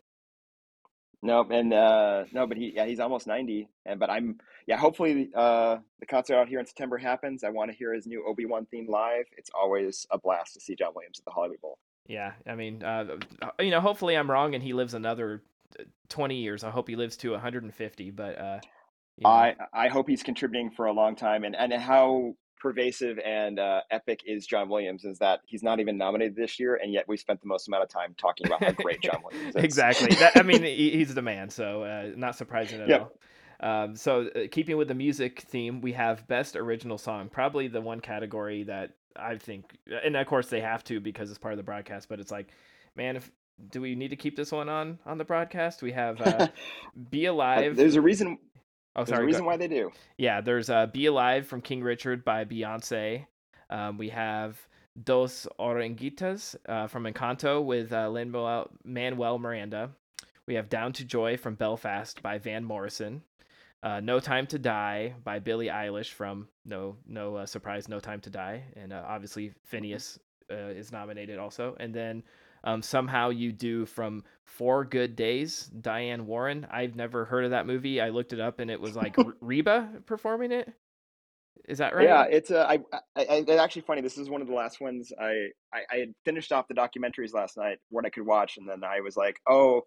no, and uh, no, but he yeah he's almost ninety, and but I'm yeah hopefully uh, the concert out here in September happens. I want to hear his new Obi Wan theme live. It's always a blast to see John Williams at the Hollywood Bowl. Yeah, I mean, uh, you know, hopefully I'm wrong and he lives another uh, 20 years. I hope he lives to 150, but uh, you know, I I hope he's contributing for a long time, and and how pervasive and uh, epic is John Williams is that he's not even nominated this year, and yet we spent the most amount of time talking about how great John Williams is. exactly. That, I mean, he's the man, so uh, not surprising at Yeah. all. Um, so, uh, keeping with the music theme, we have best original song, probably the one category that I think, and of course they have to because it's part of the broadcast. But it's like, man, if do we need to keep this one on on the broadcast? We have uh, "Be Alive." There's a reason. Oh, There's a sorry. go- reason why they do. Yeah, there's uh, "Be Alive" from King Richard by Beyonce. Um, we have "Dos Oruguitas" uh, from Encanto with uh, Lin Manuel Miranda. We have "Down to Joy" from Belfast by Van Morrison. Uh, "No Time to Die" by Billie Eilish from no no uh, surprise, "No Time to Die," and uh, obviously Finneas uh, is nominated also. And then um, somehow you do from Four Good Days, Diane Warren. I've never heard of that movie. I looked it up and it was like Reba performing it. Is that right? Yeah, it's uh, I, I, I it's actually funny. This is one of the last ones I, I I had finished off the documentaries last night, what I could watch, and then I was like, oh,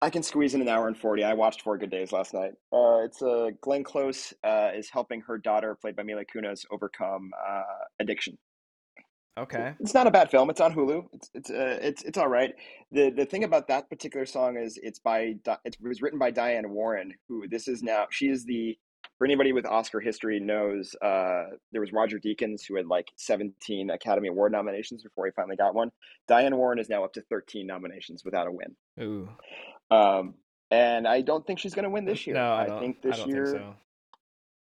I can squeeze in an hour and forty. I watched Four Good Days last night. Uh, it's uh, Glenn Close uh, is helping her daughter, played by Mila Kunis, overcome uh, addiction. Okay. It's not a bad film. It's on Hulu. It's it's uh, it's it's all right. The the thing about that particular song is it's by it was written by Diane Warren, who this is now she is the for anybody with Oscar history knows uh, there was Roger Deakins who had like 17 Academy Award nominations before he finally got one. Diane Warren is now up to 13 nominations without a win. Ooh. Um, and I don't think she's going to win this year. No, I, I, don't, think this I don't year think so.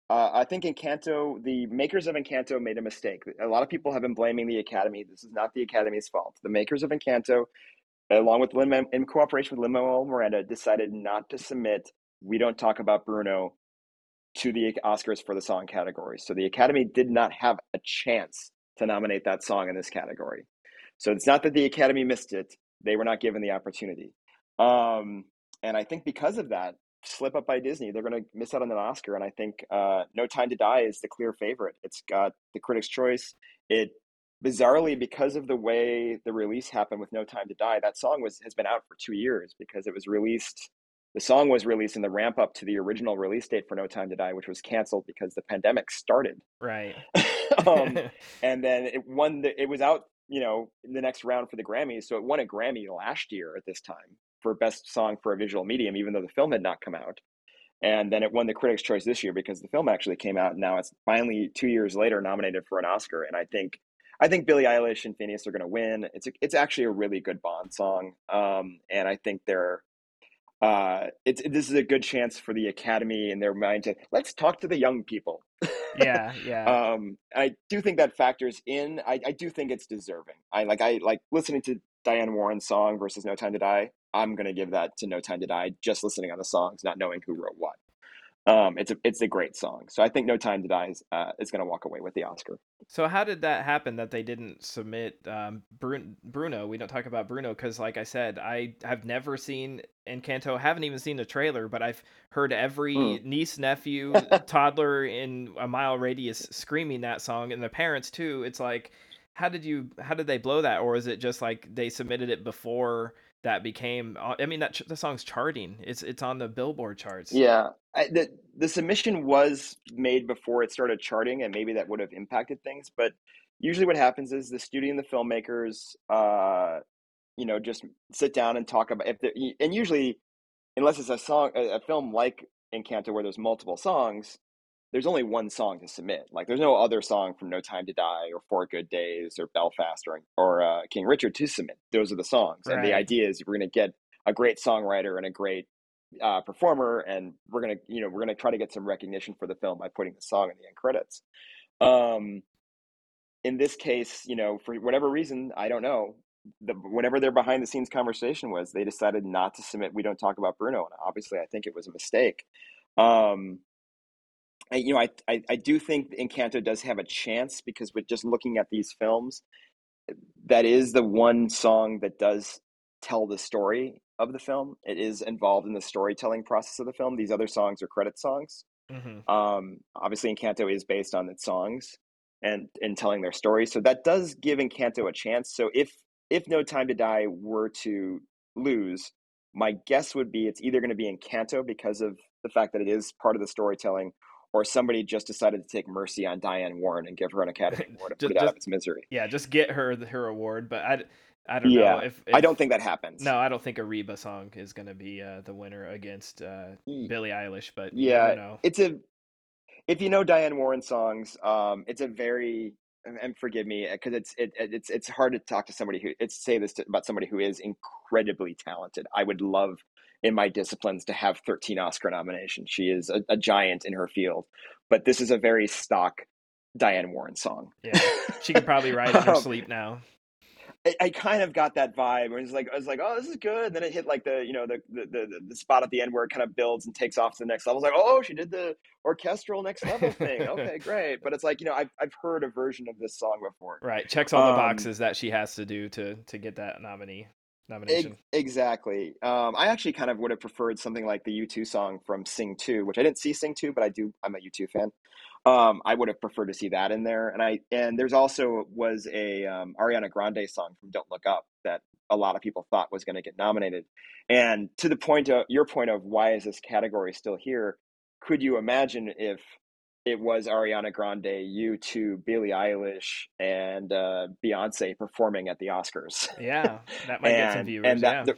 Uh, I think Encanto, the makers of Encanto made a mistake. A lot of people have been blaming the Academy. This is not the Academy's fault. The makers of Encanto, along with Lin, in cooperation with Lin Manuel Miranda, decided not to submit "We Don't Talk About Bruno" to the Oscars for the song category. So the Academy did not have a chance to nominate that song in this category. So it's not that the Academy missed it; they were not given the opportunity. Um, and I think because of that, slip up by Disney, they're going to miss out on an Oscar. And I think uh, No Time to Die is the clear favorite. It's got the Critics' Choice. It bizarrely, because of the way the release happened with No Time to Die, that song was has been out for two years because it was released. The song was released in the ramp up to the original release date for No Time to Die, which was canceled because the pandemic started. Right. um, and then it won. The, it was out, you know, in the next round for the Grammys. So it won a Grammy last year at this time for best song for a visual medium, even though the film had not come out. And then it won the Critics' Choice this year because the film actually came out. And now it's finally two years later nominated for an Oscar. And I think, I think Billie Eilish and Finneas are going to win. It's a, it's actually a really good Bond song. Um, and I think they're. Uh, it's this is a good chance for the Academy in their mind to let's talk to the young people. yeah, yeah. Um, I do think that factors in. I, I do think it's deserving. I like I like listening to Diane Warren's song versus No Time to Die. I'm gonna give that to No Time to Die. Just listening on the songs, not knowing who wrote what. um, it's a it's a great song. So I think No Time to Die is, uh, is going to walk away with the Oscar. So how did that happen that they didn't submit um, Bruno? We don't talk about Bruno because, like I said, I have never seen Encanto. Haven't even seen the trailer, but I've heard every mm. niece, nephew, toddler in a mile radius screaming that song, and the parents too. It's like, how did you? How did they blow that? Or is it just like they submitted it before? that became uh, i mean that the song's charting it's it's on the billboard charts yeah I, the the submission was made before it started charting, and maybe that would have impacted things. But usually, what happens is the studio and the filmmakers, uh, you know, just sit down and talk about if and usually, unless it's a song, a, a film like Encanto where there's multiple songs, there's only one song to submit. Like there's no other song from No Time to Die or Four Good Days or Belfast or or uh, King Richard to submit. Those are the songs, right. and the idea is we're going to get a great songwriter and a great uh, performer, and we're gonna you know we're gonna try to get some recognition for the film by putting the song in the end credits. Um, in this case, you know, for whatever reason, I don't know. The, whatever their behind the scenes conversation was, they decided not to submit. We don't talk about Bruno, and obviously, I think it was a mistake. Um, I, you know, I, I I do think Encanto does have a chance because with just looking at these films, that is the one song that does tell the story of the film. It is involved in the storytelling process of the film. These other songs are credit songs. Mm-hmm. Um, obviously, Encanto is based on its songs and in telling their story, so that does give Encanto a chance. So if if No Time to Die were to lose, my guess would be it's either going to be Encanto because of the fact that it is part of the storytelling, or somebody just decided to take mercy on Diane Warren and give her an Academy Award and just, put it out of its misery. Yeah, just get her her award. But I, I don't yeah, know if, if, I don't think that happens. No, I don't think a Reba song is going to be uh, the winner against uh, Billie Eilish. But yeah, it's a if you know Diane Warren songs, um, it's a very and forgive me because it's it, it's it's hard to talk to somebody who it's say this to, about somebody who is incredibly talented. I would love in my disciplines to have 13 Oscar nominations. She is a, a giant in her field, but this is a very stock Diane Warren song. Yeah, she could probably write in her um, sleep now. I, I kind of got that vibe. It was like I was like, oh, this is good. And then it hit like the you know the, the the the spot at the end where it kind of builds and takes off to the next level. I was like, oh, she did the orchestral next level thing. Okay, great. But it's like you know I've I've heard a version of this song before. Right, checks all the um, boxes that she has to do to to get that nominee nomination. exactly. Um, I actually kind of would have preferred something like the U2 song from Sing 2, which I didn't see Sing 2, but I do. I'm a U2 fan. Um, I would have preferred to see that in there. And I and there's also was a um, Ariana Grande song from Don't Look Up that a lot of people thought was going to get nominated. And to the point of your point of why is this category still here? Could you imagine if it was Ariana Grande, U2, Billie Eilish, and uh, Beyonce performing at the Oscars? Yeah, that might and, get some viewers. And that, yeah. the,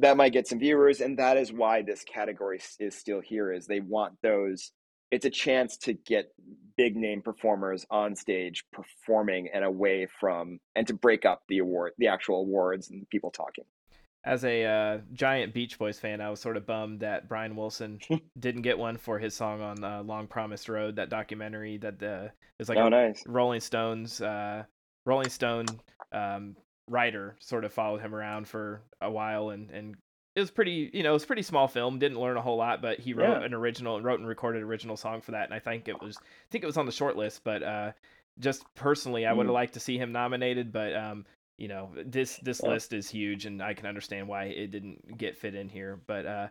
that might get some viewers, and that is why this category is still here. Is they want those it's a chance to get big name performers on stage performing and away from and to break up the award the actual awards and people talking as a uh, giant beach boys fan i was sort of bummed that brian wilson didn't get one for his song on uh, long promised road that documentary that uh, is like oh, nice. rolling stones uh, rolling stone um, writer sort of followed him around for a while and, and it was pretty you know it was pretty small film didn't learn a whole lot but he wrote yeah. an original wrote and recorded original song for that and i think it was i think it was on the short list but uh just personally i would have mm. liked to see him nominated but um you know this this yeah. list is huge and i can understand why it didn't get fit in here but uh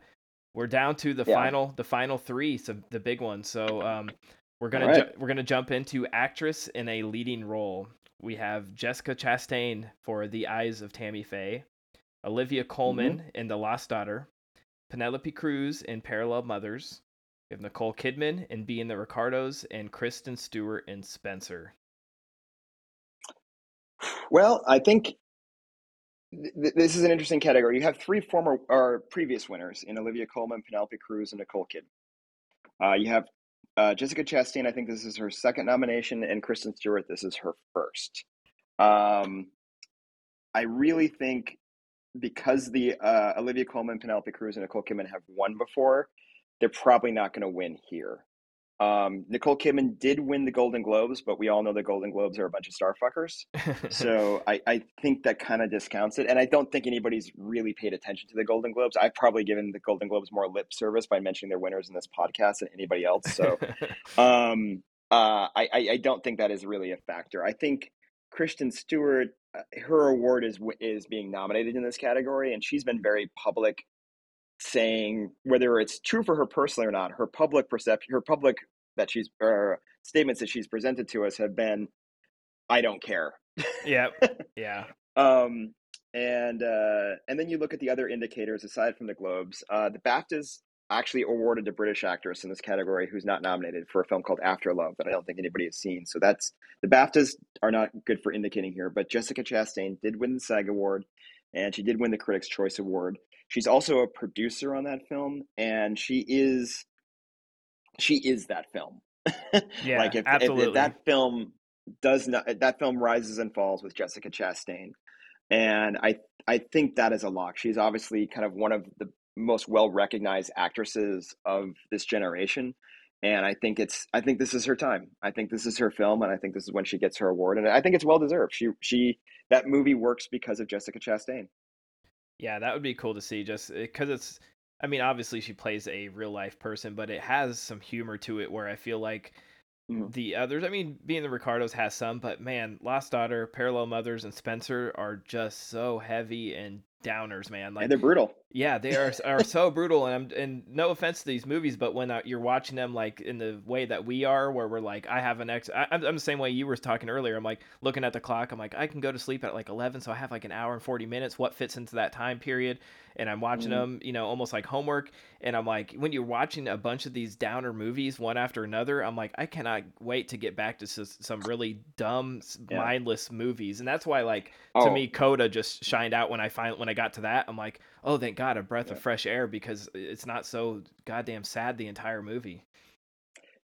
we're down to the yeah. final the final three so the big one so um we're gonna right. ju- we're gonna jump into actress in a leading role we have jessica chastain for the eyes of tammy faye Olivia Colman mm-hmm. in The Lost Daughter, Penelope Cruz in Parallel Mothers. We have Nicole Kidman in Being the Ricardos, and Kristen Stewart in Spencer. Well, I think th- this is an interesting category. You have three former or previous winners in Olivia Colman, Penelope Cruz, and Nicole Kidman. Uh, you have uh, Jessica Chastain. I think this is her second nomination, and Kristen Stewart. This is her first. Um, I really think because the uh, Olivia Colman, Penelope Cruz, and Nicole Kidman have won before, they're probably not going to win here. Um, Nicole Kidman did win the Golden Globes, but we all know the Golden Globes are a bunch of star fuckers. so I, I think that kind of discounts it. And I don't think anybody's really paid attention to the Golden Globes. I've probably given the Golden Globes more lip service by mentioning their winners in this podcast than anybody else. So um, uh, I, I don't think that is really a factor. I think Kristen Stewart, uh, her award is is being nominated in this category, and she's been very public saying whether it's true for her personally or not. Her public perception, her public that she's or statements that she's presented to us have been, "I don't care." Yeah, yeah. um, and uh, and then you look at the other indicators aside from the Globes. Uh, the BAFTAs actually awarded a British actress in this category who's not nominated for a film called After Love that I don't think anybody has seen. So that's the BAFTAs are not good for indicating here. But Jessica Chastain did win the SAG award, and she did win the Critics' Choice Award. She's also a producer on that film, and she is she is that film. Yeah, like if, absolutely. if, if that film does not that film rises and falls with Jessica Chastain. And I I think that is a lock. She's obviously kind of one of the most well recognized actresses of this generation and i think it's i think this is her time i think this is her film and i think this is when she gets her award and i think it's well deserved she she that movie works because of jessica chastain yeah that would be cool to see just because eh, it's i mean obviously she plays a real life person but it has some humor to it where i feel like mm-hmm. the others i mean being the ricardos has some but man lost daughter parallel mothers and spencer are just so heavy and downers, man. Like and they're brutal. Yeah, they are are so brutal. And I'm and no offense to these movies, but when uh, you're watching them like in the way that we are, where we're like, I have an ex. I, I'm the same way you were talking earlier. I'm like looking at the clock. I'm like, I can go to sleep at like 11, so I have like an hour and 40 minutes. What fits into that time period? And I'm watching mm. them, you know, almost like homework. And I'm like, when you're watching a bunch of these downer movies one after another, I'm like, I cannot wait to get back to some really dumb, yeah. mindless movies. And that's why, like, oh. to me, Coda just shined out when I find when I got to that. I'm like, oh, thank God, a breath yeah. of fresh air because it's not so goddamn sad the entire movie.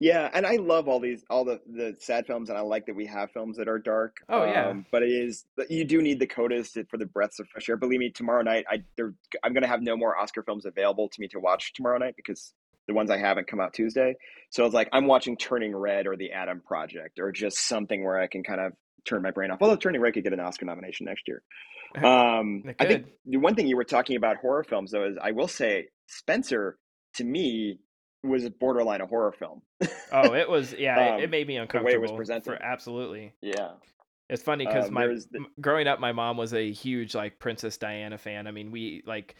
Yeah, and I love all these all the the sad films, and I like that we have films that are dark. Oh yeah, um, but it is you do need the codas for the breaths of fresh air. Believe me, tomorrow night I I'm going to have no more Oscar films available to me to watch tomorrow night because the ones I haven't come out Tuesday. So it's like I'm watching Turning Red or The Adam Project or just something where I can kind of turn my brain off. Although Turning Red could get an Oscar nomination next year. Um, I think the one thing you were talking about horror films though is I will say Spencer to me was borderline a horror film. oh, it was. Yeah, um, it, it, made me uncomfortable. The way it was presented, for, absolutely. Yeah, it's funny because um, my the... growing up, my mom was a huge like Princess Diana fan. I mean, we like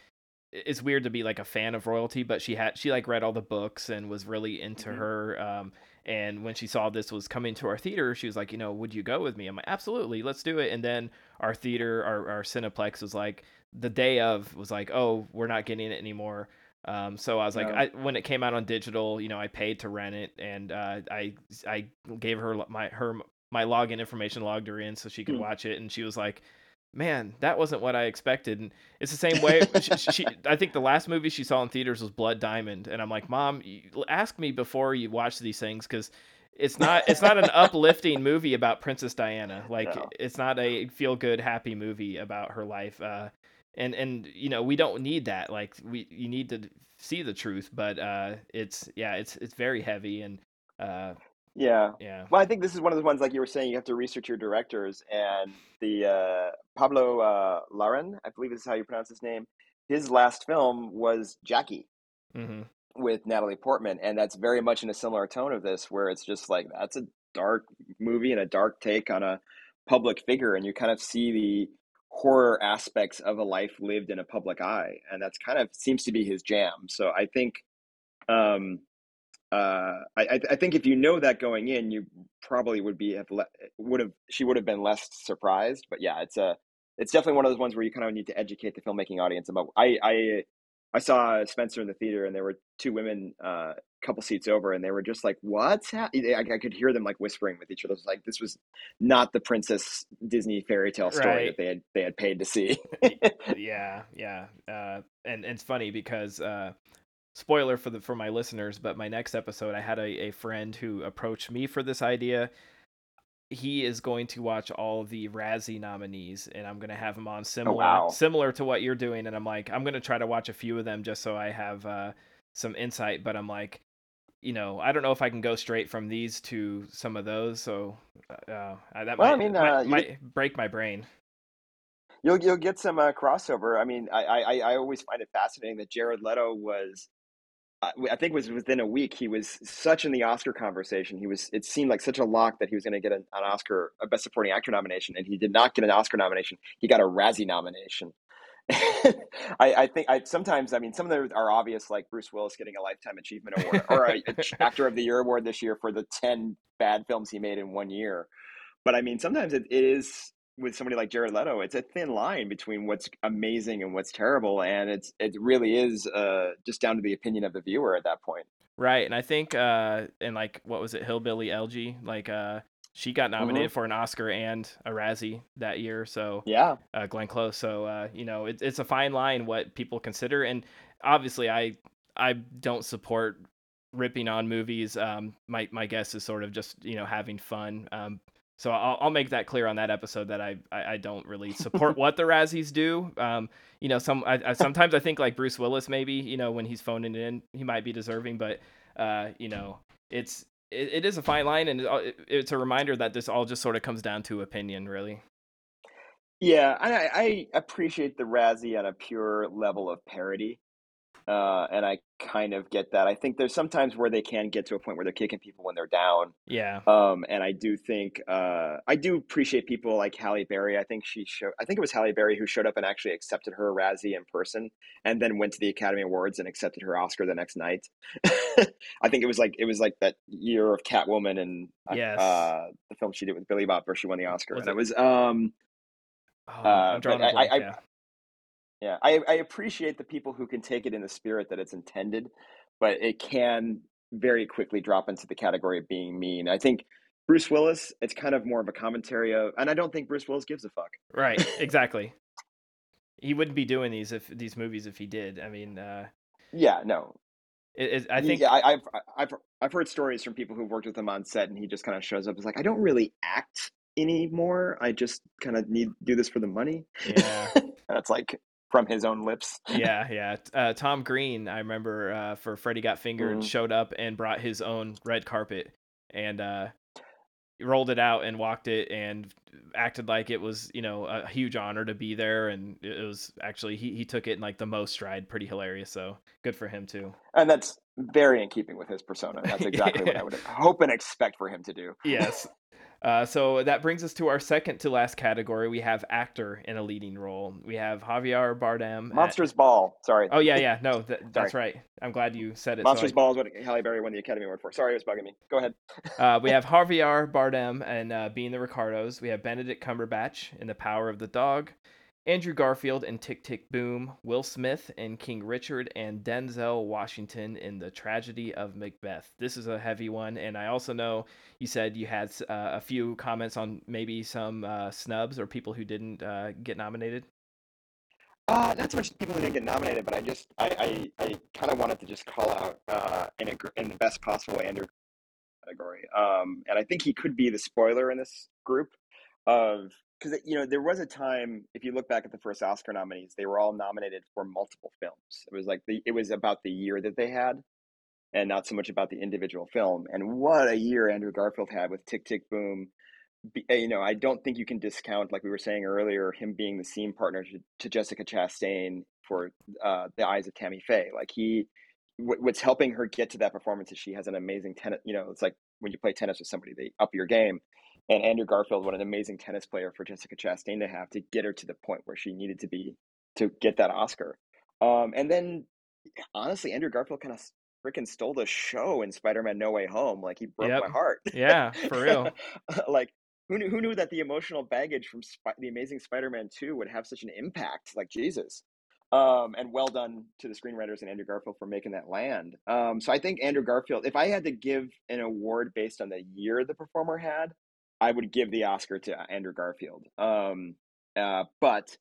it's weird to be like a fan of royalty, but she had she like read all the books and was really into mm-hmm. her. Um, and when she saw this was coming to our theater, she was like, you know, would you go with me? I'm like, absolutely, let's do it. And then our theater, our, our Cineplex was like, the day of was like, oh, we're not getting it anymore. Um, so I was like, I, when it came out on digital, you know, I paid to rent it, and uh, I I gave her my her my login information, logged her in so she could mm. watch it, and she was like, "Man, that wasn't what I expected." And it's the same way. she, she, I think the last movie she saw in theaters was Blood Diamond, and I'm like, "Mom, ask me before you watch these things because." It's not. It's not an uplifting movie about Princess Diana. Like no. it's not a feel good, happy movie about her life. Uh, and and you know we don't need that like we you need to see the truth but uh it's yeah it's it's very heavy and uh yeah yeah well i think this is one of the ones like you were saying you have to research your directors and the uh pablo uh larraín i believe is how you pronounce his name his last film was jackie mm-hmm. with natalie portman and that's very much in a similar tone of this where it's just like that's a dark movie and a dark take on a public figure and you kind of see the horror aspects of a life lived in a public eye and that's kind of seems to be his jam. So i think um uh i i think if you know that going in you probably would be have le- would have she would have been less surprised. But yeah it's a it's definitely one of those ones where you kind of need to educate the filmmaking audience about i i I saw Spencer in the theater, and there were two women, a uh, couple seats over, and they were just like, "What's happening?" I, I, could hear them like whispering with each other. It was like this was not the princess Disney fairy tale story right. that they had they had paid to see. yeah, yeah, uh, and, and it's funny because uh, spoiler for the for my listeners, but my next episode, I had a, a friend who approached me for this idea he is going to watch all the Razzie nominees, and I'm going to have him on oh, similar oh, wow. similar to what you're doing. And I'm like, I'm going to try to watch a few of them just so I have uh, some insight. But I'm like, you know, I don't know if I can go straight from these to some of those. So uh, uh that well, might, I mean, might, uh, might break my brain. You'll you'll get some uh, crossover. I mean, I, I I always find it fascinating that Jared Leto was. I think it was within a week he was such in the Oscar conversation. He was. It seemed like such a lock that he was going to get an, an Oscar, a Best Supporting Actor nomination, and he did not get an Oscar nomination. He got a Razzie nomination. I, I, think I sometimes I mean some of them are obvious, like Bruce Willis getting a Lifetime Achievement Award or a, a Actor of the Year award this year for the ten bad films he made in one year. But I mean, sometimes it, it is with somebody like Jared Leto, it's a thin line between what's amazing and what's terrible, and it's it really is uh, just down to the opinion of the viewer at that point. Right, and I think uh, in like what was it, Hillbilly Elegy, like uh, she got nominated mm-hmm. for an Oscar and a Razzie that year. So yeah, uh, Glenn Close. So uh, you know, it, it's a fine line what people consider, and obviously, I I don't support ripping on movies. Um, my my guess is sort of just you know having fun. Um, so I'll, I'll make that clear on that episode that I I, I don't really support what the Razzies do. Um, you know, some I, I, sometimes I think like Bruce Willis maybe you know when he's phoning in he might be deserving, but uh, you know it's it, it is a fine line and it, it's a reminder that this all just sort of comes down to opinion, really. Yeah, I, I appreciate the Razzie on a pure level of parody. Uh, and I kind of get that. I think there's sometimes where they can get to a point where they're kicking people when they're down. Yeah. Um, and I do think uh, I do appreciate people like Halle Berry. I think she showed. I think it was Halle Berry who showed up and actually accepted her Razzie in person, and then went to the Academy Awards and accepted her Oscar the next night. I think it was like it was like that year of Catwoman and uh, yes. uh, the film she did with Billy Bob where she won the Oscar. Was and it, it was um. Oh, I'm uh, drawing a blank, I, yeah. Yeah, I, I appreciate the people who can take it in the spirit that it's intended, but it can very quickly drop into the category of being mean. I think Bruce Willis, it's kind of more of a commentary of, and I don't think Bruce Willis gives a fuck. Right, exactly. he wouldn't be doing these if these movies if he did. I mean, uh, yeah, no. It, it, I think yeah, I, have I've I've heard stories from people who've worked with him on set, and he just kind of shows up. It's like I don't really act anymore. I just kind of need do this for the money. Yeah, and it's like from his own lips. yeah, yeah. Uh, Tom Green, I remember uh, for Freddy Got Fingered, mm-hmm. showed up and brought his own red carpet and uh, rolled it out and walked it and acted like it was, you know, a huge honor to be there. And it was actually he he took it in like the most stride, pretty hilarious. So good for him too. And that's very in keeping with his persona. That's exactly yeah. what I would hope and expect for him to do. yes. Uh, so that brings us to our second to last category. We have actor in a leading role. We have Javier Bardem. Monsters at... Ball. Sorry. Oh yeah, yeah. No, th- that's right. I'm glad you said it. Monsters so I... Ball is what Halle Berry won the Academy Award for. Sorry, it was bugging me. Go ahead. uh, we have Javier Bardem and uh, Being the Ricardos. We have Benedict Cumberbatch in The Power of the Dog. Andrew Garfield in Tick Tick Boom, Will Smith in King Richard, and Denzel Washington in The Tragedy of Macbeth. This is a heavy one, and I also know you said you had uh, a few comments on maybe some uh, snubs or people who didn't uh, get nominated. Uh, not so much people who didn't get nominated, but I just I I, I kind of wanted to just call out uh, in a, in the best possible way Andrew category, um, and I think he could be the spoiler in this group of because you know there was a time if you look back at the first oscar nominees they were all nominated for multiple films. It was like the it was about the year that they had and not so much about the individual film and what a year andrew garfield had with tick tick boom. Eh, you know i don't think you can discount like we were saying earlier him being the scene partner to, to jessica chastain for uh, the eyes of tammy faye. Like he what's helping her get to that performance is she has an amazing tennis you know it's like when you play tennis with somebody they up your game and Andrew Garfield, what an amazing tennis player for Jessica Chastain to have to get her to the point where she needed to be to get that Oscar. Um, and then, honestly, Andrew Garfield kind of freaking stole the show in Spider-Man: No Way Home. Like he broke yep. my heart. Yeah, for real. like who knew? Who knew that the emotional baggage from Sp- the Amazing Spider-Man Two would have such an impact? Like Jesus. Um, and well done to the screenwriters and Andrew Garfield for making that land. Um, so I think Andrew Garfield, if I had to give an award based on the year the performer had, I would give the Oscar to Andrew Garfield. Um, uh, but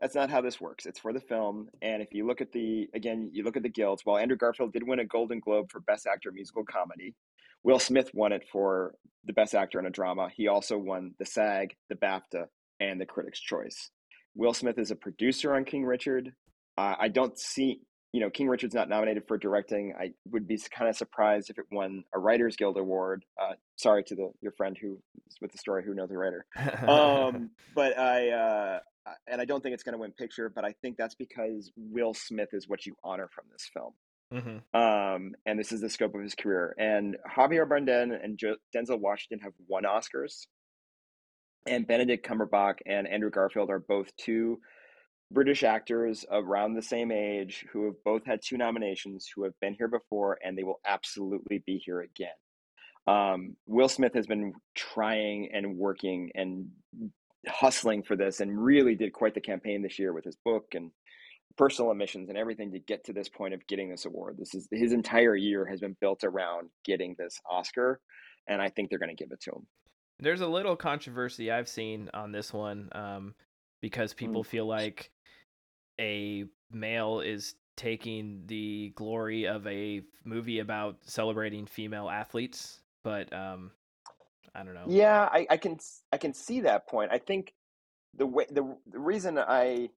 that's not how this works. It's for the film, and if you look at the again, you look at the guilds. While Andrew Garfield did win a Golden Globe for Best Actor Musical Comedy, Will Smith won it for the Best Actor in a Drama. He also won the SAG, the BAFTA, and the Critics' Choice. Will Smith is a producer on King Richard. Uh, I don't see you know, King Richard's not nominated for directing. I would be kind of surprised if it won a Writers Guild award. Uh, sorry to the your friend who with the story who knows the writer. Um, but I uh, and I don't think it's going to win picture. But I think that's because Will Smith is what you honor from this film. Mm-hmm. Um, and this is the scope of his career. And Javier Bardem and jo- Denzel Washington have won Oscars, and Benedict Cumberbatch and Andrew Garfield are both two British actors around the same age who have both had two nominations, who have been here before, and they will absolutely be here again. Um, Will Smith has been trying and working and hustling for this and really did quite the campaign this year with his book and personal emissions and everything to get to this point of getting this award. This is his entire year has been built around getting this Oscar, and I think they're going to give it to him. There's a little controversy I've seen on this one um, because people mm. feel like a male is taking the glory of a movie about celebrating female athletes but um i don't know yeah i, I can i can see that point i think the way the, the reason I,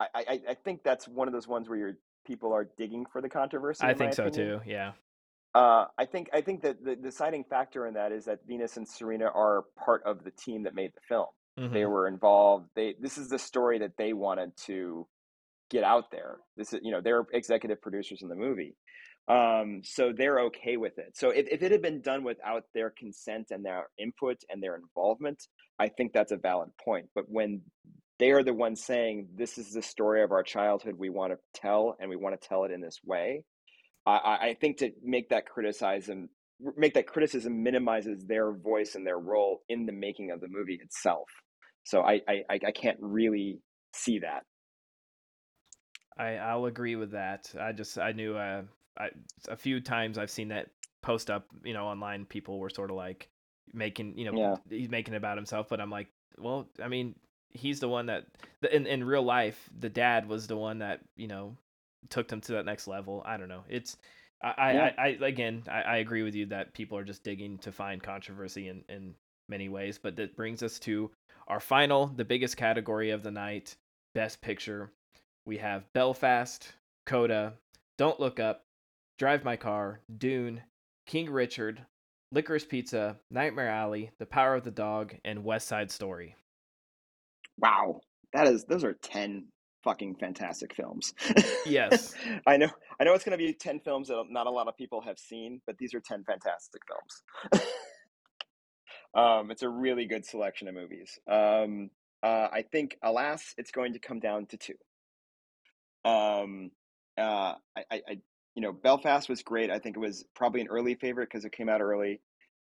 I i think that's one of those ones where your people are digging for the controversy i think so opinion. too yeah uh, I think I think that the deciding factor in that is that Venus and Serena are part of the team that made the film. Mm-hmm. They were involved. They this is the story that they wanted to get out there. This is, you know, they're executive producers in the movie. Um, so they're okay with it. So if, if it had been done without their consent and their input and their involvement, I think that's a valid point. But when they are the ones saying, this is the story of our childhood we want to tell, and we want to tell it in this way, I, I think to make that criticism make that criticism minimizes their voice and their role in the making of the movie itself. So I, I, I can't really see that. I I'll agree with that. I just I knew uh I, a few times I've seen that post up, you know, online. People were sort of like making, you know, yeah. he's making it about himself, but I'm like, well, I mean, he's the one that in in real life, the dad was the one that you know took them to that next level. I don't know. It's I yeah. I, I, again I, I agree with you that people are just digging to find controversy in in many ways, but that brings us to our final, the biggest category of the night, best picture. We have Belfast, Coda, Don't Look Up, Drive My Car, Dune, King Richard, Licorice Pizza, Nightmare Alley, The Power of the Dog, and West Side Story. Wow, that is those are ten fucking fantastic films. Yes, I know. I know it's going to be ten films that not a lot of people have seen, but these are ten fantastic films. um, it's a really good selection of movies. Um, uh, I think, alas, it's going to come down to two. Um, uh, I, I, you know, Belfast was great. I think it was probably an early favorite because it came out early.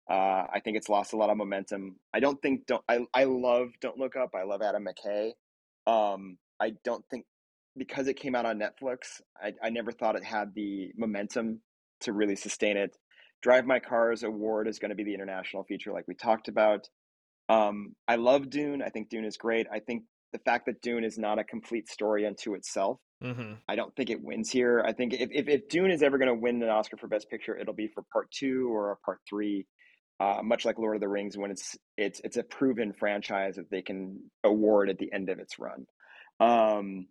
Uh, I think it's lost a lot of momentum. I don't think don't I I love Don't Look Up. I love Adam McKay. Um, I don't think because it came out on Netflix, I, I never thought it had the momentum to really sustain it. Drive My Car's award is going to be the international feature, like we talked about. Um, I love Dune. I think Dune is great. I think the fact that Dune is not a complete story unto itself Mm-hmm. I don't think it wins here. I think if, if, if Dune is ever going to win an Oscar for Best Picture, it'll be for Part Two or a Part Three. Uh, much like Lord of the Rings, when it's it's it's a proven franchise that they can award at the end of its run. Um,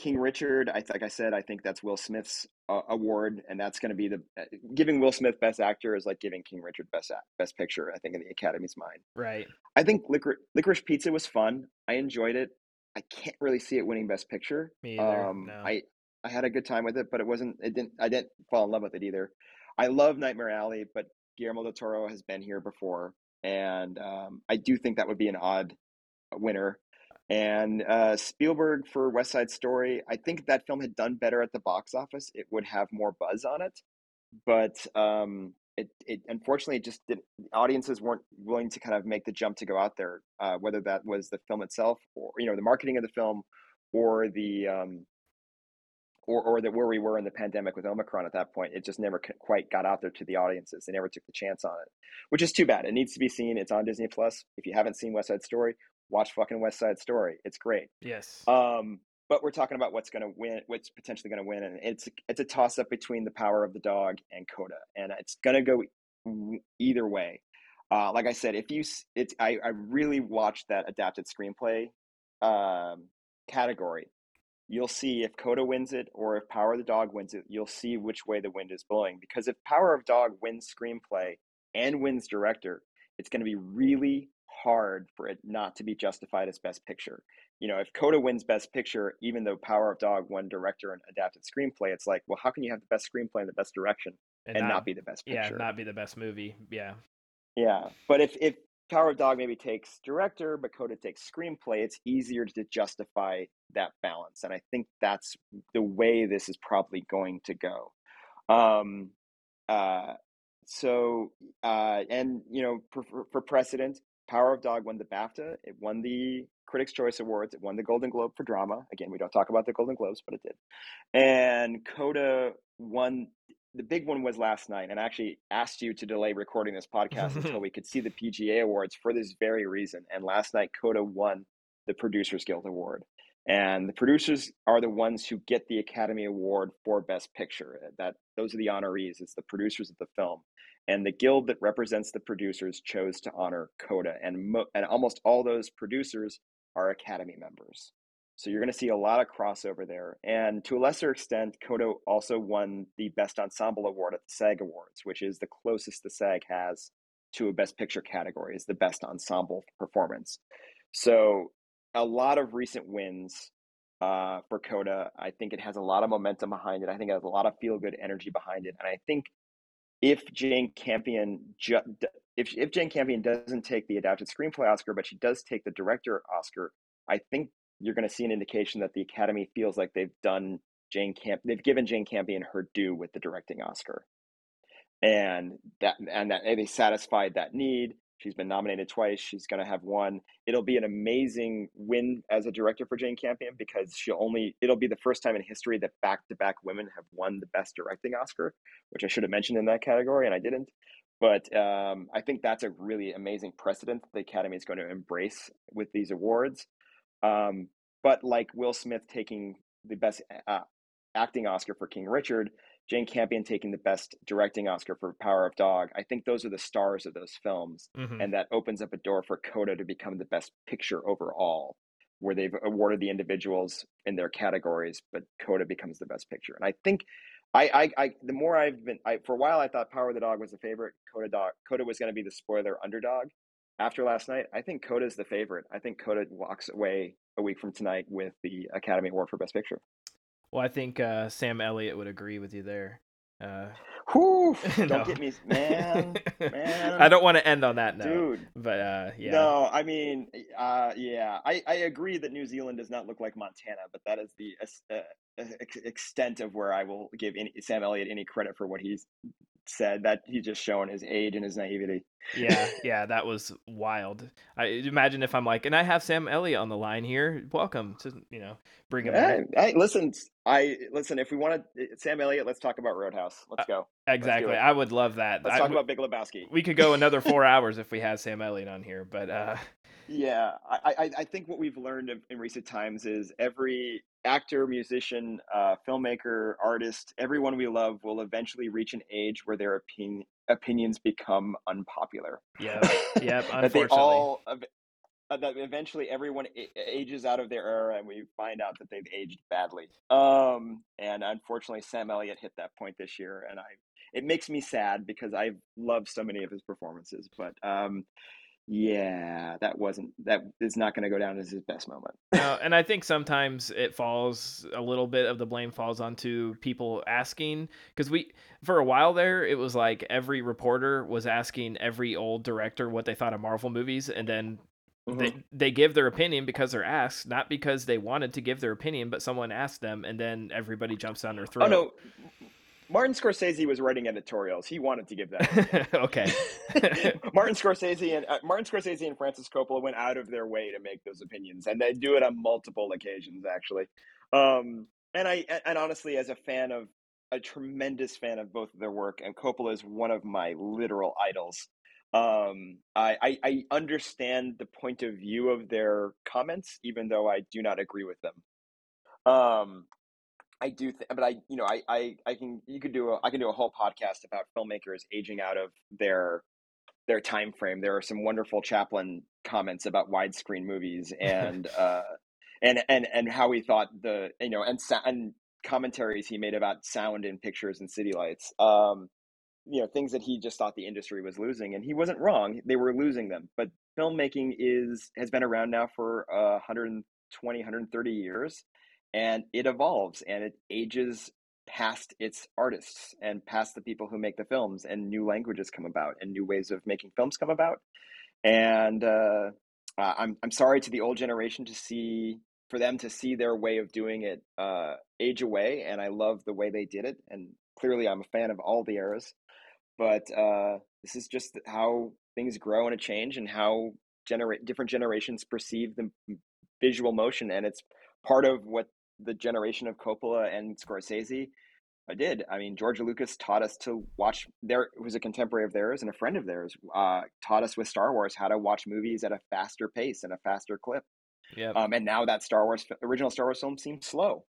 King Richard, I like I said, I think that's Will Smith's uh, award, and that's going to be the uh, giving Will Smith Best Actor is like giving King Richard Best Best Picture. I think in the Academy's mind. Right. I think Licor- Licorice Pizza was fun. I enjoyed it. I can't really see it winning Best Picture. Me either. Um, no. I I had a good time with it, but it wasn't. It didn't. I didn't fall in love with it either. I love Nightmare Alley, but Guillermo del Toro has been here before, and um, I do think that would be an odd winner. And uh, Spielberg for West Side Story, I think that film had done better at the box office. It would have more buzz on it, but um, it, it unfortunately just did audiences weren't willing to kind of make the jump to go out there uh, whether that was the film itself or you know the marketing of the film or the um, or, or that where we were in the pandemic with omicron at that point it just never quite got out there to the audiences. They never took the chance on it which is too bad. It needs to be seen. It's on disney plus. If you haven't seen west side story watch fucking west side story it's great yes um but we're talking about what's going to win, what's potentially going to win, and it's it's a toss up between the power of the dog and Coda, and it's going to go either way. Uh, like I said, if you it's I, I really watched that adapted screenplay um, category you'll see if Coda wins it or if Power of the Dog wins it, you'll see which way the wind is blowing. Because if Power of Dog wins screenplay and wins director, it's going to be really hard for it not to be justified as best picture. You know, if Coda wins best picture, even though Power of Dog won director and adapted screenplay, it's like, well, how can you have the best screenplay and the best direction and, and not, not, be the best picture? Yeah, not be the best movie. Yeah. Yeah. But if, if Power of Dog maybe takes director, but Coda takes screenplay, it's easier to justify that balance. And I think that's the way this is probably going to go. Um, uh, so, uh, and, you know, for, for precedent, Power of Dog won the BAFTA. It won the Critics' Choice Awards. It won the Golden Globe for drama. Again, we don't talk about the Golden Globes, but it did. And Coda won the big one was last night, and I actually asked you to delay recording this podcast until we could see the PGA awards for this very reason. And last night, Coda won the Producers Guild Award, and the producers are the ones who get the Academy Award for Best Picture. That those are the honorees. It's the producers of the film, and the guild that represents the producers chose to honor Coda, and mo- and almost all those producers are Academy members. So you're going to see a lot of crossover there. And to a lesser extent, Coda also won the Best Ensemble Award at the SAG Awards, which is the closest the SAG has to a Best Picture category, is the Best Ensemble Performance. So a lot of recent wins uh, for Coda. I think it has a lot of momentum behind it. I think it has a lot of feel good energy behind it. And I think if Jane Campion ju- if if Jane Campion doesn't take the adapted screenplay Oscar, but she does take the director Oscar, I think you're going to see an indication that the Academy feels like they've done Jane Camp, they've given Jane Campion her due with the directing Oscar, and that and that and they satisfied that need. She's been nominated twice. She's going to have one. It'll be an amazing win as a director for Jane Campion because she'll only. It'll be the first time in history that back-to-back women have won the Best Directing Oscar, which I should have mentioned in that category and I didn't. But um, I think that's a really amazing precedent the Academy is going to embrace with these awards. Um, but like Will Smith taking the best uh, acting Oscar for King Richard, Jane Campion taking the best directing Oscar for Power of Dog, I think those are the stars of those films. Mm-hmm. And that opens up a door for Coda to become the best picture overall, where they've awarded the individuals in their categories, but Coda becomes the best picture. And I think. I, I, I, the more I've been, I, for a while, I thought Power of the Dog was the favorite. Coda Dog, Coda was going to be the spoiler underdog after last night, I think Coda is the favorite. I think Coda walks away a week from tonight with the Academy Award for Best Picture. Well, I think uh, Sam Elliott would agree with you there. Uh, Whew, don't get me, man, man. I don't want to end on that note, dude. But uh, yeah. No, I mean, uh, yeah, I, I agree that New Zealand does not look like Montana, but that is the uh, extent of where I will give any, Sam Elliott any credit for what he's said that he's just showing his age and his naivety. yeah, yeah, that was wild. I imagine if I'm like, and I have Sam Elliott on the line here. Welcome to you know bring him. Hey, hey listen, I listen. If we want to, Sam Elliott, let's talk about Roadhouse. Let's uh, go. Uh, exactly, let's I would love that. Let's I, talk about Big Lebowski. We could go another four hours if we had Sam Elliott on here, but uh, yeah, I, I, I think what we've learned in recent times is every actor, musician, uh, filmmaker, artist, everyone we love will eventually reach an age where their opinion, opinions become unpopular. Yeah, yep. that they all uh, that eventually everyone ages out of their era, and we find out that they've aged badly. Um, and unfortunately, Sam Elliott hit that point this year, and I it makes me sad because I love so many of his performances, but um, yeah, that wasn't that is not going to go down as his best moment. no, and I think sometimes it falls a little bit of the blame falls onto people asking because we for a while there it was like every reporter was asking every old director what they thought of Marvel movies, and then Mm-hmm. They they give their opinion because they're asked, not because they wanted to give their opinion, but someone asked them, and then everybody jumps down their throat. Oh no, Martin Scorsese was writing editorials. He wanted to give that. okay. Martin Scorsese and uh, Martin Scorsese and Francis Coppola went out of their way to make those opinions, and they do it on multiple occasions, actually. Um, and I and honestly, as a fan of a tremendous fan of both of their work, and Coppola is one of my literal idols. Um, I, I, I understand the point of view of their comments, even though I do not agree with them. Um, I do, th- but I, you know, I, I, I can, you could do a, I can do a whole podcast about filmmakers aging out of their, their time frame. There are some wonderful Chaplin comments about widescreen movies, and uh, and and and how he thought the you know and and commentaries he made about sound in pictures and city lights. Um, you know things that he just thought the industry was losing and he wasn't wrong they were losing them but filmmaking is has been around now for uh, 120 130 years and it evolves and it ages past its artists and past the people who make the films and new languages come about and new ways of making films come about. And uh, I'm, I'm sorry to the old generation to see for them to see their way of doing it uh, age away and i love the way they did it and clearly i'm a fan of all the eras. But uh, this is just how things grow and change and how generate different generations perceive the visual motion and it's part of what the generation of Coppola and Scorsese I did. I mean, George Lucas taught us to watch. There was a contemporary of theirs and a friend of theirs uh, taught us with Star Wars how to watch movies at a faster pace and a faster clip. Yeah. Um, and now that Star Wars original Star Wars film seems slow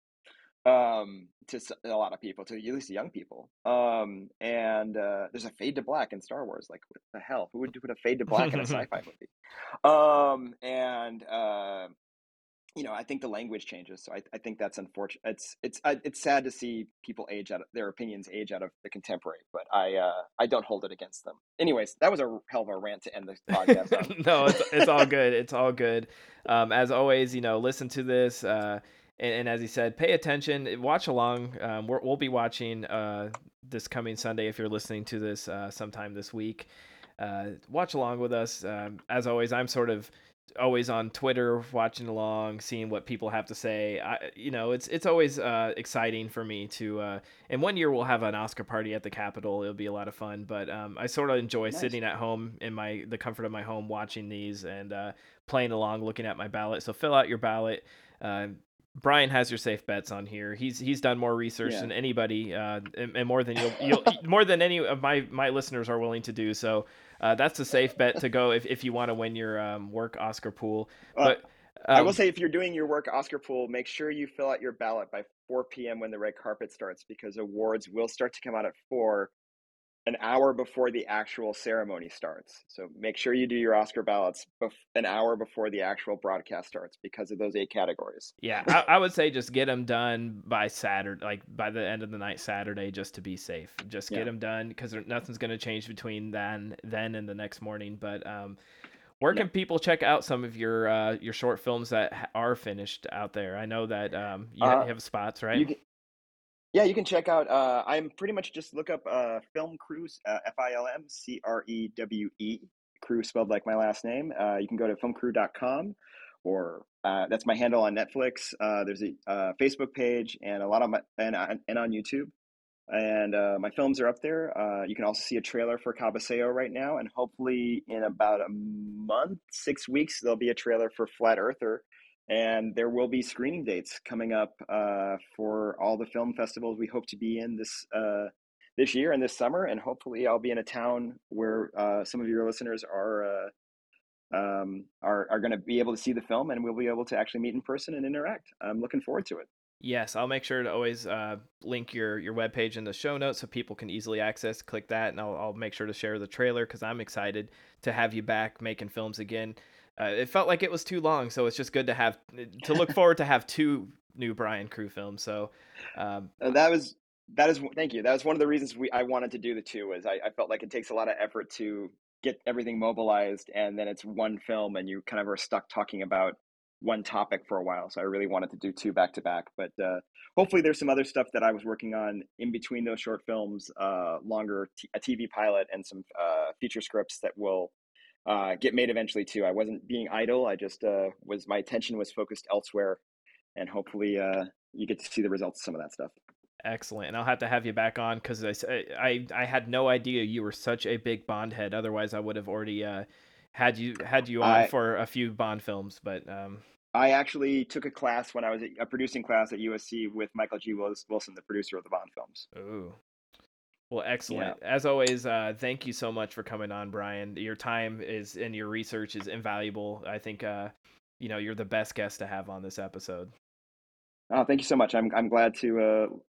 um to a lot of people to at least young people um and uh there's a fade to black in star wars like what the hell who would put a fade to black in a sci-fi movie um and uh you know i think the language changes so i, I think that's unfortunate it's it's it's sad to see people age out of their opinions age out of the contemporary but i uh i don't hold it against them anyways that was a hell of a rant to end the podcast no it's, it's all good it's all good um as always you know listen to this uh and, and, as he said, pay attention, watch along. Um, we will be watching uh, this coming Sunday if you're listening to this uh, sometime this week. Uh, watch along with us. Um, as always, I'm sort of always on Twitter, watching along, seeing what people have to say. I, you know, it's it's always uh, exciting for me to. Uh, and one year we'll have an Oscar party at the Capitol. It'll be a lot of fun. But um, I sort of enjoy nice. sitting at home in my the comfort of my home, watching these and uh, playing along, looking at my ballot. So fill out your ballot. Uh, Brian has your safe bets on here. He's he's done more research yeah. than anybody, uh, and, and, more than you'll, you'll more than any of my my listeners are willing to do. So uh, that's a safe bet to go if, if you want to win your um, work Oscar pool. Uh, but um, I will um, say, if you're doing your work Oscar pool, make sure you fill out your ballot by 4 p.m. when the red carpet starts, because awards will start to come out at four, an hour before the actual ceremony starts. So make sure you do your Oscar ballots bef- an hour before the actual broadcast starts because of those eight categories. Yeah, I, I, would say just get them done by Saturday, like by the end of the night Saturday, just to be safe. Just get yeah. them done because nothing's going to change between then then and the next morning. But um, where can people check out some of your uh, your short films that are finished out there? I know that um, you uh, have spots, right? Can, yeah, you can check out. Uh, I'm pretty much just look up uh, Film Crews, uh, F I L M C R E W E, crew spelled like my last name. Uh, you can go to filmcrew.com or uh, that's my handle on Netflix. Uh, there's a uh, Facebook page and a lot of my and, uh, and on YouTube. And uh, my films are up there. Uh, you can also see a trailer for Cabeceo right now, and hopefully in about a month, six weeks, there'll be a trailer for Flat Earther and there will be screening dates coming up uh, for all the film festivals we hope to be in this uh, this year and this summer, and hopefully I'll be in a town where uh, some of your listeners are uh, um, are are going to be able to see the film, and we'll be able to actually meet in person and interact. I'm looking forward to it. Yes, I'll make sure to always uh, link your your webpage in the show notes so people can easily access. Click that, and I'll, I'll make sure to share the trailer because I'm excited to have you back making films again uh, it felt like it was too long, so it's just good to have to look forward to have two new Brian Crew films. So um, that was that is thank you. That was one of the reasons we I wanted to do the two. Was I, I felt like it takes a lot of effort to get everything mobilized, and then it's one film, and you kind of are stuck talking about one topic for a while. So I really wanted to do two back to back. But uh, hopefully, there's some other stuff that I was working on in between those short films, uh, longer t- a TV pilot, and some uh, feature scripts that will uh, get made eventually too. I wasn't being idle. I just uh, was my attention was focused elsewhere, and hopefully uh, you get to see the results of some of that stuff. Excellent, and I'll have to have you back on because I, I I had no idea you were such a big Bond head. Otherwise, I would have already uh, had you had you on I, for a few Bond films. But um... I actually took a class when I was a producing class at USC with Michael G. Wilson, the producer of the Bond films. Ooh, well, excellent. Yeah. As always, uh, thank you so much for coming on, Brian. Your time is and your research is invaluable. I think uh, you know you're the best guest to have on this episode. Oh, thank you so much. I'm I'm glad to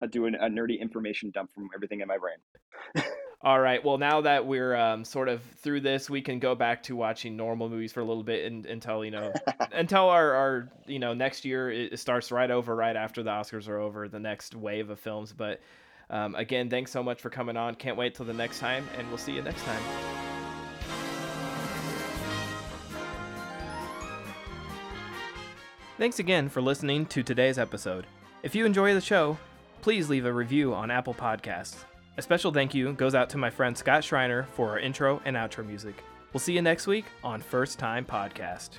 uh, do an, a nerdy information dump from everything in my brain. All right. Well, now that we're um, sort of through this, we can go back to watching normal movies for a little bit and, until you know until our, our you know next year it starts right over right after the Oscars are over, the next wave of films. But um, again, thanks so much for coming on. Can't wait till the next time, and we'll see you next time. Thanks again for listening to today's episode. If you enjoy the show, please leave a review on Apple Podcasts. A special thank you goes out to my friend Scott Schreiner for our intro and outro music. We'll see you next week on First Time Podcast.